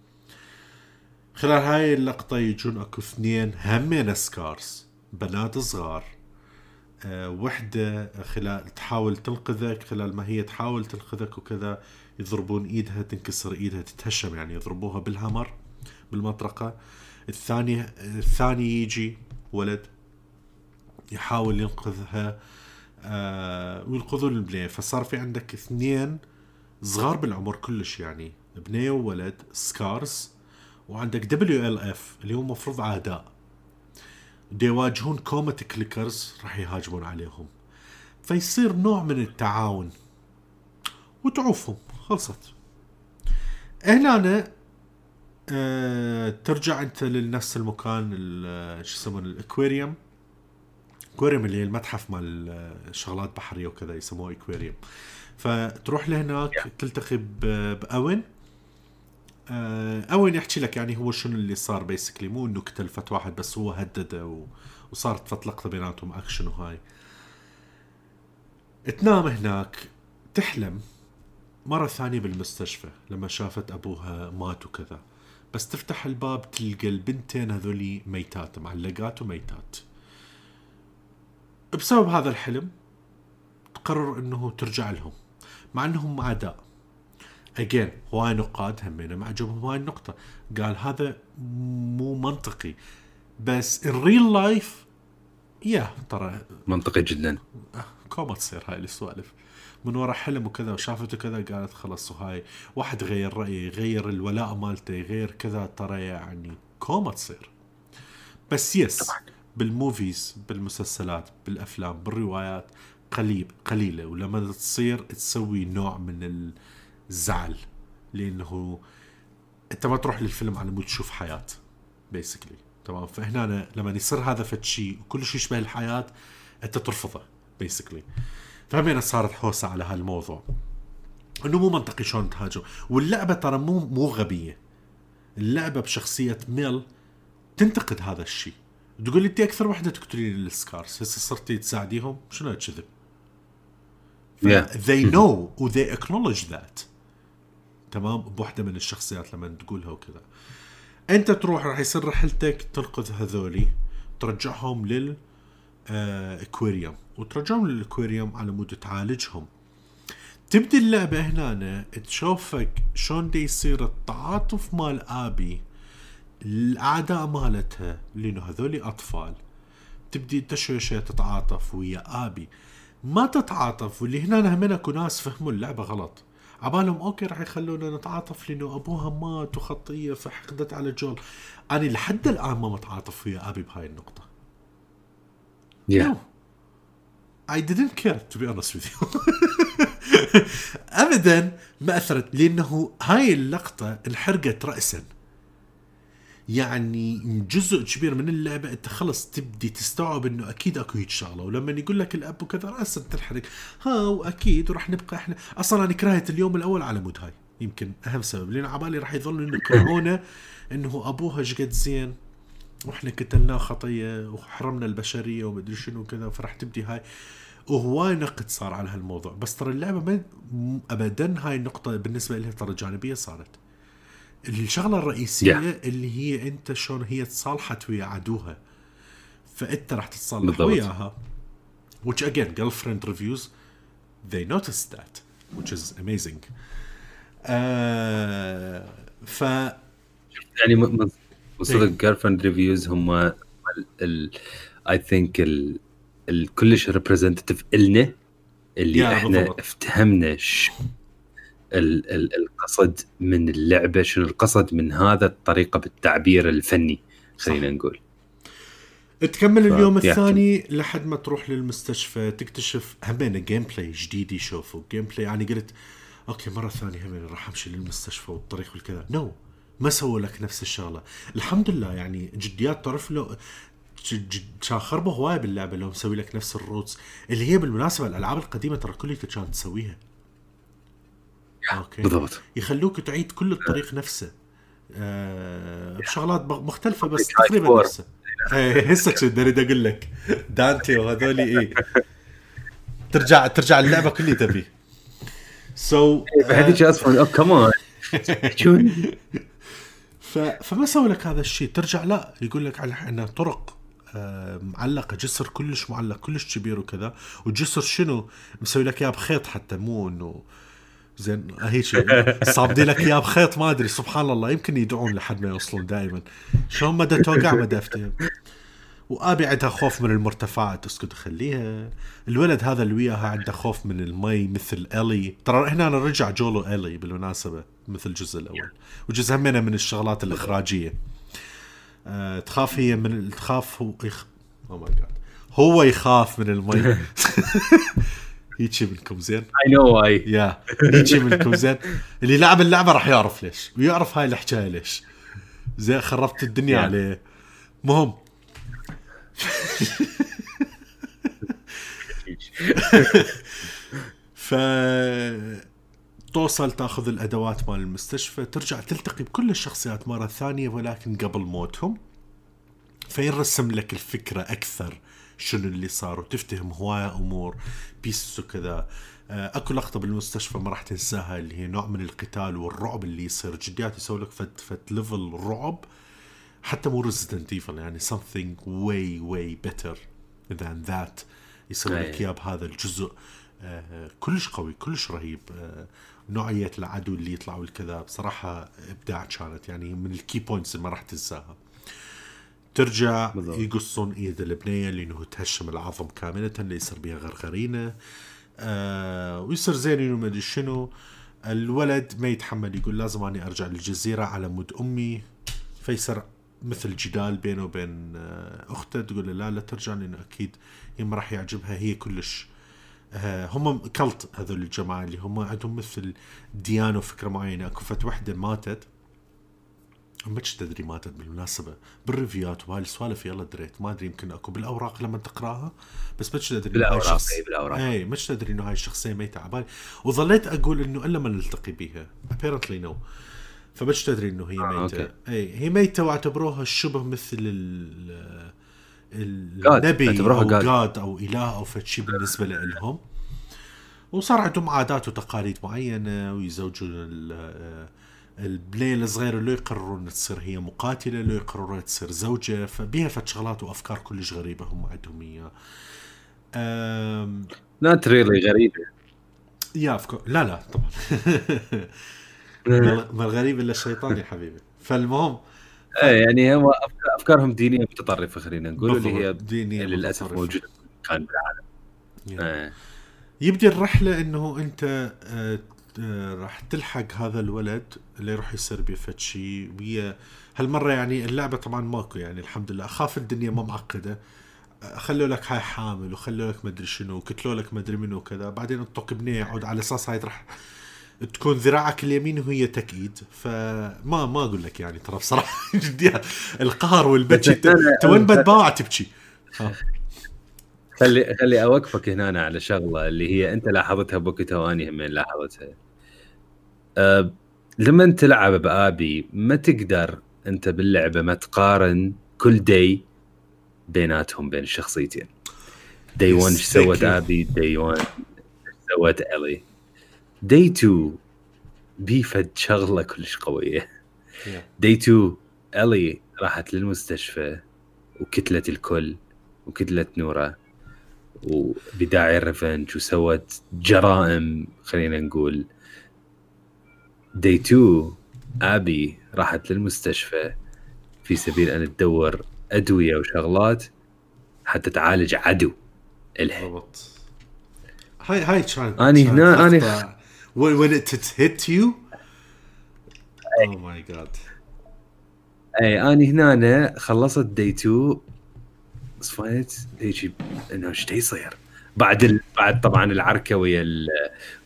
خلال هاي اللقطة يجون أكو اثنين همين Scars بنات صغار. أه وحدة خلال تحاول تنقذك خلال ما هي تحاول تنقذك وكذا يضربون إيدها تنكسر إيدها تتهشم يعني يضربوها بال hammer بالمطرقة. الثاني الثاني يجي ولد يحاول ينقذها آه وينقذون البنيه فصار في عندك اثنين صغار بالعمر كلش يعني. بنيه وولد Scars وعندك WLF اللي هم مفروض اعداء دي يواجهون كومة clickers راح يهاجمون عليهم. فيصير نوع من التعاون. وتعوفهم. خلصت. هنا أنا أه ترجع أنت لنفس المكان ال- شو يسمونه ال aquarium aquarium اللي هي المتحف مال شغلات بحرية وكذا يسموه اكواريوم فتروح لهناك Yeah. تلتقي ب- بأوين. آه، أوين يحكي لك يعني هو شنو اللي صار basically مو إنه قتل فت واحد بس هو هدده و... وصارت فت لقطة بيناتهم اكشن وهاي. تنام هناك تحلم. مرة ثانية بالمستشفى لما شافت أبوها مات وكذا. بس تفتح الباب تلقى البنتين هذولي ميتات معلقات وميتات. بسبب هذا الحلم تقرر إنه ترجع لهم. مع أنهم اعداء اجين هواي نقاد همينه ما عجبهم هاي النقطة قال هذا مو منطقي. بس ال real life يا ترى منطقي جدا. كوما تصير هاي السوالف. من ورا حلم وكذا وشافته كذا قالت خلص وهاي واحد غير رأيه يغير الولاء مالته يغير كذا ترى يعني كوما تصير. بس yes. بال movies بالمسلسلات بالأفلام بالروايات قليل قليلة. ولما تصير تسوي نوع من الزعل لأنه أنت ما تروح للفيلم على مود تشوف حياة basically تمام؟ فهنا لما يصير هذا فد شيء وكل شيء يشبه الحياة أنت ترفضه basically فهمينا صارت حوسة على هالموضوع. إنه مو منطقي شلون تهاجم. واللعبة ترى مو مو غبية. اللعبة بشخصية ميل تنتقد هذا الشيء. تقول لي أنت أكثر وحدة تقتلين ال Scars هسه صرتي تساعديهم؟ شنو كذب Yeah. They know و they acknowledge that. تمام؟ بوحدة من الشخصيات لما تقولها وكذا. أنت تروح راح يصير رحلتك تنقذ هذولي ترجعهم لل آه، اكواريوم وترجعهم للاكواريوم على مود تعالجهم. تبدي اللعبة هنا تشوفك شلون دي يصير التعاطف مال آبي الأعداء مالتها لأنه هذولي أطفال. تبدي انت شوي شوي تتعاطف ويا آبي. ما تتعاطف واللي هنا هم اكو ناس فهموا اللعبة غلط عبالهم okay راح يخلونا نتعاطف لأنه أبوها مات وخطية فحقدت على جول أنا لحد الآن ما متعاطف ويا آبي بهاي النقطة Yeah. No. I didn't care to be honest with you. (laughs) ابدا ما أثرت لأنه هاي اللقطة انحرقت راسا. يعني جزء كبير من اللعبة انت خلص تبدي تستوعب انه أكيد اكو هيك شغلة. ولما يقول لك الأب وكذا راسا تنحرق. ها واكيد وراح نبقى إحنا. أصلا أنا كرهت اليوم الأول على مود هاي. يمكن أهم سبب. لأن عبالي راح يظلوا يكرهونه إنه أبوها شقد زين. وإحنا قتلناه خطية وحرمنا البشرية ومدري شنو كذا فراح تبدي هاي. وهواي نقد صار على هالموضوع. بس ترى اللعبة ما ابدا هاي النقطة بالنسبة لها ترى جانبية صارت. الشغلة الرئيسية Yeah. اللي هي أنت شلون هي تصالحت ويا عدوها فأنت راح تتصالح بالضبط. وياها which again girlfriend reviews they noticed that which is amazing آه ف يعني م- م- إيه. صدق Girlfriend Reviews هم I think الكلش representative إلنا اللي يا إحنا بالضبط. افتهمنا ال ال القصد من اللعبة شنو القصد من هذا الطريقة بالتعبير الفني خلينا نقول. تكمل اليوم. الثاني لحد ما تروح للمستشفى تكتشف همين gameplay جديد يشوفه. gameplay يعني قلت okay مرة ثانية همين راح أمشي للمستشفى والطريق والكذا. no no. ما سووا لك نفس الشغلة. الحمد لله يعني جديات تعرف له كان خربوا هواي باللعبة لو مسوي لك نفس ال routes اللي هي بالمناسبة الألعاب القديمة ترى كلها كانت تسويها. okay. بالضبط. يخلوك تعيد كل الطريق نفسه. آه بشغلات مختلفة بس تقريبا. نفسه. (laughs) هسه كنت أريد أقول لك. دانتي وهذول إيه. ترجع ترجع اللعبه كلها تبي سو فهذيك أصلا. كمان شلون (laughs) ف... فما سوى لك هذا الشيء. ترجع لا يقول لك على انها طرق آه، معلقة جسر كلش معلق كلش كبير وكذا. والجسر شنو؟ مسوي لك إياه بخيط حتى مو إنه زين هيك صابدي لك إياه بخيط ما أدري. سبحان الله يمكن يدعون لحد ما يوصلون دائما. شلون مدى توقع مدى افتهم وأبي عندها خوف من المرتفعات. اسكت خليها. الولد هذا اللي وياها عنده خوف من المي مثل إلي. ترى هنا أنا رجع جولو إلي بالمناسبة مثل الجزء الأول. وجزء همنا من الشغلات الإخراجية. أه تخاف هي من تخاف هو يخ... جاد هو يخاف من المي. (laughs) هيجي منكم زين I know why yeah هيجي منكم زين (laughs) اللي لعب اللعبة راح يعرف ليش ويعرف هاي الحكاية ليش. زين خربت الدنيا Yeah. عليه. مهم. (laughs) ف توصل تاخذ الأدوات مال المستشفى ترجع تلتقي بكل الشخصيات مرة ثانية ولكن قبل موتهم فيرسم لك الفكرة أكثر. شنو اللي صار وتفتهم هواية أمور pieces وكذا. آه، أكو لقطة بالمستشفى ما راح تنساها اللي هي نوع من القتال والرعب اللي يصير. جديات يسوي لك فت فت level رعب حتى مو Resident Evil يعني something way way better than that. يسوي لك أي. إياه بهذا الجزء. آه، كلش قوي كلش رهيب. آه، نوعية العدو اللي يطلع والكذا بصراحة إبداع كانت يعني من ال key points اللي ما راح تنساها. ترجع بالضبط. يقصون إيد البنية لأنه تهشم العظم كاملة اللي يصير بها غرغرينة. آه ويصير زين إنه ما أدري شنو. الولد ما يتحمل يقول لازم أني أرجع للجزيرة على مود أمي. فيصير مثل جدال بينه وبين آه، أخته تقول له لا لا ترجع لأنه أكيد هي ما راح يعجبها. هي كلش آه، هم كلت هذول الجماعة اللي هم عندهم مثل ديانة وفكرة معينة. أكو فت وحده ماتت. ما كنت تدري. ماتت بالمناسبة بالريفيوات وهاي السوالف يلا دريت. ما أدري يمكن أكو بالأوراق لما تقرأها بس ما تدري بالأوراق الشخص- اي بالأوراق. اي ما تدري إنه هاي الشخصية ميتة عبالي وظليت أقول إنه إلا ما نلتقي بيها. Apparently no. فما تدري إنه هي آه، ميتة. okay. اي هي ميتة واعتبروها شبه مثل ال. النبي أو. God أو إله أو فد شيء بالنسبة لهم وصار عندهم عادات وتقاليد معينة ويزوجون ال- البنيه الصغيره لو يقررون تصير هي مقاتلة لو يقررون تصير زوجة فبيها فد شغلات وأفكار كلش غريبة هم عندهم إياها نوت ريلي غريبة يا أفكار. لا لا طبعا (laughs) ما الغريب إلا الشيطان يا حبيبي فالمهم إيه يعني أفكار- أفكارهم دينية متطرفة خلينا نقول اللي هي دينية للأسف متطرفة. موجودة مكان بالعالم يا. إيه. يبدي الرحلة إنه أنت آه، راح تلحق هذا الولد اللي يروح يصير بيه فد شيء وهي هالمرة يعني اللعبة طبعا ماكو يعني الحمد لله. أخاف الدنيا ما معقدة. آه، خلوا لك هاي حامل وخلوا لك مدري شنو وكتلوا لك مدري منو وكذا. بعدين انطوك بنيه يعود على أساس هاي راح تكون ذراعك اليمين وهي تكيد فما ما أقول لك يعني ترى بصراحة (laughs) جدي القهر والبكي انت وين بتباع تبكي. خلي خلي أوقفك هنا على شغلة اللي هي أنت لاحظتها بوقتها واني هم لاحظتها. أه لما تلعب بآبي ما تقدر أنت باللعبة ما تقارن كل day بيناتهم بين الشخصيتين day 1 إيش سوت. آبي day 1 إيش سوت إلي. day 2 بي فد شغلة كلش قوية. day 2 إلي راحت للمستشفى وكتلت الكل وكتلت نورة وبداعي الريفنج وسوت جرائم خلينا نقول. دي 2 ابي راحت للمستشفى في سبيل أن تدور أدوية وشغلات حتى تعالج عدو إلها. بالضبط. هاي هاي كانت كانت هنا- لقطة when it hit you? oh my god. أي اني هنا أنا خلصت day 2 صفنت هيجي إنه إيش يصير بعد ال... بعد طبعا العركة ويا ال...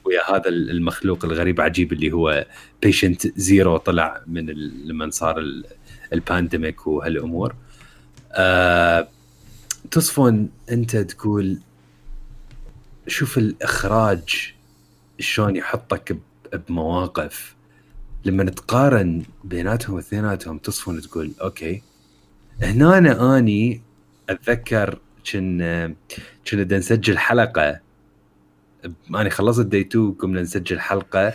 ويا هذا المخلوق الغريب عجيب اللي هو patient zero طلع من. لما صار ال... ال pandemic وهالأمور. تصفن أنت تقول شوف الإخراج شلون يحطك. بمواقف لما تقارن بيناتهم اثنيناتهم تصفن تقول أوكي هنا أنا أني أتذكر كنا كنا نسجل حلقة اني خلصت دي 2 قمنا نسجل حلقة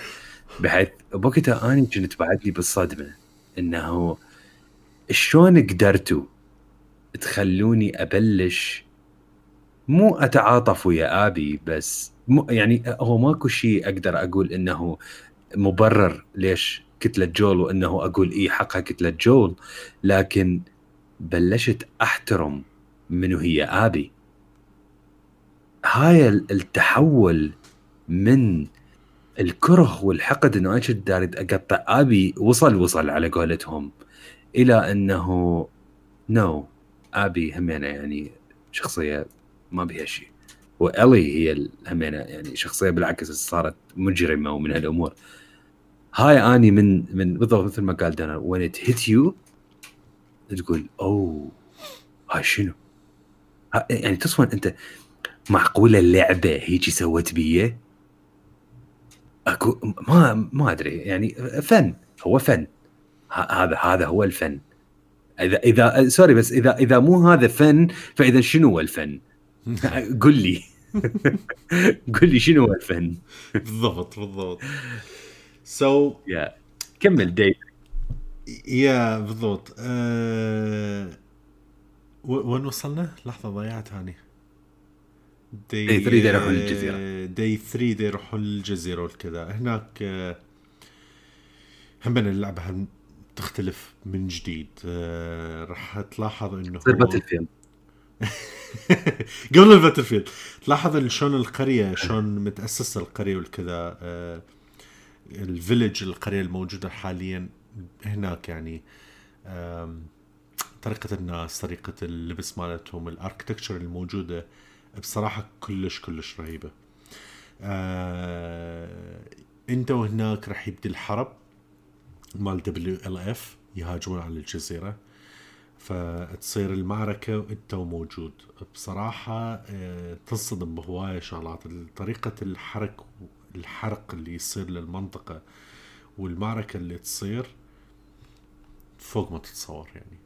بحيث بوقتها اني كنت بعدني بالصدمة إنه شلون قدرتوا تخلوني أبلش؟ مو أتعاطف ويا آبي بس مو يعني هو ماكو شيء أقدر أقول إنه مبرر ليش كتلة جول وإنه أقول اي حقها كتلة جول لكن بلشت أحترم منو هي آبي. هاي ال- التحول من الكره والحقد إنه أنا كنت داري أقطع. آبي وصل وصل على قولتهم إلى إنه no آبي همينة يعني شخصية ما بيها شيء. وإلي هي همينه يعني شخصية بالعكس صارت مجرمة ومن هالأمور. هاي أني من من بالضبط مثل ما قال دانا when it hit you تقول oh هاي شنو؟ يعني تصور أنت معقولة اللعبة هيجي سوت بيه؟ اكو ما ما أدري. يعني فن. هو فن. هذا هذا هو الفن. اذا اذا sorry بس اذا إذا مو هذا فن فإذا شنو هو الفن؟ (laughs) قل لي. (laughs) قل لي شنو هو الفن؟ بالضبط بالضبط. سو so, يا. كمل ديف yeah بالضبط. أه... و- وين وصلنا؟ لحظة ضيعت هاني. day Day three day يروحون للجزيرة. day 3 day يروحون للجزيرة والكذا. هناك آه، هم اللعبة هم تختلف من جديد. آه، راح تلاحظ إنه تصير battlefield (laughs) قبل ال battlefield تلاحظ شلون القرية شلون متاسسه القرية والكذا. آه، ال village القرية الموجودة حاليا هناك يعني طريقة الناس طريقة اللبس مالتهم ال architecture الموجودة. بصراحة كلش كلش رهيبة. آه، انت وهناك راح يبدي الحرب مال WLF يهاجمون على الجزيرة. فتصير المعركة وانت موجود بصراحة آه، تصدم بهواية شغلات. طريقة الحرك الحرق اللي يصير للمنطقة والمعركة اللي تصير فوق ما تتصور يعني.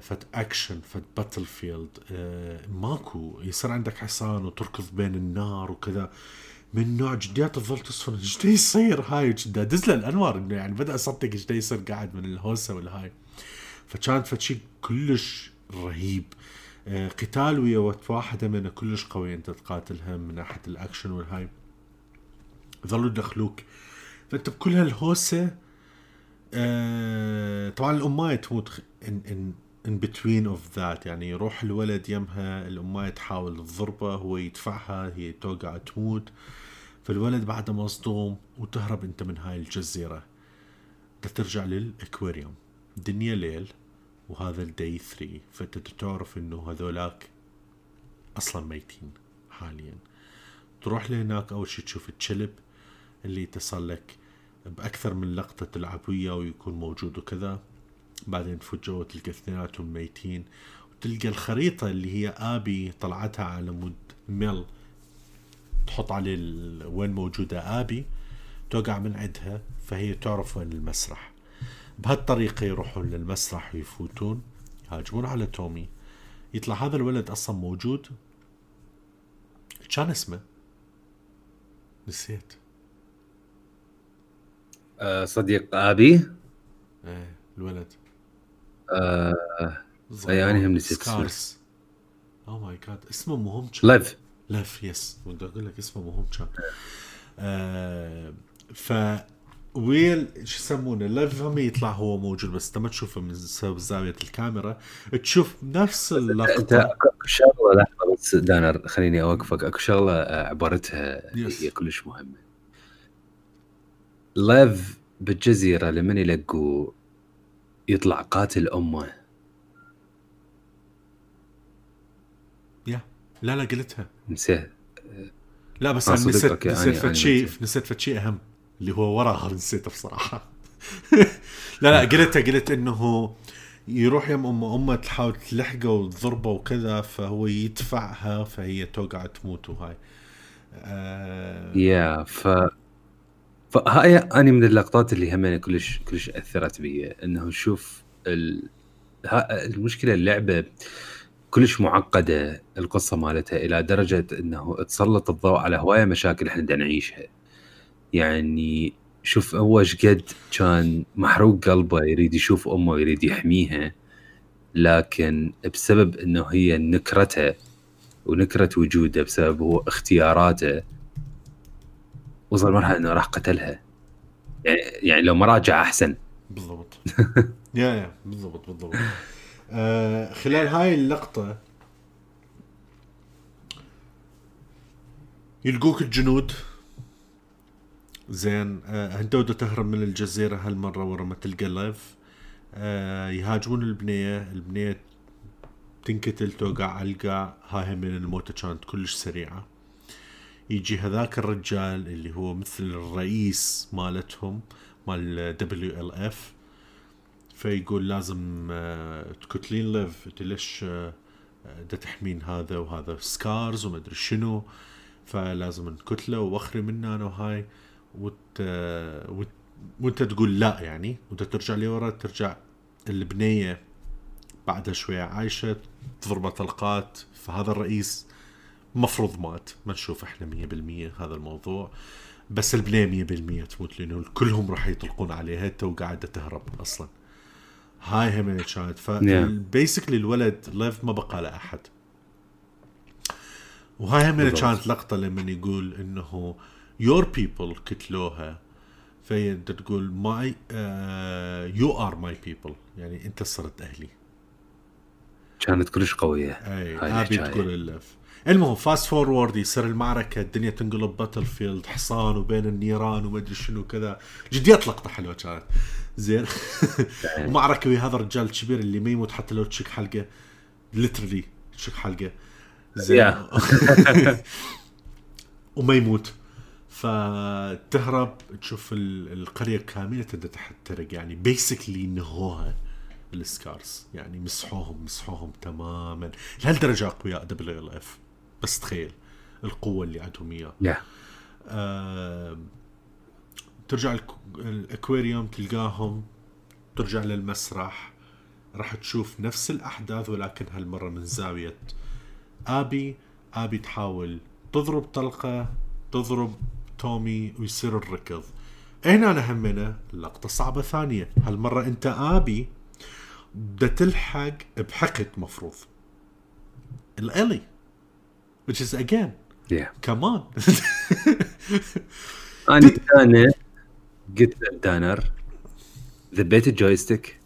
فت اكشن فت battlefield ماكو. يصير عندك حصان وتركض بين النار وكذا. من نوع جديات تظل تصفن. (laughs) إيش يصير هاي؟ جدا دز له الانوار انه يعني بدأ أصدق إيش يصير قاعد من الهوسة والهاي. فكانت فشي كلش رهيب. آه، قتال ويا وقت واحدة من كلش قوي أنت تقاتلها من ناحية الأكشن والهاي. ظلوا يدخلوك. فأنت بكل هالهوسة آه، طبعا الاماية تموت. in in in between of that يعني يروح الولد يمها الاماية تحاول تضربه هو يدفعها هي توقع تموت. فالولد بعده مصدوم وتهرب أنت من هاي الجزيرة. ترجع للأكواريوم. دنيا ليل وهذا ال day 3 فأنت تعرف إنه هذولاك أصلا ميتين حاليا. تروح لهناك أول شي تشوف الشلب اللي اتصل لك. بأكثر من لقطة تلعب وياه ويكون موجود وكذا. بعدين تفوت جوا تلقى اثنيناتهم ميتين وتلقى الخريطة اللي هي آبي طلعتها على مود ميل تحط عليه ال- وين موجودة آبي توقع من عندها فهي تعرف وين المسرح. بهالطريقة يروحون للمسرح ويفوتون يهاجمون على تومي. يطلع هذا الولد أصلا موجود. كان اسمه؟ نسيت. آه، صديق آبي؟ إيه الولد. آه، أي، أنا هم نسيت. سكارز oh my God اسمه مهم لايف لف yes بدي أقول لك اسمه مهم كان آه ف well شو يسمونه؟ لف هم يطلع هو موجود بس انت ما تشوفه من زاوية الكاميرا. تشوف نفس أنت اللقطه أكو شغلة لحظة بس دانر خليني أوقفك. أكو شغلة آه، عبارتها Yes. هي كلش مهمة. لايف بالجزيرة لمن يلقوا يطلع قاتل أمه. yeah لا لا قلتها. نسيت. لا بس آه، أنا نسيت okay، نسيت فد شيء نسيت. نسيت فد شيء أهم اللي هو وراها نسيته بصراحة. (laughs) لا لا قلتها قلت إنه يروح يم امه أمه تحاول تلحقه وتضربه وكذا فهو يدفعها فهي توقع تموت وهاي. آه. يا ف فهاي أني من اللقطات اللي همين كلش كلش أثرت بي إنه شوف ال... المشكلة اللعبة كلش معقدة القصة مالتها إلى درجة إنه تسلط الضوء على هواية مشاكل إحنا نعيشها. يعني شوف هو إيش قد كان محروق قلبه يريد يشوف أمه ويريد يحميها لكن بسبب إنه هي نكرته ونكرة وجوده بسبب هو اختياراته وصل مرحله إنه راح قتلها. يعني يعني لو ما راجع أحسن. بالضبط. (laughs) يا يا بالضبط بالضبط. آه خلال هاي اللقطة يلقوك الجنود. زين آه انت بدك تهرب من الجزيرة هالمرة ورا ما تلقى لايف آه يهاجمون البنية. البنية تنكتل توقع القاع هاي من الموتة كانت كلش سريعة. يجي هذاك الرجال اللي هو مثل الرئيس مالتهم مال WLF فيقول لازم تكتلين ليف انت ليش آه، دا تحمين هذا وهذا سكارز وما أدري شنو فلازم نكتله وأخري منه أنا وهاي. وت... آه، وت... وانت تقول لا يعني. وانت ترجع لورا ترجع البنية بعدها شوية عايشة تضربها طلقات فهذا الرئيس مفروض مات. ما نشوف إحنا 100% هذا الموضوع. بس البنيه 100% تموت لأنه كلهم راح يطلقون عليها. تو قاعدة تهرب أصلا. هاي هم اللي كانت ف basically الولد ليف ما بقى له أحد. وهاي هم اللي. كانت لقطة لما يقول إنه your people كتلوها فهي أنت تقول my you are my people يعني أنت صرت أهلي. كانت كلش قوية. أي الحكاية. تقول اللف. المهم fast forward يصير المعركة الدنيا تنقلب battlefield حصان وبين النيران وما أدري شنو كذا جديات لقطه حلوة كانت. زين. (laughs) ومعركة ويا هذا الرجال الكبير اللي ما يموت حتى لو تشك حلقة. literally تشك حلقة. زين. (laughs) وما يموت. فتهرب. تشوف ال- القرية كاملة تبدأ تحترق. يعني basically نهوها السكارز. يعني مسحوهم مسحوهم تماما. لهالدرجة أقوياء WLF بس تخيل القوة اللي عندهم إياها. يا. آه، ترجع الأكواريوم تلقاهم ترجع للمسرح راح تشوف نفس الأحداث ولكن هالمرة من زاوية آبي. آبي تحاول تضرب طلقة تضرب تومي ويصير الركض. هنا أنا همنا لقطة صعبة ثانية. هالمرة أنت آبي بدها تلحق بحقد مفروض. الألي. Which is again yeah كمان (laughs) أنا أنا قلت لدانر ذبيت ال joystick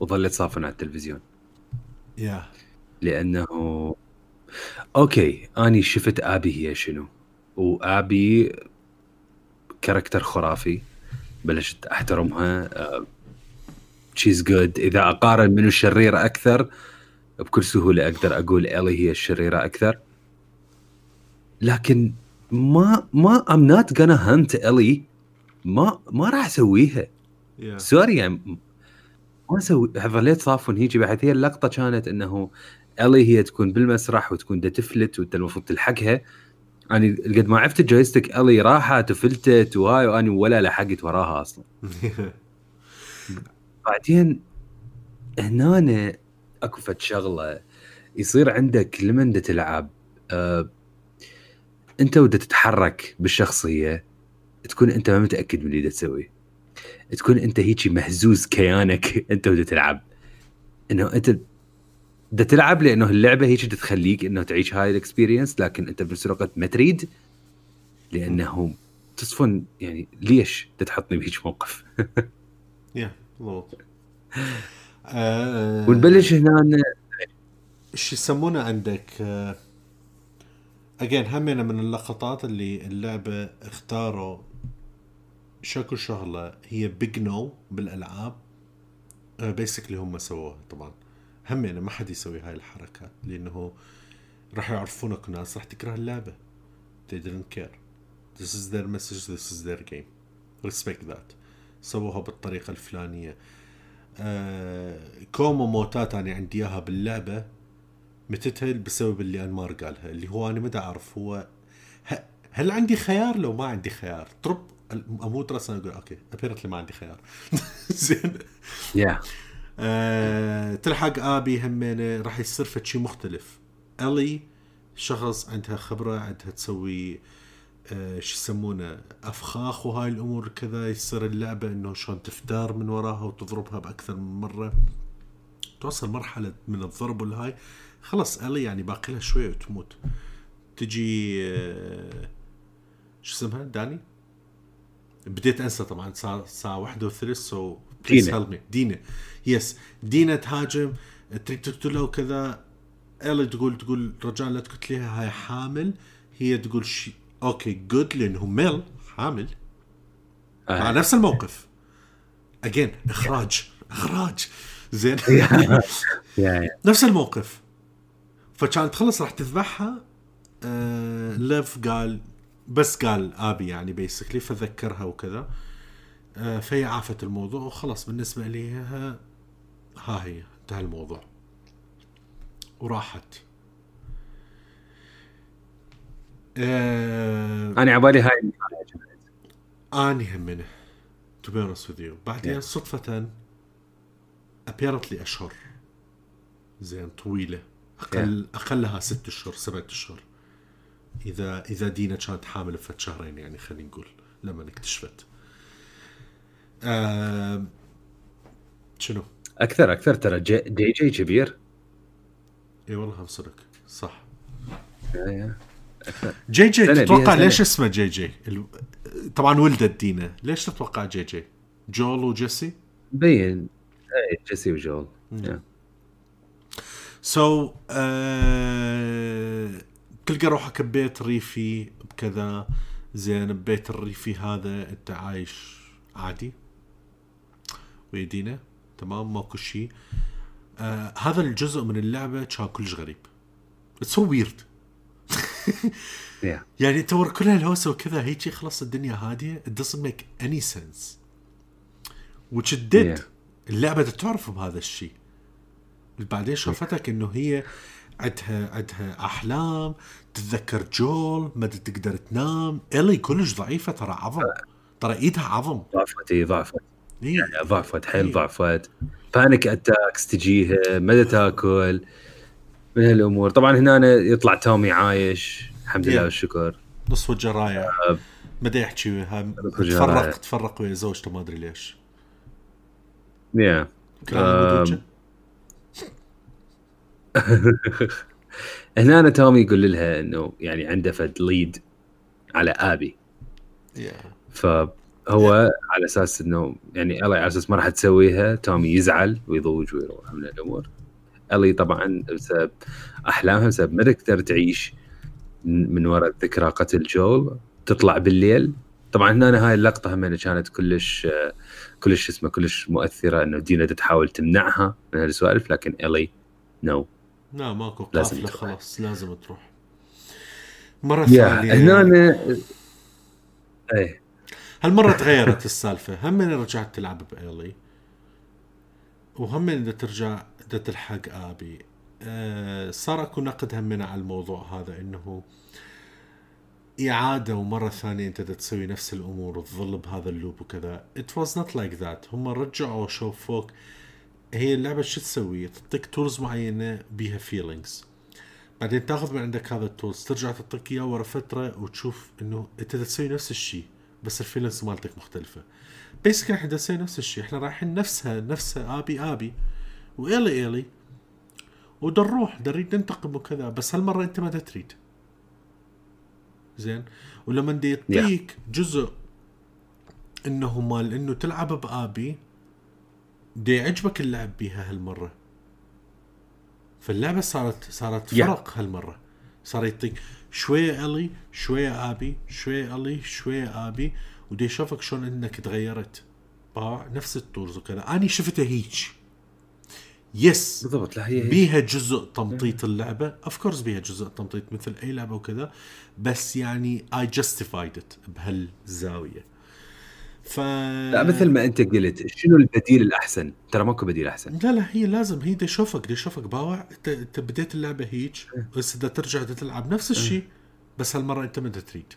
وظليت صافن على التلفزيون. yeah لأنه okay أني شفت آبي هي شنو. وآبي character خرافي. بلشت أحترمها. she's good إذا أقارن منو الشريره أكثر بكل سهولة أقدر أقول إلي هي الشريرة أكثر. لكن ما ما I'm not gonna hunt الي ما ما راح أسويها. Yeah. sorry يعني ما أسوي. ظليت صافن هيجي. بحيث هي اللقطة كانت إنه الي هي تكون بالمسرح وتكون دا تفلت وانت المفروض تلحقها. أنا قد ما عرفت joystick الي راحت وفلتت وهاي واني ولا لحقت وراها أصلا. (laughs) بعدين هنا أكو فد شغلة. يصير عندك لمن تلعب. آه أنت ودا تتحرك بالشخصية تكون أنت ما متأكد من اللي تسويه تكون أنت هيجي مهزوز كيانك (laughs) أنت ودا تلعب. إنه أنت دا تلعب لأنه اللعبة هيك تخليك إنه تعيش هاي الاكسبيرينس لكن أنت بنفس الوقت ما تريد لأنه تصفن. يعني ليش تحطني بهيك موقف؟ (laughs) yeah مضبوط (laughs) آه، ونبلش هنا. إيش يسمونه عندك؟ اجين همنا من اللقطات اللي اللعبة اختاروا شكل شغلة هي big no بالألعاب. basically هم سووها طبعا. همنا ما حد يسوي هاي الحركات لأنه راح يعرفونك ناس راح تكره اللعبة. They didn't care. This is their message this is their game. Respect that. سووها بالطريقة الفلانية. آه أكو موتات أنا عندي إياها باللعبة. متتها بسبب اللي انمار قالها اللي هو أنا مدى أعرف هو هل عندي خيار؟ لو ما عندي خيار طرب أموت راسا أقول okay apparently ما عندي خيار. (laughs) زين. yeah آه، تلحق آبي همينه راح يصير فد شيء مختلف. الي شخص عندها خبرة عندها تسوي آه، شو يسمونه أفخاخ وهاي الأمور كذا يصير اللعبة إنه شلون تفتار من وراها وتضربها بأكثر من مرة. توصل مرحلة من الضرب والهاي. خلص الي يعني باقي لها شوية وتموت. تجي آه، شو اسمها؟ داني؟ بديت أنسى طبعا الساعة الساعة واحدة وثلث so please. help me دينا. yes دينا تهاجم تريد تقتلها وكذا. الي تقول تقول رجال لا تقتليها هاي حامل. هي تقول شي okay good لأنه ميل حامل. مع نفس الموقف. again إخراج. إخراج. زين. (laughs) (laughs) نفس الموقف. فكانت خلص راح تذبحها آه ليف قال بس قال آبي يعني basically فذكرها وكذا. آه فهي عافت الموضوع وخلص بالنسبة لي ها, هي انتهى الموضوع. وراحت. آه أنا عبالي هاي. اني همنه to be honest with you بعدين Yeah. صدفة apparently أشهر. زين طويلة. أقل yeah. أقلها ست أشهر سبعة أشهر إذا إذا دينا كانت حامل بفت شهرين يعني خلينا نقول لما اكتشفت آه شنو؟ أكثر أكثر ترى JJ, جي كبير إي والله هم صدق صح. JJ تتوقع. ليش اسمه JJ؟ ال- طبعا ولدت دينا ليش تتوقع JJ؟ جول وجيسي؟ مبين اي جيسي وجول yeah. so so, آه تلقى روحك ببيت ريفي بكذا زين ببيت الريفي هذا انت عايش عادي ويدينا تمام ماكو شيء. آه هذا الجزء من اللعبة كان كلش غريب. so weird (laughs) يعني تصور كلها الهوسه وكذا هيك خلاص الدنيا هادية it doesn't make any sense. Which it did. Yeah. اللعبة تعرف بهذا الشيء. بعدين شافتك إنه هي عندها عندها أحلام تتذكر جول ما تقدر تنام. إلي كلش ضعيفة ترى عظم. ترى إيدها عظم. ضعفت إي ضعفت. إيه. ضعفت حيل إيه. ضعفت. panic attacks تجيها مدى تاكل. من هالأمور. طبعا هنا يطلع تومي عايش. الحمد لله Yeah. والشكر. نص وجه رايح ما يحكي وياها. تفرق تفرق ويا زوجته ما أدري ليش. يا وجهه. (laughs) هنا أنا تومي يقول لها إنه يعني عنده فد ليد على آبي. Yeah. فهو على أساس إنه يعني الي على أساس ما راح تسويها تومي يزعل ويضوج ويروح من الأمور. ألي طبعا بسبب أحلامها بسبب ما تقدر تعيش من وراء ذكرى قتل جول تطلع بالليل. طبعا هنا هاي اللقطة هم كانت كلش كلش اسمه كلش مؤثرة إنه دينا تحاول تمنعها من هالسوالف لكن ألي نو. لا ماكو قافلة خلاص لازم تروح. مرة ثانية. هنا أنا... إيه هالمره تغيرت (laughs) السالفة؟ هم من رجعت تلعب بإلي وهم إذا ترجع بدها تلحق آبي. أه صار أكو نقد همنا على الموضوع هذا إنه إعادة ومرة ثانية أنت تسوي نفس الأمور وتظل بهذا ال loop وكذا. It was not like that. هم رجعوا شو فوق. هي اللعبة شو تسوي؟ تعطيك tools معينة بيها feelings. بعدين تاخذ من عندك هذا ال tools ترجع تعطيك إياه ورا فترة وتشوف إنه أنت تسوي نفس الشيء بس ال feelings مالتك مختلفة. basically إحنا نسوي نفس الشيء إحنا رايحين نفسها نفسها آبي آبي وإلي إلي ودنروح نريد ننتقم وكذا بس هالمرة أنت ما تريد. زين؟ ولما يعطيك جزء إنه مال إنه تلعب بآبي دي يعجبك اللعب بيها هالمرة؟ فاللعبه صارت صارت فرق yeah. هالمرة. صار يعطيك شوية إلي شوية آبي شوية إلي شوية آبي ودي يشوفك شلون إنك تغيرت. باوع نفس ال tools وكذا أني شفتها هيك yes بالضبط لا هي بيها جزء تمطيط اللعبة. of course بيها جزء تمطيط مثل أي لعبة وكذا بس يعني I justified it بهالزاوية. ف لا مثل ما أنت قلت شنو البديل الأحسن؟ ترى ماكو بديل أحسن. لا لا هي لازم هي دي شوفك دي شوفك باوع أنت أنت بديت اللعبة هيك إيه. بس إذا ترجع تلعب نفس الشيء إيه. بس هالمرة أنت ما تريد.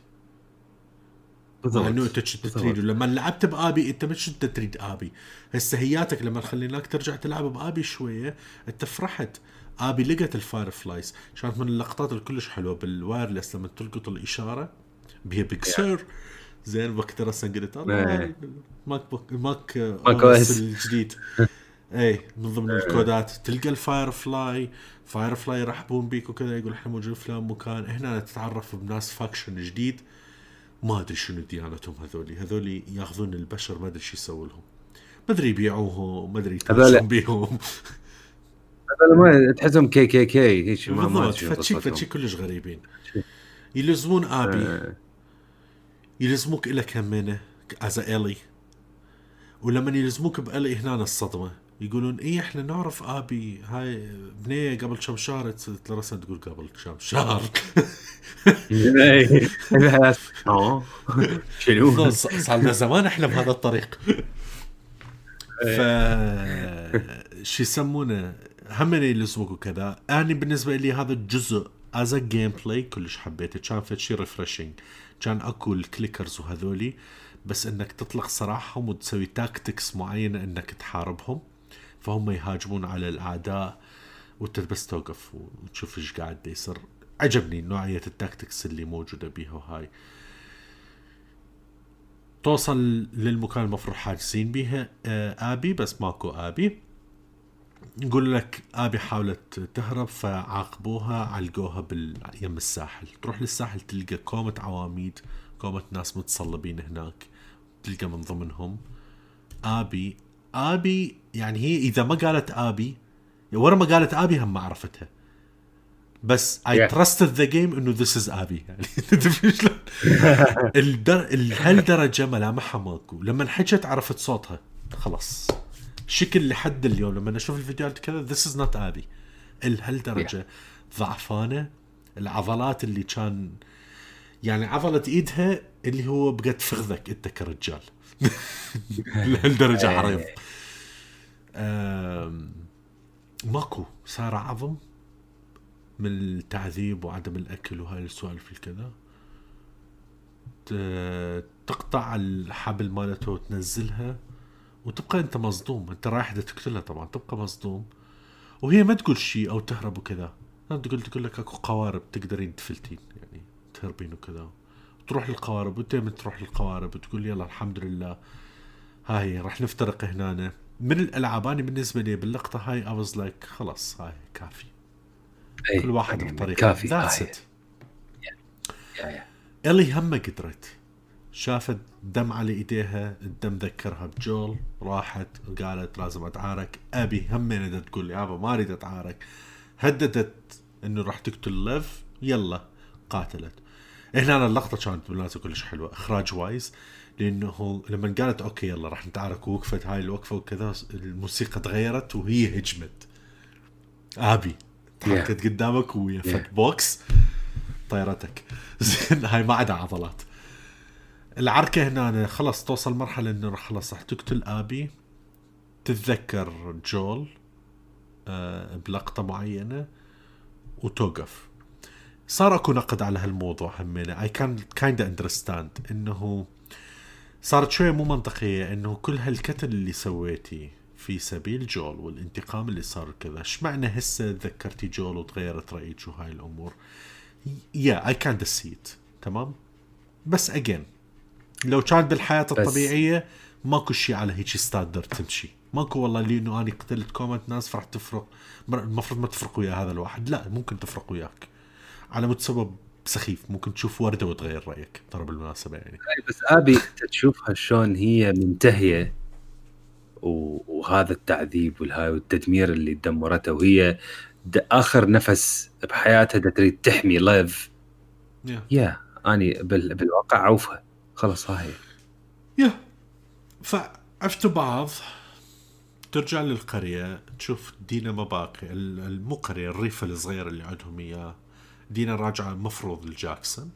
بالضبط. إنه أنت شو تريد لما لعبت بآبي أنت مش انت تريد آبي. هسه هياتك لما خليناك ترجع تلعب بآبي شوية أنت فرحت. آبي لقت ال Fireflies كانت من اللقطات الكلش حلوة بال wireless لما تلقط الإشارة. بهي بيج سير. زين وقت رسم قلت الله MacBook Mac Mac الجديد. (laughs) اي من ضمن الكودات. تلقى ال Firefly Firefly يرحبون بيك وكذا يقول إحنا موجودين في فلان مكان. هنا تتعرف بناس faction جديد. ما أدري شنو ديانتهم هذولي. هذولي ياخذون البشر ما أدري شو يسوي لهم. ما أدري يبيعوهم ما أدري يتعشون بيهم. (laughs) هذول ما تحسهم كي كي كي بالضبط. فتشي فتشي كلش غريبين. يلزمون آبي. آه. يلزموك إلك همينة as إلي. ولما يلزموك بإلي هنا الصدمة يقولون اي إحنا نعرف آبي هاي بنية قبل كم شهر رسم تقول قبل كم شهر. (laughs) شنو؟ صار لنا زمان إحنا بهذا الطريق. ف شو يسمونه؟ هم يلزموك وكذا. أنا بالنسبة لي هذا الجزء as gameplay كلش حبيته. كان فد شيء refreshing كان أكو ال clickers وهذولي بس إنك تطلق سراحهم وتسوي tactics معينة إنك تحاربهم فهم يهاجمون على الأعداء وانت بس توقف وتشوف إيش قاعد يصير. عجبني نوعية ال tactics اللي موجودة بيها هاي توصل للمكان المفروض حاجزين بيها آه، آبي بس ماكو آبي. يقول لك آبي حاولت تهرب فعاقبوها علقوها باليم الساحل. تروح للساحل تلقى كومة عواميد كومة ناس متصلبين هناك تلقى من ضمنهم آبي. آبي يعني هي إذا ما قالت آبي ورا ما قالت آبي هم ما عرفتها. بس I trusted the game إنه this is آبي. يعني (laughs) تدري شلون؟ لهالدرجه ملامحها ماكو. لما حكت عرفت صوتها. خلاص. شكل لحد اليوم. لما أشوف الفيديوهات كذا this is not ابي لهالدرجه ضعفانة. العضلات اللي كان يعني عضلة إيدها اللي هو بقت فخذك أنت كرجال. (laughs) لهالدرجة عريض. (laughs) ماكو. صار عظم من التعذيب وعدم الأكل وهاي السوالف الكذا. تقطع الحبل مالته وتنزلها. وتبقى أنت مصدوم. أنت رايح تقتلها طبعا تبقى مصدوم. وهي ما تقول شيء أو تهرب وكذا. تقول تقول لك أكو قوارب تقدرين تفلتين يعني تهربين وكذا. تروح للقوارب وأنت تروح للقوارب وتقول يلا الحمد لله. هاي راح نفترق هنا من الألعاب أنا بالنسبة لي باللقطة هاي I was like خلاص هاي كافي. أي. كل واحد يعني بطريقة. كافي that's it إلي هم قدرت. شافت دم على إيديها الدم ذكرها بجول راحت قالت لازم أتعارك. أبي هم تقول لي يابا ما أريد أتعارك. هددت إنه راح تقتل ليف يلا قاتلت. هنا اللقطة كانت بالمناسبه كلش حلوة. إخراج wise لأنه لما قالت okay يلا راح نتعارك ووقفت هاي الوقفة وكذا الموسيقى تغيرت وهي هجمت. أبي تحركت yeah. قدامك ويا yeah. فت بوكس طيرتك. (laughs) زين هاي ما عدا عضلات. العركة هنا خلص توصل مرحلة إنه خلص راح تقتل آبي. تتذكر جول آه، بلقطة معينة وتوقف. صار أكو نقد على هالموضوع همينة. I can kind of understand إنه صارت شوية مو منطقية إنه كل هالكتل اللي سويتي في سبيل جول والانتقام اللي صار كذا إيش معنى هسه تذكرتي جول وتغيرت رأيك وهاي الأمور؟ yeah I can see it تمام؟ بس again لو كان بالحياة الطبيعية ماكو شيء على هيك ستاندر تمشي. ماكو والله لأنه أنا قتلت كومنت ناس فرح تفرق. المفروض ما تفرق ويا هذا الواحد. لا ممكن تفرق وياك. على مود سبب سخيف. ممكن تشوف وردة وتغير رأيك. ترى بالمناسبة يعني. بس آبي أنت تشوفها شلون هي منتهية وهذا التعذيب والهاي والتدمير اللي دمرته. وهي آخر نفس بحياتها تريد تحمي لايف يا yeah. أني بالواقع عوفها خلص هاي يا فعفتوا بعض. ترجع للقرية تشوف دينا مباقي مو قرية الريف الصغير اللي عندهم إياه دينا راجعة مفروض لجاكسون.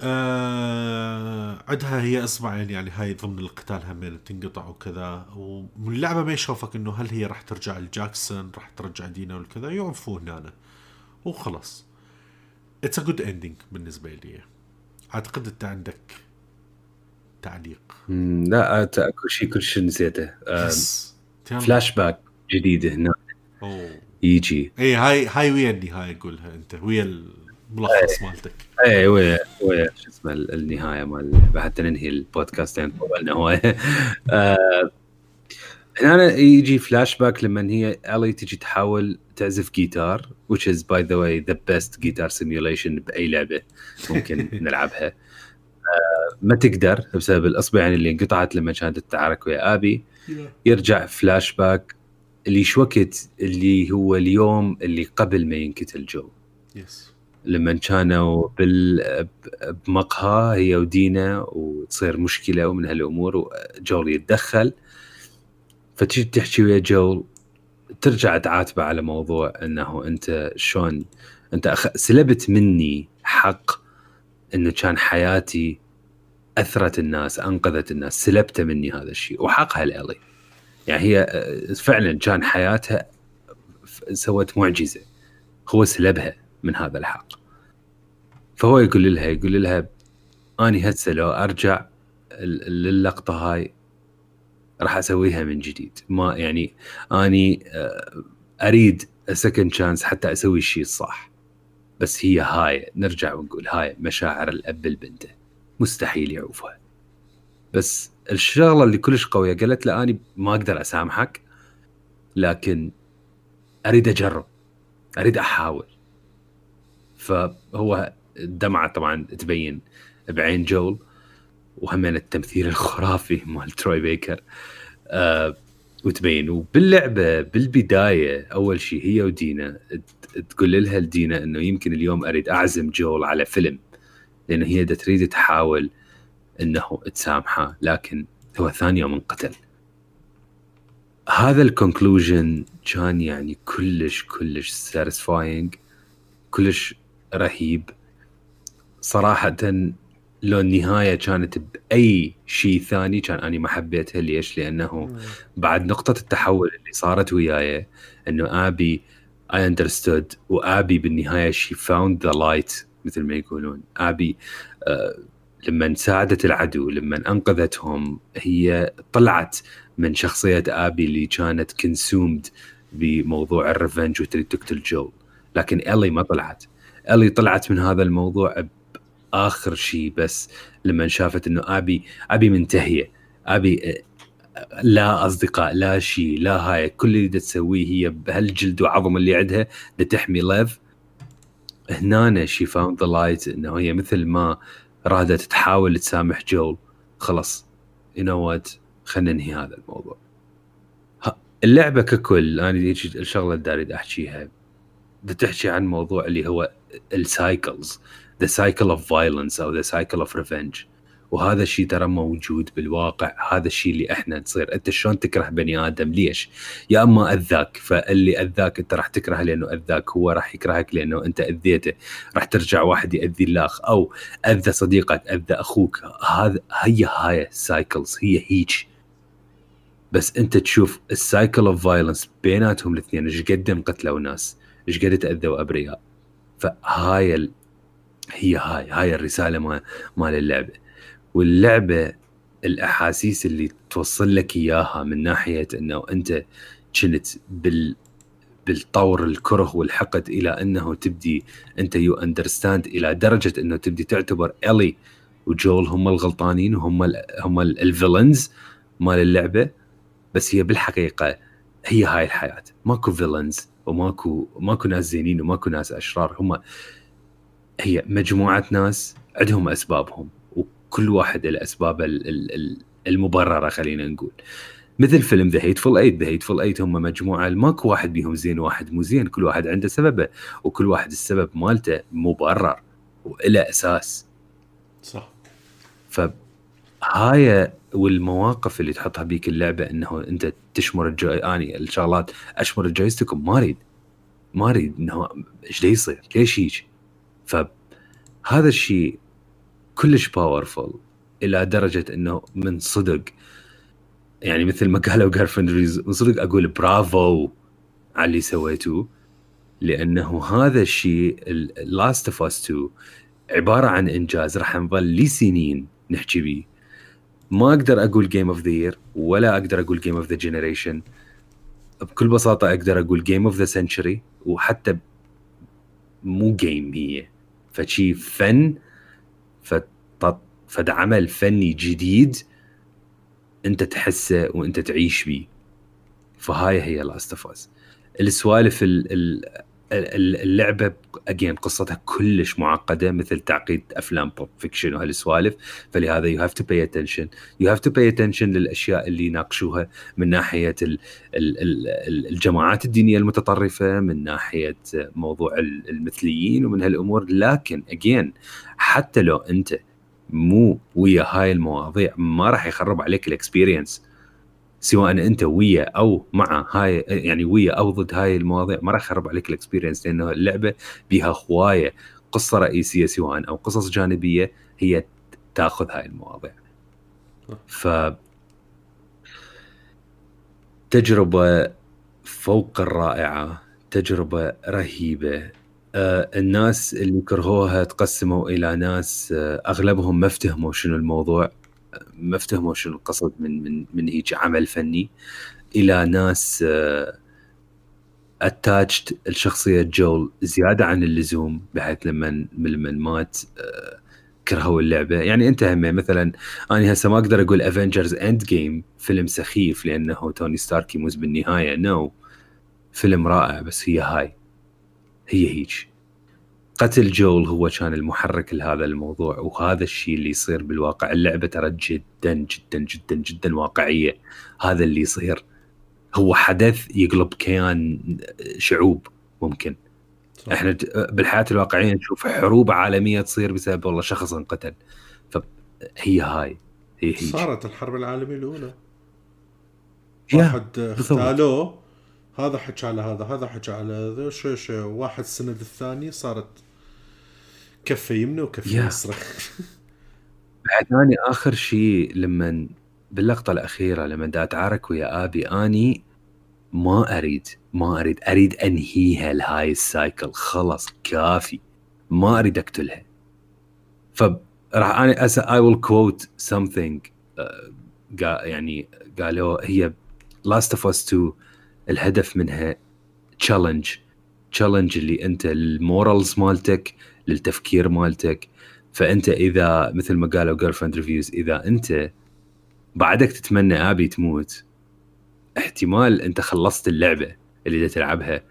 آه عندها هي اصبعين يعني هاي ضمن القتال همين تنقطع وكذا. ومن اللعبه ما يشوفك إنه هل هي راح ترجع لجاكسون راح ترجع دينا والكذا يعرفوا هنا. وخلص it's a good ending بالنسبة لي. أعتقد أنت عندك تعليق. لا اكو شيء كل شيء نسيته. فلاش باك جديد هنا. أوه. يجي. اي هاي هاي ويا النهايه قولها أنت ويا الملخص مالتك. اي ويا ويا شو اسمه النهاية مال حتى ننهي البودكاست لأن طولنا هوايه (laughs) هنا يجي فلاش باك لما هي إيلي تجي تحاول تعزف جيتار which is by the way the best guitar simulation بأي لعبة ممكن (laughs) نلعبها. ما تقدر بسبب الأصبع اللي انقطعت لما كانت تتعارك ويا آبي. يرجع فلاش باك اللي شو وقت اللي هو اليوم اللي قبل ما ينقتل جول. yes لما كانوا بال بمقهى هي ودينا وتصير مشكلة ومن هالأمور وجول يتدخل. فتجي تحكي ويا جول ترجع تعاتبه على موضوع إنه أنت شلون أنت أخ... سلبت مني حق إنه كان حياتي أثرت الناس أنقذت الناس سلبته مني هذا الشيء وحقها لإلي. يعني هي آه، فعلا كان حياتها سوت معجزة هو سلبها من هذا الحق. فهو يقول لها يقول لها أني هسه لو أرجع للقطة هاي راح أسويها من جديد. ما يعني أني آه، أريد second chance حتى أسوي الشيء الصح. بس هي هاي نرجع ونقول هاي مشاعر الأب لبنته مستحيل يعوفها. بس الشغلة اللي كلش قوية قالت له أني ما أقدر أسامحك لكن أريد أجرب. أريد أحاول. فهو الدمعة طبعا تبين بعين جول. وهمين التمثيل الخرافي مال تروي بيكر. آه وتبين وباللعبة بالبداية أول شيء هي ودينا تقول لها لدينا إنه يمكن اليوم أريد أعزم جول على فيلم لأن هي تريد تحاول إنه تسامحه لكن هو ثاني يوم انقتل. هذا ال conclusion كان يعني كلش كلش satisfying كلش رهيب. صراحة لو النهاية كانت بأي شيء ثاني كان أنا ما حبيتها. ليش؟ لأنه بعد نقطة التحول اللي صارت وياي أنه أبي I understood وأبي بالنهاية she found the light مثل ما يقولون. أبي آه لما ساعدت العدو لما أنقذتهم هي طلعت من شخصية آبي اللي كانت consumed بموضوع ال revenge وتريد تقتل جول لكن إيلي ما طلعت. إيلي طلعت من هذا الموضوع باخر شيء بس لما شافت إنه آبي آبي منتهية. آبي لا أصدقاء لا شيء لا هاي. كل اللي تسويه هي بهالجلد وعظم اللي عندها تحمي ليف هنا she found the light إنه هي مثل ما رادت تحاول تسامح جول خلص you know what خلينا ننهي هذا الموضوع. اللعبة ككل أنا الشغلة اللي اريد أحكيها. بتحكي عن موضوع اللي هو ال cycles the cycle of violence أو the cycle of revenge وهذا الشيء ترى موجود بالواقع. هذا الشيء اللي إحنا تصير أنت شلون تكره بني آدم؟ ليش؟ يا أما أذاك. فاللي أذاك أنت راح تكرهه لأنه أذاك. هو راح يكرهك لأنه أنت أذيته. راح ترجع واحد يأذي الاخ أو أذى صديقك أذى أخوك. هذا هي هاي ال cycles هي هيج. بس أنت تشوف ال cycle of violence بيناتهم الاثنين. إيش قد انقتلوا ناس؟ إيش قد تأذوا أبرياء؟ فهاي. هي هاي هاي الرسالة مال مال اللعبة. واللعبة الأحاسيس اللي توصل لك إياها من ناحية إنه أنت كنت بال بالطور الكره والحقد إلى أنه تبدي أنت you understand إلى درجة إنه تبدي تعتبر إيلي وجول هم الغلطانين وهم ال هم ال villains مال اللعبة. بس هي بالحقيقة هي هاي الحياة. ماكو villains وماكو ماكو ناس زينين وماكو ناس أشرار. هم هي مجموعة ناس عندهم أسبابهم وكل واحد له أسبابه المبررة خلينا نقول مثل فيلم The Hateful Eight The Hateful Eight هم مجموعة ماكو واحد بيهم زين وواحد مو زين كل واحد عنده سببه وكل واحد السبب مالته مبرر وله أساس صح فهاي والمواقف اللي تحطها بيك اللعبة إنه أنت تشمر الجو اني الشغلات أشمر الجويستيك ما أريد ما أريد إنه إيش يصير؟ ليش هيك؟ فهذا الشيء كلش powerful إلى درجة إنه من صدق. يعني مثل ما قالوا جارفندريز من صدق أقول برافو على اللي سويتوه لأنه هذا الشيء Last of Us 2 عبارة عن إنجاز راح نظل لسنين نحكي به ما أقدر أقول game of the year ولا أقدر أقول game of the generation بكل بساطة أقدر أقول game of the century وحتى مو game هي. فشي فن فد عمل فني جديد انت تحسه وانت تعيش بيه. فهاي هي Last of Us السوالف اللعبة again قصتها كلش معقدة مثل تعقيد أفلام Pulp Fiction وهالسوالف. فلهذا you have to pay attention you have to pay attention للأشياء اللي يناقشوها من ناحية ال ال ال الجماعات الدينية المتطرفة من ناحية موضوع المثليين ومن هالأمور. لكن again حتى لو أنت مو ويا هاي المواضيع ما راح يخرب عليك ال experience سواء أنت ويا أو مع هاي يعني ويا أو ضد هاي المواضيع ما راح يخرب عليك ال experience لأنه اللعبة بها هواية قصة رئيسية سواء أو قصص جانبية هي تأخذ هاي المواضيع. ف تجربة فوق الرائعة تجربة رهيبة. آه الناس اللي كرهوها تقسموا إلى ناس آه أغلبهم ما افتهموا شنو الموضوع. ما افتهموا شنو القصد من من من هيك عمل فني إلى ناس attached آه الشخصية جول زيادة عن اللزوم بحيث لما لما مات آه كرهوا اللعبة. يعني انت هم مثلا أنا هسه ما أقدر أقول Avengers Endgame فيلم سخيف لأنه توني ستارك يموت بالنهاية. no no. فيلم رائع بس هي هاي. هي هيك. قتل جول هو كان المحرك لهذا الموضوع وهذا الشيء اللي يصير بالواقع. اللعبة ترى جدا جدا جدا جدا واقعية. هذا اللي يصير. هو حدث يقلب كيان شعوب ممكن. صح. إحنا بالحياة الواقعية نشوف حروب عالمية تصير بسبب والله شخص انقتل فهي هاي. هي هي صارت الحرب العالمية الأولى. واحد اغتالوه هذا حكى على هذا هذا حكى على هذا. شوي شوي واحد سند الثاني صارت كفة يمنى وكفة يسرى. (laughs) بعد اني آخر شيء لما باللقطة الأخيرة لما دا أتعارك ويا آبي أني ما أريد ما أريد أريد أنهيها لهاي ال cycle. خلص كافي. ما أريد أقتلها. فراح أنا I will quote something يعني قالوا هي Last of Us 2 الهدف منها challenge challenge اللي أنت ال morals مالتك للتفكير مالتك. فأنت إذا مثل ما قالوا Girlfriend Reviews إذا أنت بعدك تتمنى أبي تموت احتمال أنت خلصت اللعبة اللي دا تلعبها.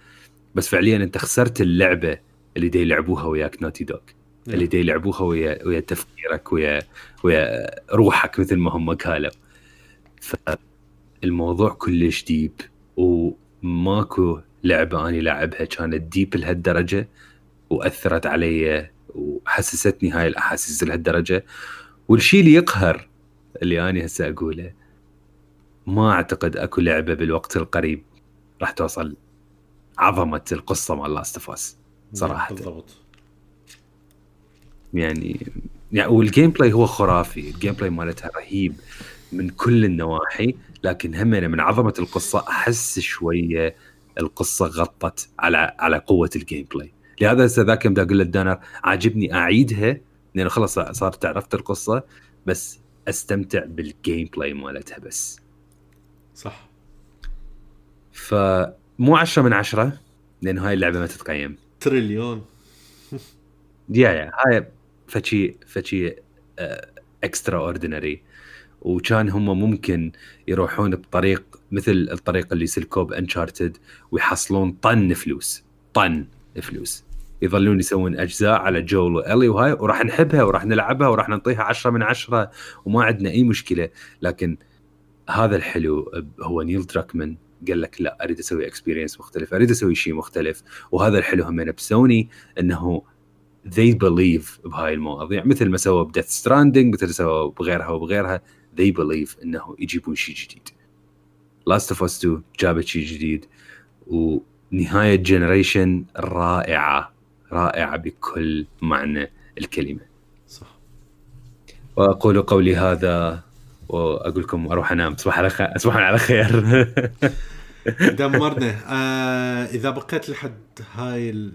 بس فعليا أنت خسرت اللعبة اللي دا يلعبوها وياك Naughty Dog اللي دا يلعبوها ويا ويا تفكيرك ويا ويا روحك مثل ما هم قالوا. فالموضوع كلش deep وماكو لعبة اني لعبها كانت deep لهالدرجة وأثرت علي وحسستني هاي الأحاسيس لهالدرجة. والشيء اللي يقهر اللي أنا هسه أقوله ما أعتقد أكو لعبة بالوقت القريب راح توصل عظمة القصة مال Last of Us صراحة. بالضبط. يعني يعني وال gameplay هو خرافي ال gameplay مالتها رهيب من كل النواحي. لكن هم من عظمة القصة أحس شوية القصة غطت على على قوة ال gameplay لهذا هسه ذاك يوم أقول للدانر عاجبني أعيدها لأن خلص صارت عرفت القصة بس أستمتع بال gameplay مالتها بس. صح. فمو 10 من 10 لأن هاي اللعبة ما تتقيم. تريليون. يا يا هاي فشي فشي extraordinary وكان هم ممكن يروحون بطريق مثل الطريق اللي سلكوه ب Uncharted ويحصلون طن فلوس طن فلوس. يظلون يسوون أجزاء على جول وإلي وهاي وراح نحبها وراح نلعبها وراح نعطيها 10 من 10 وما عندنا أي مشكلة. لكن هذا الحلو هو نيل دراكمان قال لك لا أريد أسوي experience مختلف أريد أسوي شيء مختلف. وهذا الحلو هم بسوني إنه they believe بهاي المواضيع. مثل ما سووا ب Death Stranding مثل ما سووا بغيرها وبغيرها. They believe إنه يجيبون شيء جديد. Last of Us 2 جابت شيء جديد ونهاية generation رائعة رائعة بكل معنى الكلمة. صح. وأقول قولي هذا وأقول لكم أروح أنام. تصبح على خير تصبحون على خير. (laughs) دمرنا. آه إذا بقيت لحد هاي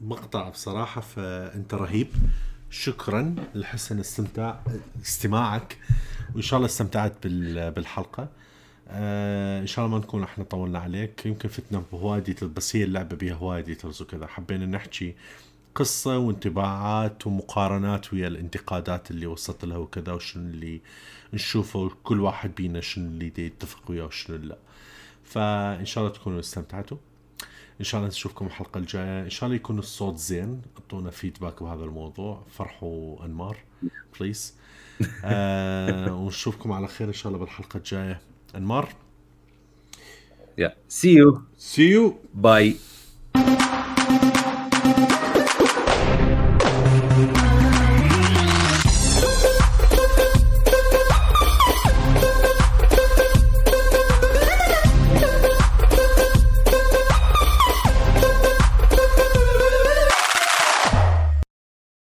المقطع بصراحة فأنت رهيب. شكرا لحسن استمتاع استماعك وإن شاء الله استمتعت بالحلقة. آه إن شاء الله ما نكون إحنا طولنا عليك. يمكن فتنا بهواي details بس هي اللعبه بيها هواي details وكذا. حبينا نحكي قصة وانطباعات ومقارنات ويا الانتقادات اللي وصلت لها وكذا وشنو اللي نشوفه كل واحد بينا شنو اللي يتفق وياه وشنو لا. فإن شاء الله تكونوا استمتعتوا. إن شاء الله نشوفكم الحلقة الجاية إن شاء الله يكون الصوت زين أعطونا فيدباك بهذا الموضوع فرحوا أنمار بليز (laughs) آه ونشوفكم على خير إن شاء الله بالحلقة الجاية أنمار Yeah. See you. See you. Bye.